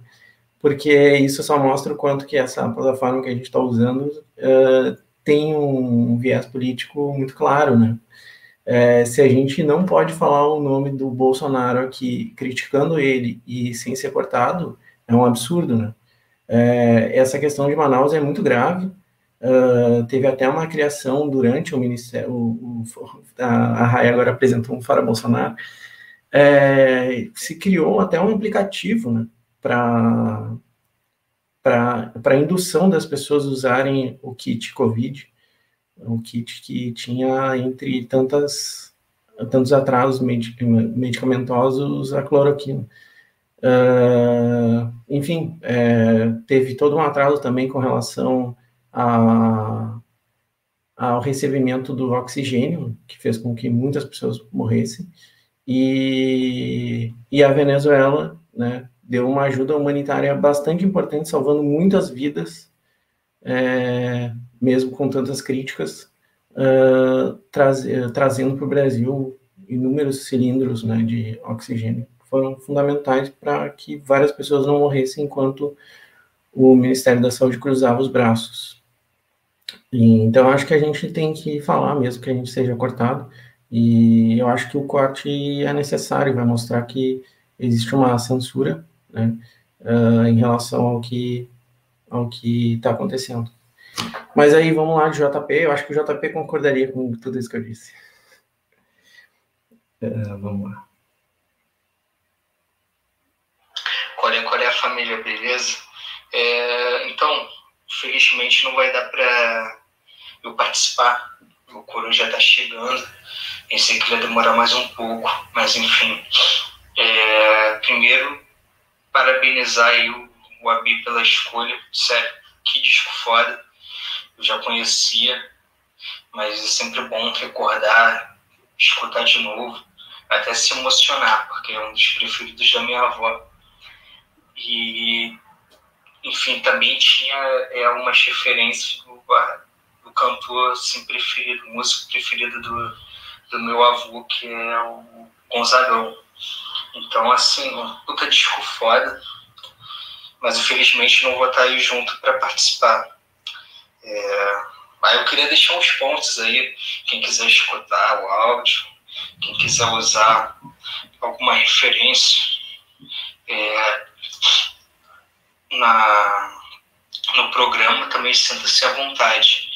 Porque isso só mostra o quanto que essa plataforma que a gente está usando uh, tem um viés político muito claro, né? É, se a gente não pode falar o nome do Bolsonaro aqui, criticando ele e sem ser cortado, é um absurdo, né? É, essa questão de Manaus é muito grave. Uh, teve até uma criação durante o Ministério. O, o, a, a Raia agora apresentou um Fora Bolsonaro. É, se criou até um aplicativo né, para indução das pessoas usarem o kit COVID, um kit que tinha entre tantas tantos atrasos medicamentosos a cloroquina. Uh, enfim, é, teve todo um atraso também com relação a, ao recebimento do oxigênio, que fez com que muitas pessoas morressem, e, e a Venezuela né, deu uma ajuda humanitária bastante importante, salvando muitas vidas, é, mesmo com tantas críticas, uh, traz, trazendo para o Brasil inúmeros cilindros né, de oxigênio foram fundamentais para que várias pessoas não morressem enquanto o Ministério da Saúde cruzava os braços. E, então, acho que a gente tem que falar mesmo que a gente seja cortado, e eu acho que o corte é necessário, vai mostrar que existe uma censura né, uh, em relação ao que ao que está acontecendo. Mas aí, vamos lá JP, eu acho que o JP concordaria com tudo isso que eu disse. Uh, vamos lá. qual é, qual é a família, beleza? É, então, felizmente não vai dar para eu participar. O coro já está chegando. Pensei que ia demorar mais um pouco, mas enfim. É, primeiro, parabenizar aí o, o Abi pela escolha. Sério, que disco foda. Eu já conhecia, mas é sempre bom recordar, escutar de novo, até se emocionar, porque é um dos preferidos da minha avó. E, enfim, também tinha é, umas referências do, do cantor assim, preferido, músico preferido do, do meu avô, que é o Gonzagão. Então, assim, um puta disco foda, mas infelizmente não vou estar aí junto para participar. É, mas eu queria deixar uns pontos aí, quem quiser escutar o áudio, quem quiser usar alguma referência. É, na, no programa também sinta-se à vontade.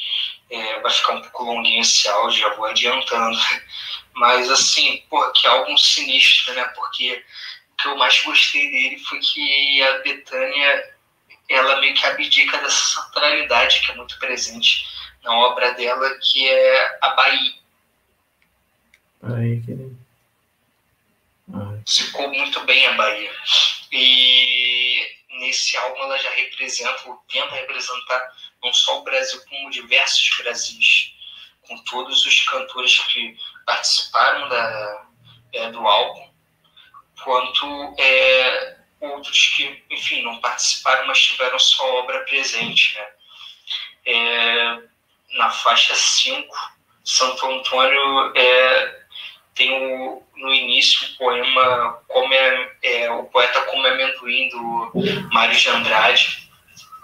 É, vai ficar um pouco longuinho esse áudio, já vou adiantando. Mas, assim, porra, que álbum sinistro, né? Porque o que eu mais gostei dele foi que a Betânia, ela meio que abdica dessa centralidade que é muito presente na obra dela, que é a Bahia. Aí, querido. Ficou muito bem a Bahia. E nesse álbum ela já representa, ou tenta representar, não só o Brasil, como diversos Brasis, com todos os cantores que participaram da, é, do álbum, quanto é, outros que, enfim, não participaram, mas tiveram sua obra presente. Né? É, na faixa 5, Santo Antônio é, tem o, no início o poema como é, é, o poeta como amendoim do Mário de Andrade.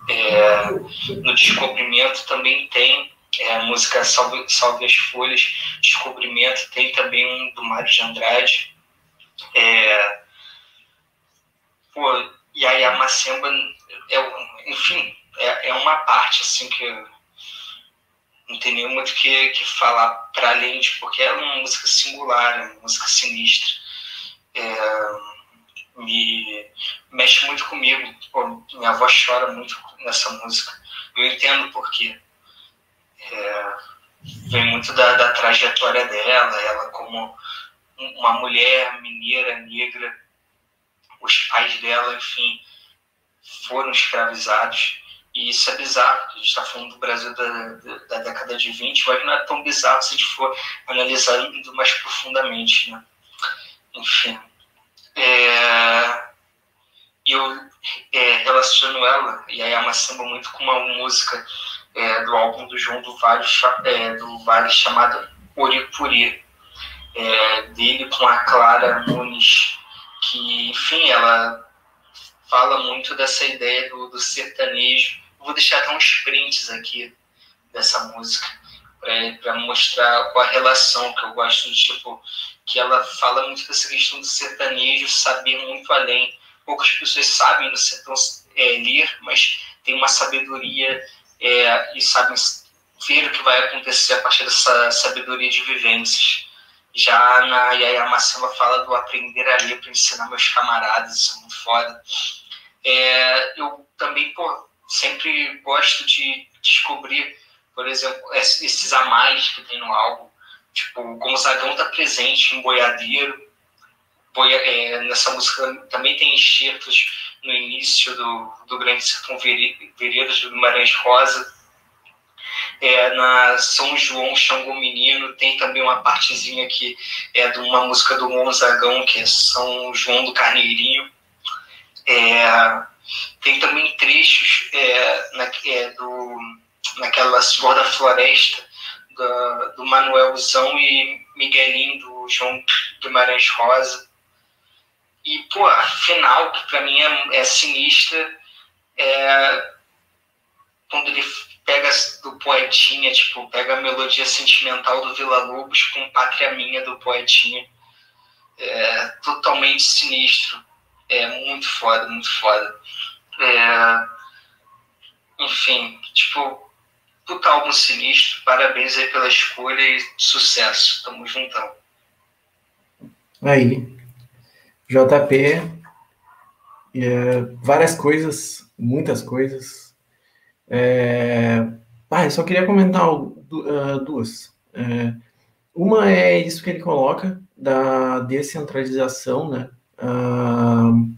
É, no Descobrimento também tem é, a música Salve, Salve as Folhas, Descobrimento, tem também um do Mário de Andrade. É, pô, e aí a Macemba, é, enfim, é, é uma parte assim que não tem nem muito que, que falar para além de porque é uma música singular, é uma música sinistra. É, me mexe muito comigo. Pô, minha avó chora muito nessa música. Eu entendo porque é, vem muito da, da trajetória dela, ela como uma mulher mineira, negra, os pais dela, enfim, foram escravizados. E isso é bizarro, a gente está falando do Brasil da, da, década de 20, mas não é tão bizarro se a gente for analisar mais profundamente. Né? Enfim. É, eu é, relaciono ela, e aí é uma samba muito com uma música é, do álbum do João do Vale, é, do vale chamada Oripuri, é, dele com a Clara Nunes, que, enfim, ela fala muito dessa ideia do, do sertanejo. vou deixar até uns prints aqui dessa música para mostrar qual a relação que eu gosto de tipo que ela fala muito dessa questão do sertanejo saber muito além poucas pessoas sabem no sertão é, ler mas tem uma sabedoria é, e sabem ver o que vai acontecer a partir dessa sabedoria de vivências já na Yaya Macema fala do aprender a ler para ensinar meus camaradas, isso é muito foda. É, eu também, pô, sempre gosto de descobrir, por exemplo, esses a mais que tem no álbum. Tipo, o Gonzagão tá presente em Boiadeiro. Boia, é, nessa música também tem enxertos no início do, do Grande Sertão Veredas do Guimarães Rosa é, na São João Xangô Menino, tem também uma partezinha que é de uma música do Gonzagão, que é São João do Carneirinho. É, tem também trechos é, na, é, do, naquela Senhor da Floresta, do, do Manuelzão e Miguelinho, do João Guimarães Rosa. E, pô, a final, que para mim é, é sinistra, é quando ele pega do poetinha, tipo, pega a melodia sentimental do Vila Lobos com Pátria Minha do poetinha. É totalmente sinistro. É muito foda, muito foda. É, enfim, tipo, puta álbum sinistro. Parabéns aí pela escolha e sucesso. Tamo juntão. Aí, JP, é, várias coisas, muitas coisas, é... Ah, eu só queria comentar uh, duas. É... Uma é isso que ele coloca da descentralização, né? Uh,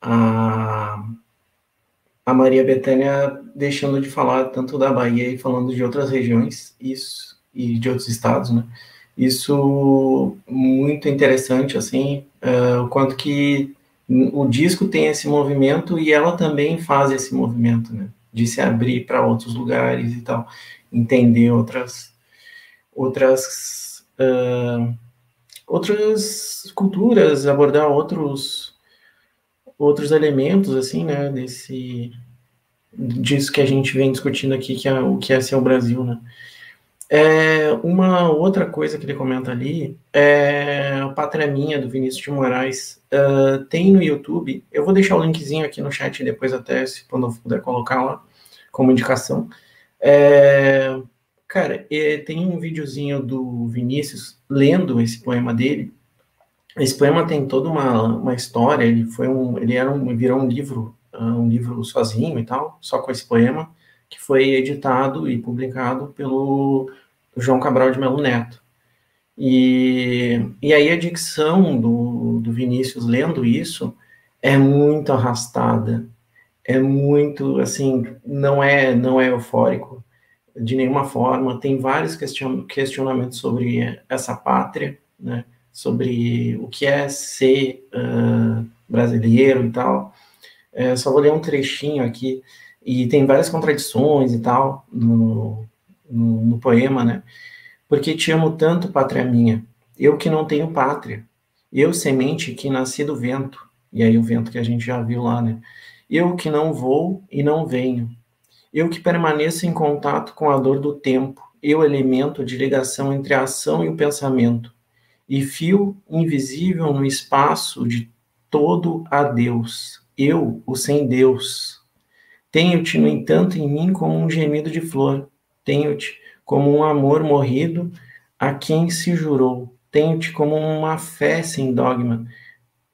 a, a Maria Bethânia deixando de falar tanto da Bahia e falando de outras regiões, isso e de outros estados, né? Isso muito interessante, assim, uh, o quanto que o disco tem esse movimento e ela também faz esse movimento, né? de se abrir para outros lugares e tal, entender outras outras uh, outras culturas, abordar outros outros elementos assim, né, desse disso que a gente vem discutindo aqui, que é o que é ser o Brasil, né? É, uma outra coisa que ele comenta ali é a Pátria Minha, do Vinícius de Moraes. Uh, tem no YouTube, eu vou deixar o linkzinho aqui no chat depois até, se quando eu puder colocar lá, como indicação. É, cara, tem um videozinho do Vinícius lendo esse poema dele. Esse poema tem toda uma, uma história, ele foi um, ele era um, virou um livro, ah, um livro sozinho e tal, só com esse poema, que foi editado e publicado pelo João Cabral de Melo Neto. E, e aí a dicção do, do Vinícius lendo isso é muito arrastada, é muito, assim, não é, não é eufórico de nenhuma forma. Tem vários question, questionamentos sobre essa pátria, né? Sobre o que é ser uh, brasileiro e tal. É, só vou ler um trechinho aqui e tem várias contradições e tal no, no, no poema, né? Porque te amo tanto, pátria minha, Eu que não tenho pátria. Eu, semente que nasci do vento. E aí o vento que a gente já viu lá, né? Eu que não vou e não venho. Eu que permaneço em contato com a dor do tempo. Eu, elemento de ligação entre a ação e o pensamento. E fio invisível no espaço de todo a Deus. Eu, o sem Deus. Tenho-te, no entanto, em mim como um gemido de flor. Tenho-te como um amor morrido a quem se jurou. Tenho-te como uma fé sem dogma.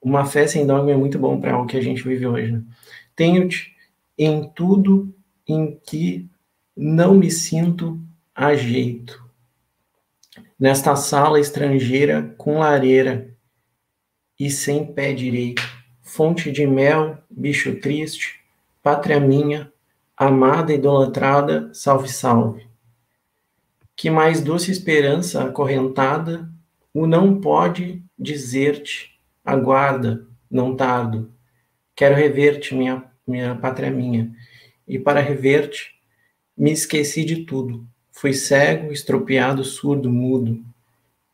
Uma fé sem dogma é muito bom para o que a gente vive hoje. Né? Tenho-te em tudo em que não me sinto a jeito. Nesta sala estrangeira com lareira e sem pé direito, fonte de mel, bicho triste, pátria minha, amada, idolatrada, salve, salve. Que mais doce esperança acorrentada o não pode dizer-te, aguarda, não tardo. Quero rever-te, minha, minha pátria minha. E para rever-te, me esqueci de tudo. Fui cego, estropiado, surdo, mudo.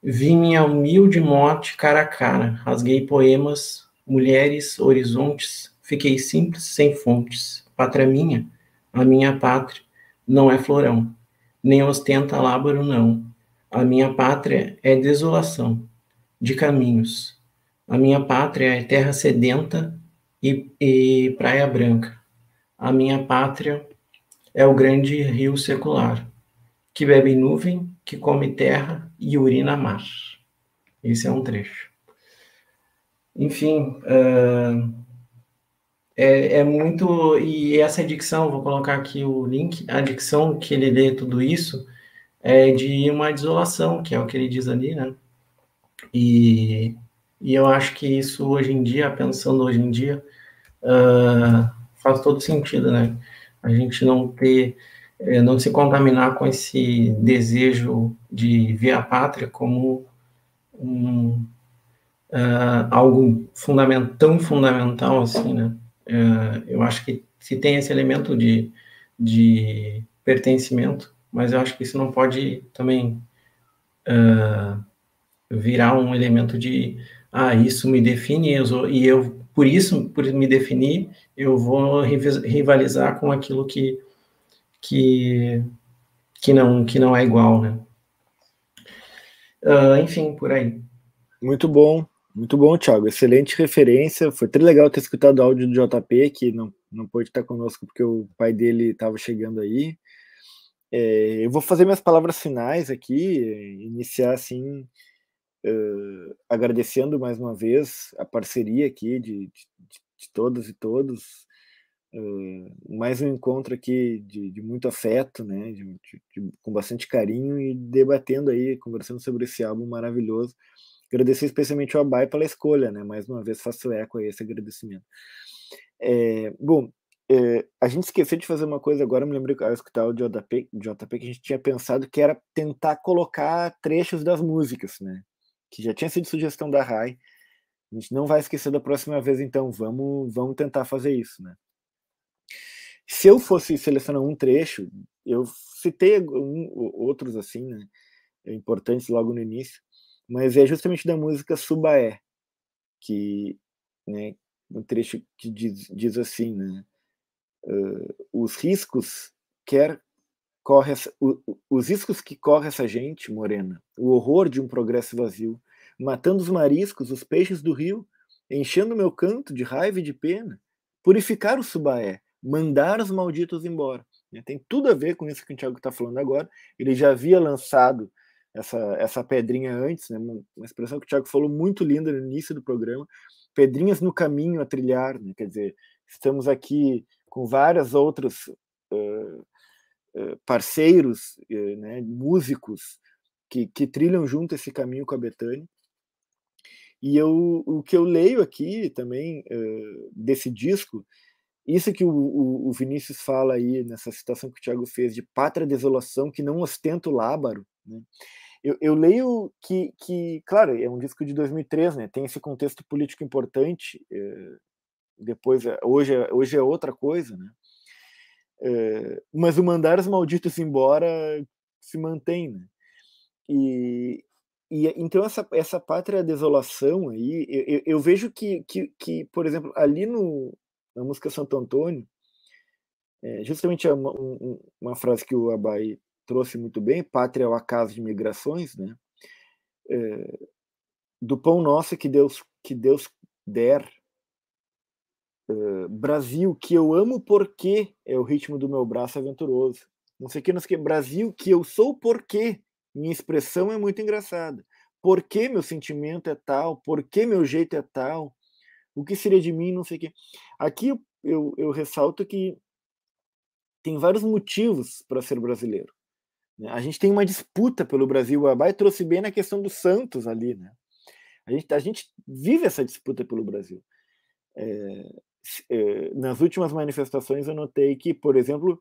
Vi minha humilde morte cara a cara. Rasguei poemas, mulheres, horizontes. Fiquei simples, sem fontes pátria minha, a minha pátria não é florão, nem ostenta lábaro não. A minha pátria é desolação de caminhos. A minha pátria é terra sedenta e, e praia branca. A minha pátria é o grande rio secular, que bebe nuvem, que come terra e urina mar. Esse é um trecho. Enfim, uh, é, é muito. E essa dicção, vou colocar aqui o link, a dicção que ele lê tudo isso é de uma desolação, que é o que ele diz ali, né? E, e eu acho que isso hoje em dia, pensando hoje em dia, uh, faz todo sentido, né? A gente não ter, eh, não se contaminar com esse desejo de ver a pátria como um, uh, algo fundament, tão fundamental assim, né? Uh, eu acho que se tem esse elemento de, de pertencimento, mas eu acho que isso não pode também uh, virar um elemento de ah, isso me define e eu, por isso, por me definir, eu vou rivalizar com aquilo que, que, que, não, que não é igual, né? Uh, enfim, por aí. Muito bom. Muito bom, Thiago. Excelente referência. Foi très legal ter escutado o áudio do JP, que não, não pôde estar conosco porque o pai dele estava chegando aí. É, eu vou fazer minhas palavras finais aqui, iniciar assim, uh, agradecendo mais uma vez a parceria aqui de, de, de todas e todos. Uh, mais um encontro aqui de, de muito afeto, né, com bastante carinho e debatendo aí, conversando sobre esse álbum maravilhoso Agradecer especialmente ao Abai pela escolha, né? Mais uma vez faço eco a esse agradecimento. É, bom, é, a gente esqueceu de fazer uma coisa agora, me lembrei eu escutava o JP, JP que a gente tinha pensado que era tentar colocar trechos das músicas, né? Que já tinha sido sugestão da Rai. A gente não vai esquecer da próxima vez, então vamos, vamos tentar fazer isso, né? Se eu fosse selecionar um trecho, eu citei um, outros assim, né? Importantes logo no início mas é justamente da música Subaé, que, né, um trecho que diz, diz assim, né, uh, os riscos quer corre essa, o, os riscos que corre essa gente, morena, o horror de um progresso vazio, matando os mariscos, os peixes do rio, enchendo meu canto de raiva e de pena, purificar o Subaé, mandar os malditos embora. Né, tem tudo a ver com isso que o Tiago está falando agora. Ele já havia lançado essa, essa pedrinha antes, né? uma expressão que o Tiago falou muito linda no início do programa, pedrinhas no caminho a trilhar, né? quer dizer, estamos aqui com várias outros uh, parceiros, né? músicos, que, que trilham junto esse caminho com a Betânia, e eu, o que eu leio aqui também desse disco, isso que o, o, o, Vinícius fala aí nessa citação que o Tiago fez de pátria desolação que não ostenta o lábaro, né? eu, eu, leio que, que, claro, é um disco de 2003, né? Tem esse contexto político importante. É, depois, é, hoje, é, hoje é outra coisa, né? É, mas o mandar os malditos embora se mantém, né? E, e então essa, essa pátria desolação aí, eu, eu vejo que, que, que, por exemplo, ali no, na música Santo Antônio, é, justamente uma, um, uma frase que o Abai trouxe muito bem, pátria é o acaso de migrações, né? É, do pão nosso que Deus que Deus der, é, Brasil que eu amo porque é o ritmo do meu braço aventuroso. Não sei o que, não sei o que. Brasil que eu sou porque minha expressão é muito engraçada. Porque meu sentimento é tal, porque meu jeito é tal, o que seria de mim, não sei o que. Aqui eu, eu, eu ressalto que tem vários motivos para ser brasileiro. Né? A gente tem uma disputa pelo Brasil. O Abai trouxe bem na questão do Santos ali. Né? A, gente, a gente vive essa disputa pelo Brasil. É, é, nas últimas manifestações eu notei que, por exemplo,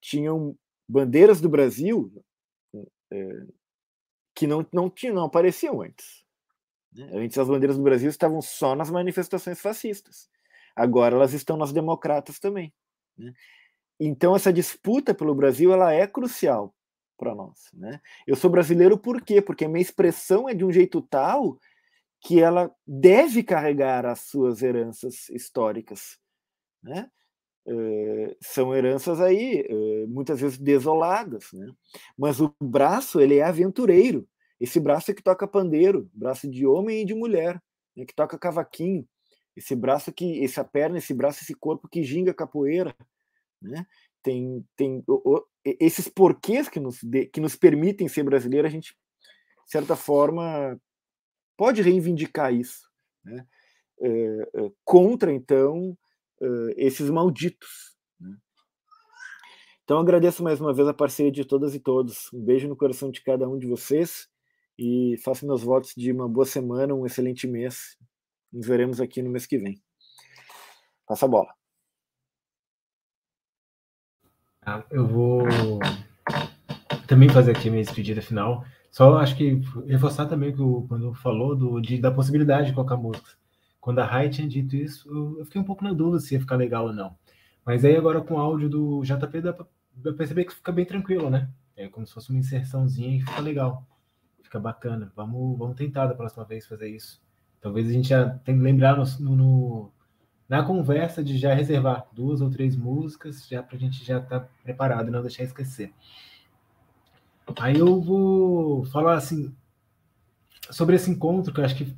tinham bandeiras do Brasil é, que não, não, tinham, não apareciam antes. Né? Antes as bandeiras do Brasil estavam só nas manifestações fascistas. Agora elas estão nas democratas também. Né? Então essa disputa pelo Brasil ela é crucial para nós, né? Eu sou brasileiro por quê? Porque a minha expressão é de um jeito tal que ela deve carregar as suas heranças históricas, né? Uh, são heranças aí uh, muitas vezes desoladas, né? Mas o braço ele é aventureiro. Esse braço é que toca pandeiro, braço de homem e de mulher, né? que toca cavaquinho. Esse braço que, essa perna, esse braço, esse corpo que ginga capoeira, né? Tem, tem esses porquês que nos, que nos permitem ser brasileiro, a gente, de certa forma, pode reivindicar isso, né? É, contra, então, é, esses malditos. Né? Então, agradeço mais uma vez a parceria de todas e todos. Um beijo no coração de cada um de vocês e faço meus votos de uma boa semana, um excelente mês. Nos veremos aqui no mês que vem. Passa a bola. Ah, eu vou também fazer aqui minha despedida final. Só acho que reforçar também que o, quando falou do, de, da possibilidade de colocar música. Quando a Rai tinha dito isso, eu, fiquei um pouco na dúvida se ia ficar legal ou não. Mas aí agora com o áudio do JP dá pra perceber que fica bem tranquilo, né? É como se fosse uma inserçãozinha e fica legal. Fica bacana. Vamos, vamos tentar da próxima vez fazer isso. Talvez a gente já tenha que lembrar no, no, na conversa de já reservar duas ou três músicas, já para a gente já estar tá preparado não deixar esquecer. Aí eu vou falar assim sobre esse encontro que eu acho que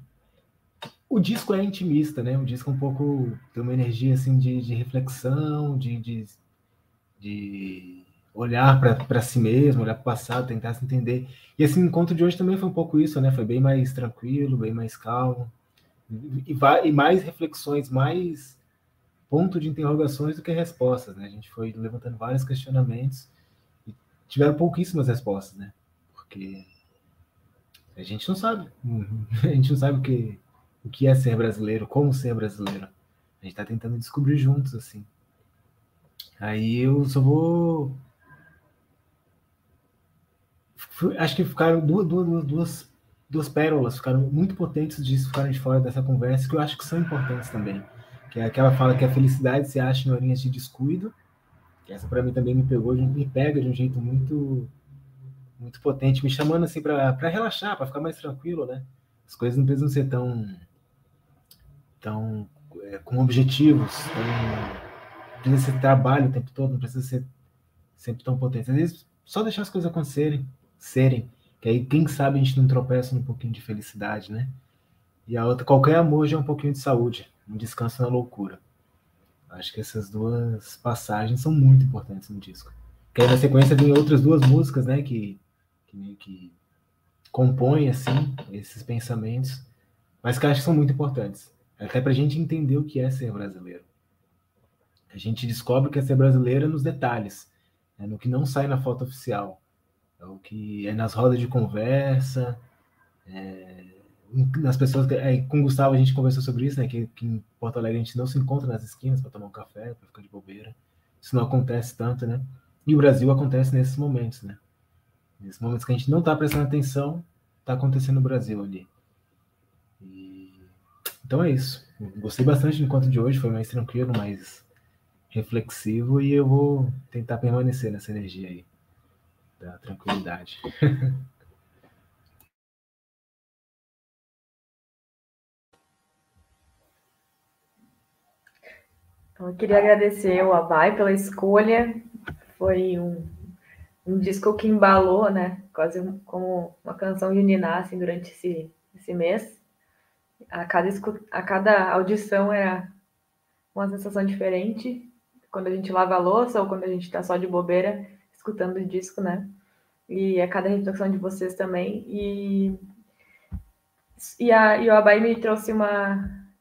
o disco é intimista, né? O disco é um pouco tem uma energia assim de, de reflexão, de, de, de olhar para si mesmo, olhar para o passado, tentar se entender. E esse encontro de hoje também foi um pouco isso, né? Foi bem mais tranquilo, bem mais calmo e, e mais reflexões, mais ponto de interrogações do que respostas, né? A gente foi levantando vários questionamentos e tiveram pouquíssimas respostas, né? Porque a gente não sabe, a gente não sabe o que o que é ser brasileiro, como ser brasileiro. A gente está tentando descobrir juntos, assim. Aí eu só vou. Acho que ficaram duas, duas, duas duas pérolas ficaram muito potentes de ficarem de fora dessa conversa, que eu acho que são importantes também. Que é aquela fala que a felicidade se acha em horinhas de descuido, que essa para mim também me pegou, me pega de um jeito muito muito potente, me chamando assim para relaxar, para ficar mais tranquilo, né? As coisas não precisam ser tão tão é, com objetivos, tão, não precisa ser trabalho o tempo todo, não precisa ser sempre tão potente. Às vezes só deixar as coisas acontecerem, serem que aí, quem sabe, a gente não tropeça num pouquinho de felicidade, né? E a outra, qualquer amor já é um pouquinho de saúde, um descanso na loucura. Acho que essas duas passagens são muito importantes no disco. Que aí na sequência vem outras duas músicas, né? Que, que, que compõem, assim, esses pensamentos, mas que acho que são muito importantes. Até para a gente entender o que é ser brasileiro. A gente descobre que é ser brasileiro nos detalhes, né, no que não sai na foto oficial é o que é nas rodas de conversa, é, nas pessoas. É, com o Gustavo a gente conversou sobre isso, né? Que, que em Porto Alegre a gente não se encontra nas esquinas para tomar um café, para ficar de bobeira. Isso não acontece tanto, né? E o Brasil acontece nesses momentos, né? Nesses momentos que a gente não está prestando atenção, está acontecendo no Brasil ali. Então é isso. Gostei bastante do encontro de hoje, foi mais tranquilo, mais reflexivo e eu vou tentar permanecer nessa energia aí da tranquilidade. Então, eu queria agradecer ao Abai pela escolha. Foi um, um disco que embalou, né? Quase um, como uma canção de Niná, assim, durante esse, esse mês. A cada, a cada audição era uma sensação diferente. Quando a gente lava a louça ou quando a gente está só de bobeira, escutando o disco, né? E a cada reflexão de vocês também. E, e, a, e o Abai me trouxe uma,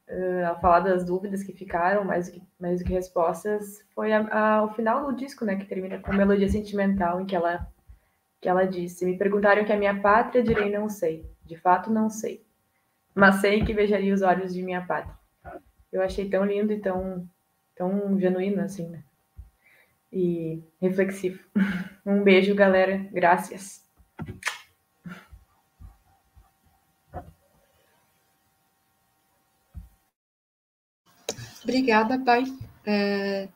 uh, ao falar das dúvidas que ficaram, mais do que, mais do que respostas, foi a, a, o final do disco, né, que termina com melodia sentimental, em que ela, que ela disse: Me perguntaram que é minha pátria, direi não sei. De fato, não sei. Mas sei que beijaria os olhos de minha pátria. Eu achei tão lindo e tão, tão genuíno, assim, né? E reflexivo. Um beijo, galera. Graças. Obrigada, pai, é,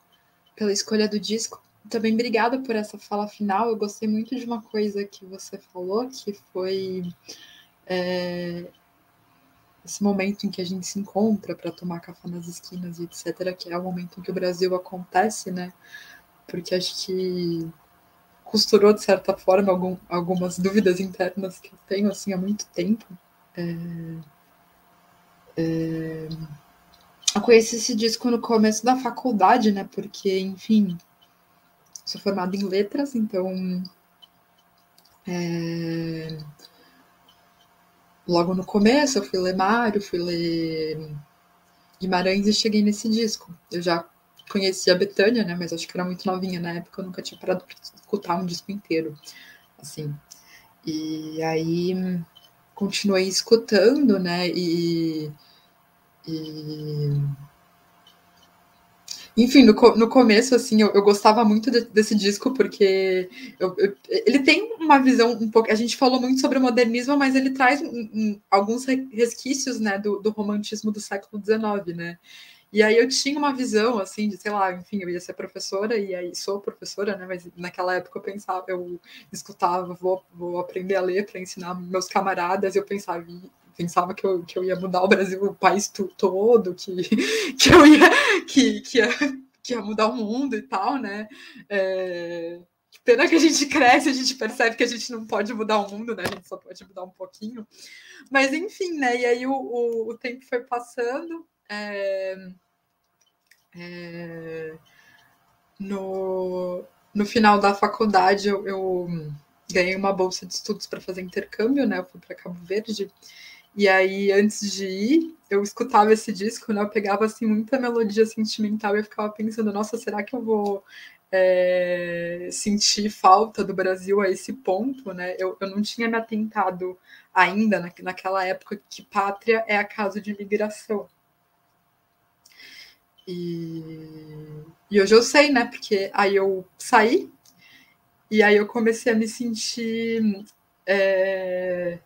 pela escolha do disco. Também obrigada por essa fala final. Eu gostei muito de uma coisa que você falou, que foi é, esse momento em que a gente se encontra para tomar café nas esquinas e etc., que é o momento em que o Brasil acontece, né? Porque acho que costurou, de certa forma, algum, algumas dúvidas internas que eu tenho assim, há muito tempo. É, é, eu conheci esse disco no começo da faculdade, né? Porque, enfim, sou formada em letras, então. É... Logo no começo, eu fui ler Mário, fui ler Guimarães e cheguei nesse disco. Eu já conhecia a Betânia, né? Mas acho que era muito novinha na época, eu nunca tinha parado para escutar um disco inteiro, assim. E aí continuei escutando, né? E e... Enfim, no, no começo, assim, eu, eu gostava muito de, desse disco, porque eu, eu, ele tem uma visão um pouco. A gente falou muito sobre o modernismo, mas ele traz um, um, alguns resquícios né, do, do romantismo do século XIX, né? E aí eu tinha uma visão, assim, de, sei lá, enfim, eu ia ser professora, e aí sou professora, né? Mas naquela época eu pensava, eu escutava, vou, vou aprender a ler para ensinar meus camaradas, eu pensava, pensava que eu, que eu ia mudar o Brasil, o país todo, que, que eu ia que, que, ia, que ia mudar o mundo e tal, né? É, pena que a gente cresce, a gente percebe que a gente não pode mudar o mundo, né? A gente só pode mudar um pouquinho. Mas enfim, né? E aí o, o, o tempo foi passando. É, é, no, no final da faculdade eu, eu ganhei uma bolsa de estudos para fazer intercâmbio, né? Eu fui para Cabo Verde e aí, antes de ir, eu escutava esse disco, né? Eu pegava assim muita melodia sentimental e eu ficava pensando, nossa, será que eu vou é, sentir falta do Brasil a esse ponto, né? Eu, eu não tinha me atentado ainda na, naquela época que pátria é a casa de imigração. E, e hoje eu sei, né? Porque aí eu saí e aí eu comecei a me sentir é,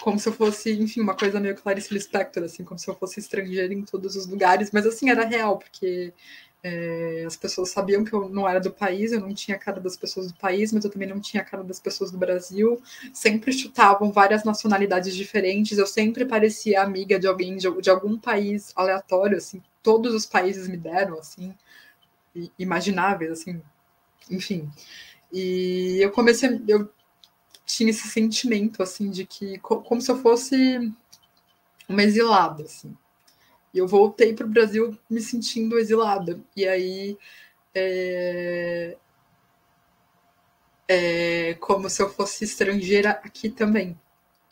como se eu fosse, enfim, uma coisa meio Clarice Lispector, assim, como se eu fosse estrangeira em todos os lugares, mas assim, era real, porque é, as pessoas sabiam que eu não era do país, eu não tinha a cara das pessoas do país, mas eu também não tinha a cara das pessoas do Brasil, sempre chutavam várias nacionalidades diferentes, eu sempre parecia amiga de alguém de, de algum país aleatório, assim, todos os países me deram, assim, imagináveis, assim, enfim. E eu comecei, eu tinha esse sentimento, assim, de que, como se eu fosse uma exilada, assim. E eu voltei para o Brasil me sentindo exilada. E aí, é, é como se eu fosse estrangeira aqui também,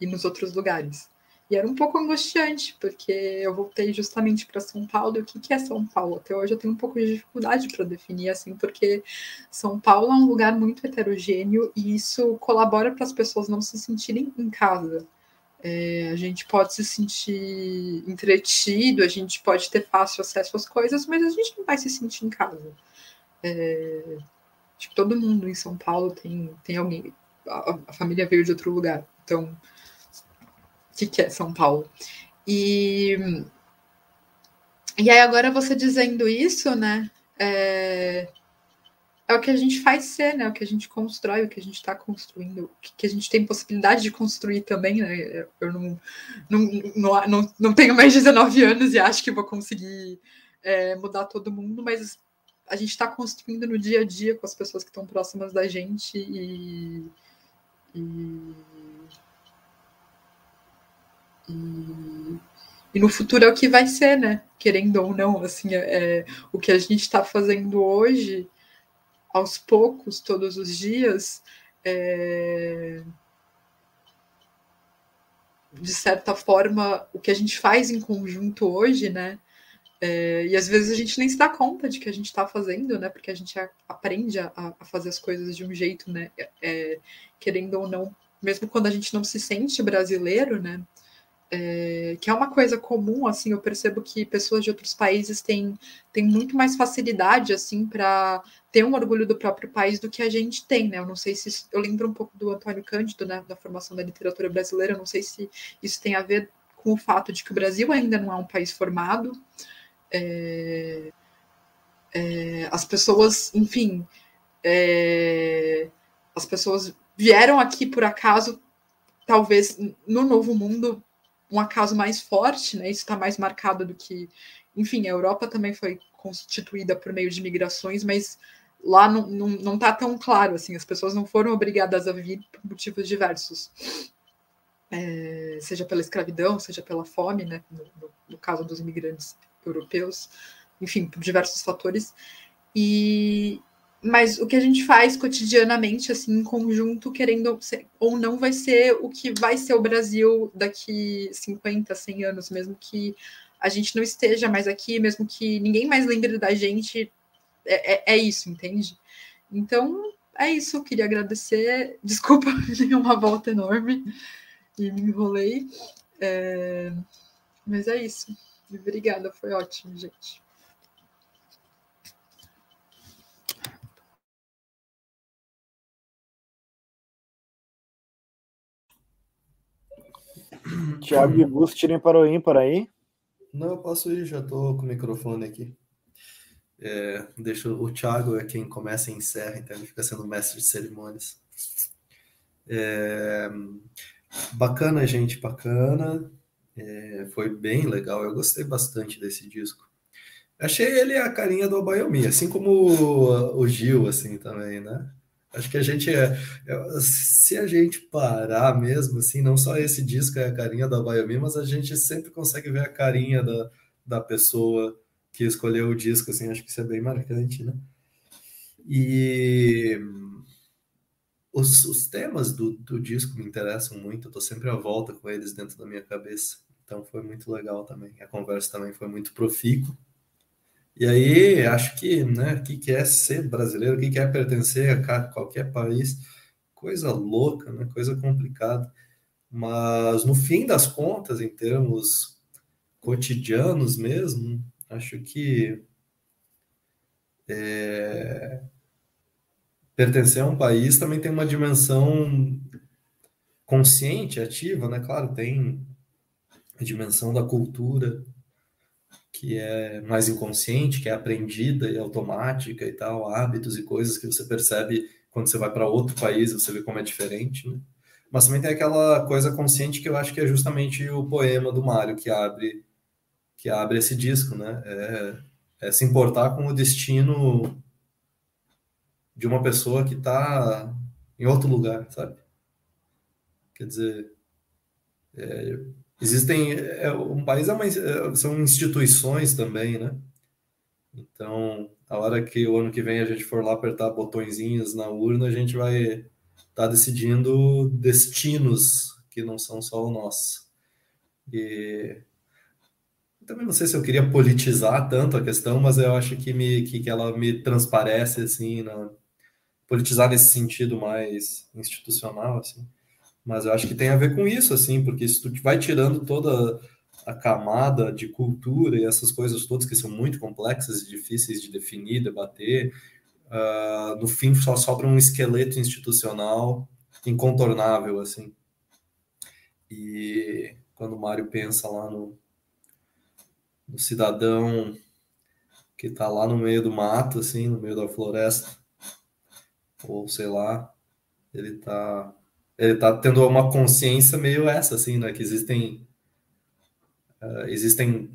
e nos outros lugares. Era um pouco angustiante, porque eu voltei justamente para São Paulo. E o que, que é São Paulo? Até hoje eu tenho um pouco de dificuldade para definir, assim, porque São Paulo é um lugar muito heterogêneo e isso colabora para as pessoas não se sentirem em casa. É, a gente pode se sentir entretido, a gente pode ter fácil acesso às coisas, mas a gente não vai se sentir em casa. É, todo mundo em São Paulo tem, tem alguém, a, a família veio de outro lugar. Então, que, que é São Paulo. E, e aí agora você dizendo isso, né? É, é o que a gente faz ser, né? O que a gente constrói, o que a gente está construindo, o que a gente tem possibilidade de construir também, né? Eu não, não, não, não, não tenho mais 19 anos e acho que vou conseguir é, mudar todo mundo, mas a gente está construindo no dia a dia com as pessoas que estão próximas da gente e, e, e, e, no futuro é o que vai ser, né? Querendo ou não, assim, é, é o que a gente está fazendo hoje, aos poucos, todos os dias, é, de certa forma, o que a gente faz em conjunto hoje, né? É, e às vezes a gente nem se dá conta de que a gente está fazendo, né? Porque a gente aprende a, a, fazer as coisas de um jeito, né? É, querendo ou não, mesmo quando a gente não se sente brasileiro, né? É, que é uma coisa comum, assim, eu percebo que pessoas de outros países têm, têm muito mais facilidade, assim, para ter um orgulho do próprio país do que a gente tem, né? Eu não sei se eu lembro um pouco do Antônio Cândido, né, da formação da literatura brasileira, eu não sei se isso tem a ver com o fato de que o Brasil ainda não é um país formado. É, é, as pessoas, enfim, é, as pessoas vieram aqui por acaso, talvez no novo mundo, um acaso mais forte, né? Isso está mais marcado do que, enfim, a Europa também foi constituída por meio de migrações, mas lá não, não, tá tão claro, assim, as pessoas não foram obrigadas a vir por motivos diversos. É, seja pela escravidão, seja pela fome, né, no, no, no, caso dos imigrantes europeus, enfim, por diversos fatores. E mas o que a gente faz cotidianamente, assim, em conjunto, querendo ou não, vai ser o que vai ser o Brasil daqui 50, 100 anos, mesmo que a gente não esteja mais aqui, mesmo que ninguém mais lembre da gente, é, é, é isso, entende? Então, é isso. Eu queria agradecer. Desculpa, dei uma volta enorme e me enrolei. É... Mas é isso. Obrigada, foi ótimo, gente. Tiago e Gus, tirem para o ímpar aí. Não, eu posso ir, já estou com o microfone aqui. É, deixa o Thiago é quem começa e encerra, então ele fica sendo mestre de cerimônias. É, bacana, gente, bacana. É, foi bem legal, eu gostei bastante desse disco. Achei ele a carinha do Abayomi, assim como o, o Gil, assim, também, né? Acho que a gente é, é, se a gente parar mesmo, assim, não só esse disco é a carinha da Abayomi, mas a gente sempre consegue ver a carinha da, da pessoa que escolheu o disco, assim, acho que isso é bem marcante, né? E os, os temas do, do disco me interessam muito, eu tô sempre à volta com eles dentro da minha cabeça, então foi muito legal também. A conversa também foi muito profícua. E aí, acho que, né, o que, é ser brasileiro, o que, que é pertencer a qualquer país, coisa louca, né, coisa complicada. Mas, no fim das contas, em termos cotidianos mesmo, Acho que é, pertencer a um país também tem uma dimensão consciente, ativa, né? Claro, tem a dimensão da cultura que é mais inconsciente, que é aprendida e automática e tal, hábitos e coisas que você percebe quando você vai para outro país, você vê como é diferente, né? Mas também tem aquela coisa consciente que eu acho que é justamente o poema do Mário que abre que abre esse disco, né? É, é se importar com o destino de uma pessoa que está em outro lugar, sabe? Quer dizer, é, existem é, um país é uma, é, são instituições também, né? Então, a hora que o ano que vem a gente for lá apertar botõezinhos na urna, a gente vai estar tá decidindo destinos que não são só o nosso. E também não sei se eu queria politizar tanto a questão, mas eu acho que, me, que, que ela me transparece, assim, na, politizar nesse sentido mais institucional, assim. Mas eu acho que tem a ver com isso, assim, porque se tu vai tirando toda a camada de cultura e essas coisas todas que são muito complexas e difíceis de definir, debater, uh, no fim só sobra um esqueleto institucional incontornável, assim. E quando o Mário pensa lá no, do cidadão que está lá no meio do mato, assim, no meio da floresta, ou sei lá, ele está ele tá tendo uma consciência meio essa, assim, né, que existem uh, existem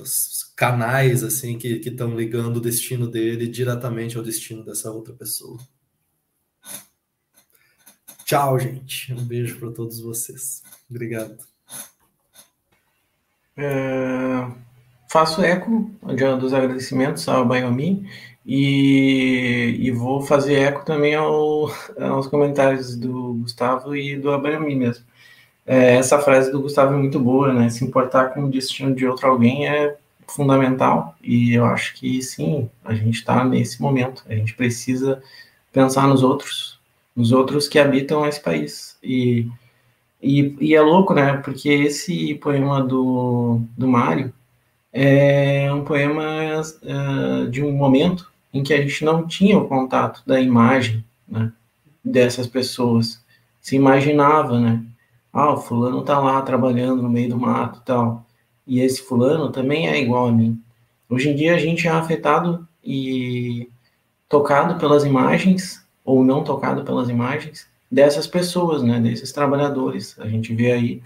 os canais assim que estão ligando o destino dele diretamente ao destino dessa outra pessoa. Tchau, gente. Um beijo para todos vocês. Obrigado. É, faço eco dos agradecimentos ao Bayomi e, e vou fazer eco também ao, aos comentários do Gustavo e do Bayomi mesmo. É, essa frase do Gustavo é muito boa, né? Se importar com o destino de outro alguém é fundamental e eu acho que sim, a gente está nesse momento. A gente precisa pensar nos outros, nos outros que habitam esse país. E, e, e é louco, né? Porque esse poema do, do Mário é um poema uh, de um momento em que a gente não tinha o contato da imagem né, dessas pessoas. Se imaginava, né? Ah, o fulano tá lá trabalhando no meio do mato e tal. E esse fulano também é igual a mim. Hoje em dia a gente é afetado e tocado pelas imagens ou não tocado pelas imagens dessas pessoas, né, desses trabalhadores. A gente vê aí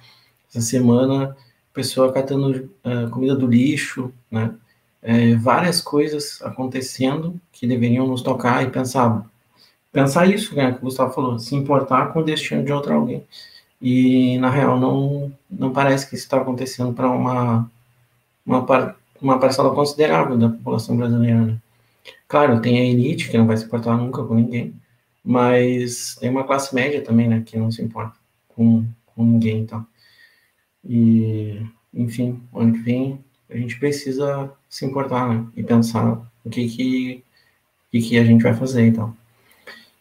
essa semana pessoa catando uh, comida do lixo, né, é, várias coisas acontecendo que deveriam nos tocar e pensar pensar isso, né, que o Gustavo falou, se importar com o destino de outro alguém. E na real não não parece que isso está acontecendo para uma uma, uma parcela considerável da população brasileira. Né? Claro, tem a elite que não vai se importar nunca com ninguém, mas tem uma classe média também, né, que não se importa com, com ninguém, então. E, enfim, ano que vem a gente precisa se importar, né, e pensar o que que, que, que a gente vai fazer, então.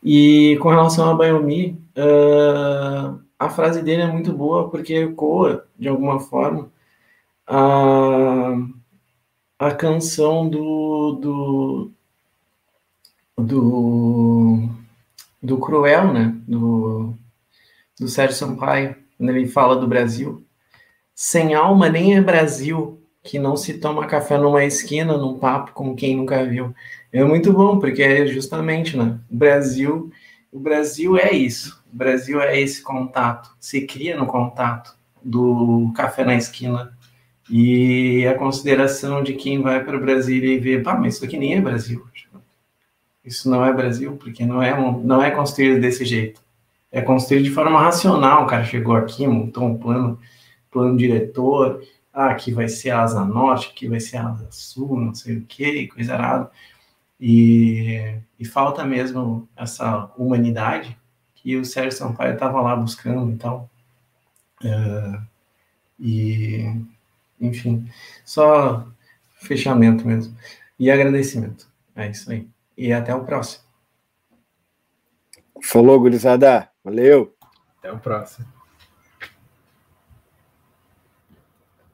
E com relação a Bayomi, uh, a frase dele é muito boa porque ecoa, de alguma forma, a, a canção do, do, do do Cruel, né? Do, do Sérgio Sampaio, quando ele fala do Brasil. Sem alma nem é Brasil, que não se toma café numa esquina, num papo com quem nunca viu. É muito bom, porque é justamente, né? O Brasil, o Brasil é isso. O Brasil é esse contato. Se cria no contato do café na esquina. E a consideração de quem vai para o Brasil e vê, pá, mas isso aqui nem é Brasil. Isso não é Brasil, porque não é, não é construído desse jeito. É construído de forma racional. O cara chegou aqui, montou um plano, plano diretor. Ah, aqui vai ser a asa norte, aqui vai ser a asa sul, não sei o que, coisa errada. E, e falta mesmo essa humanidade que o Sérgio Sampaio estava lá buscando e tal. Uh, e, enfim, só fechamento mesmo. E agradecimento. É isso aí e até o próximo. Falou, gurizada. Valeu. Até o próximo.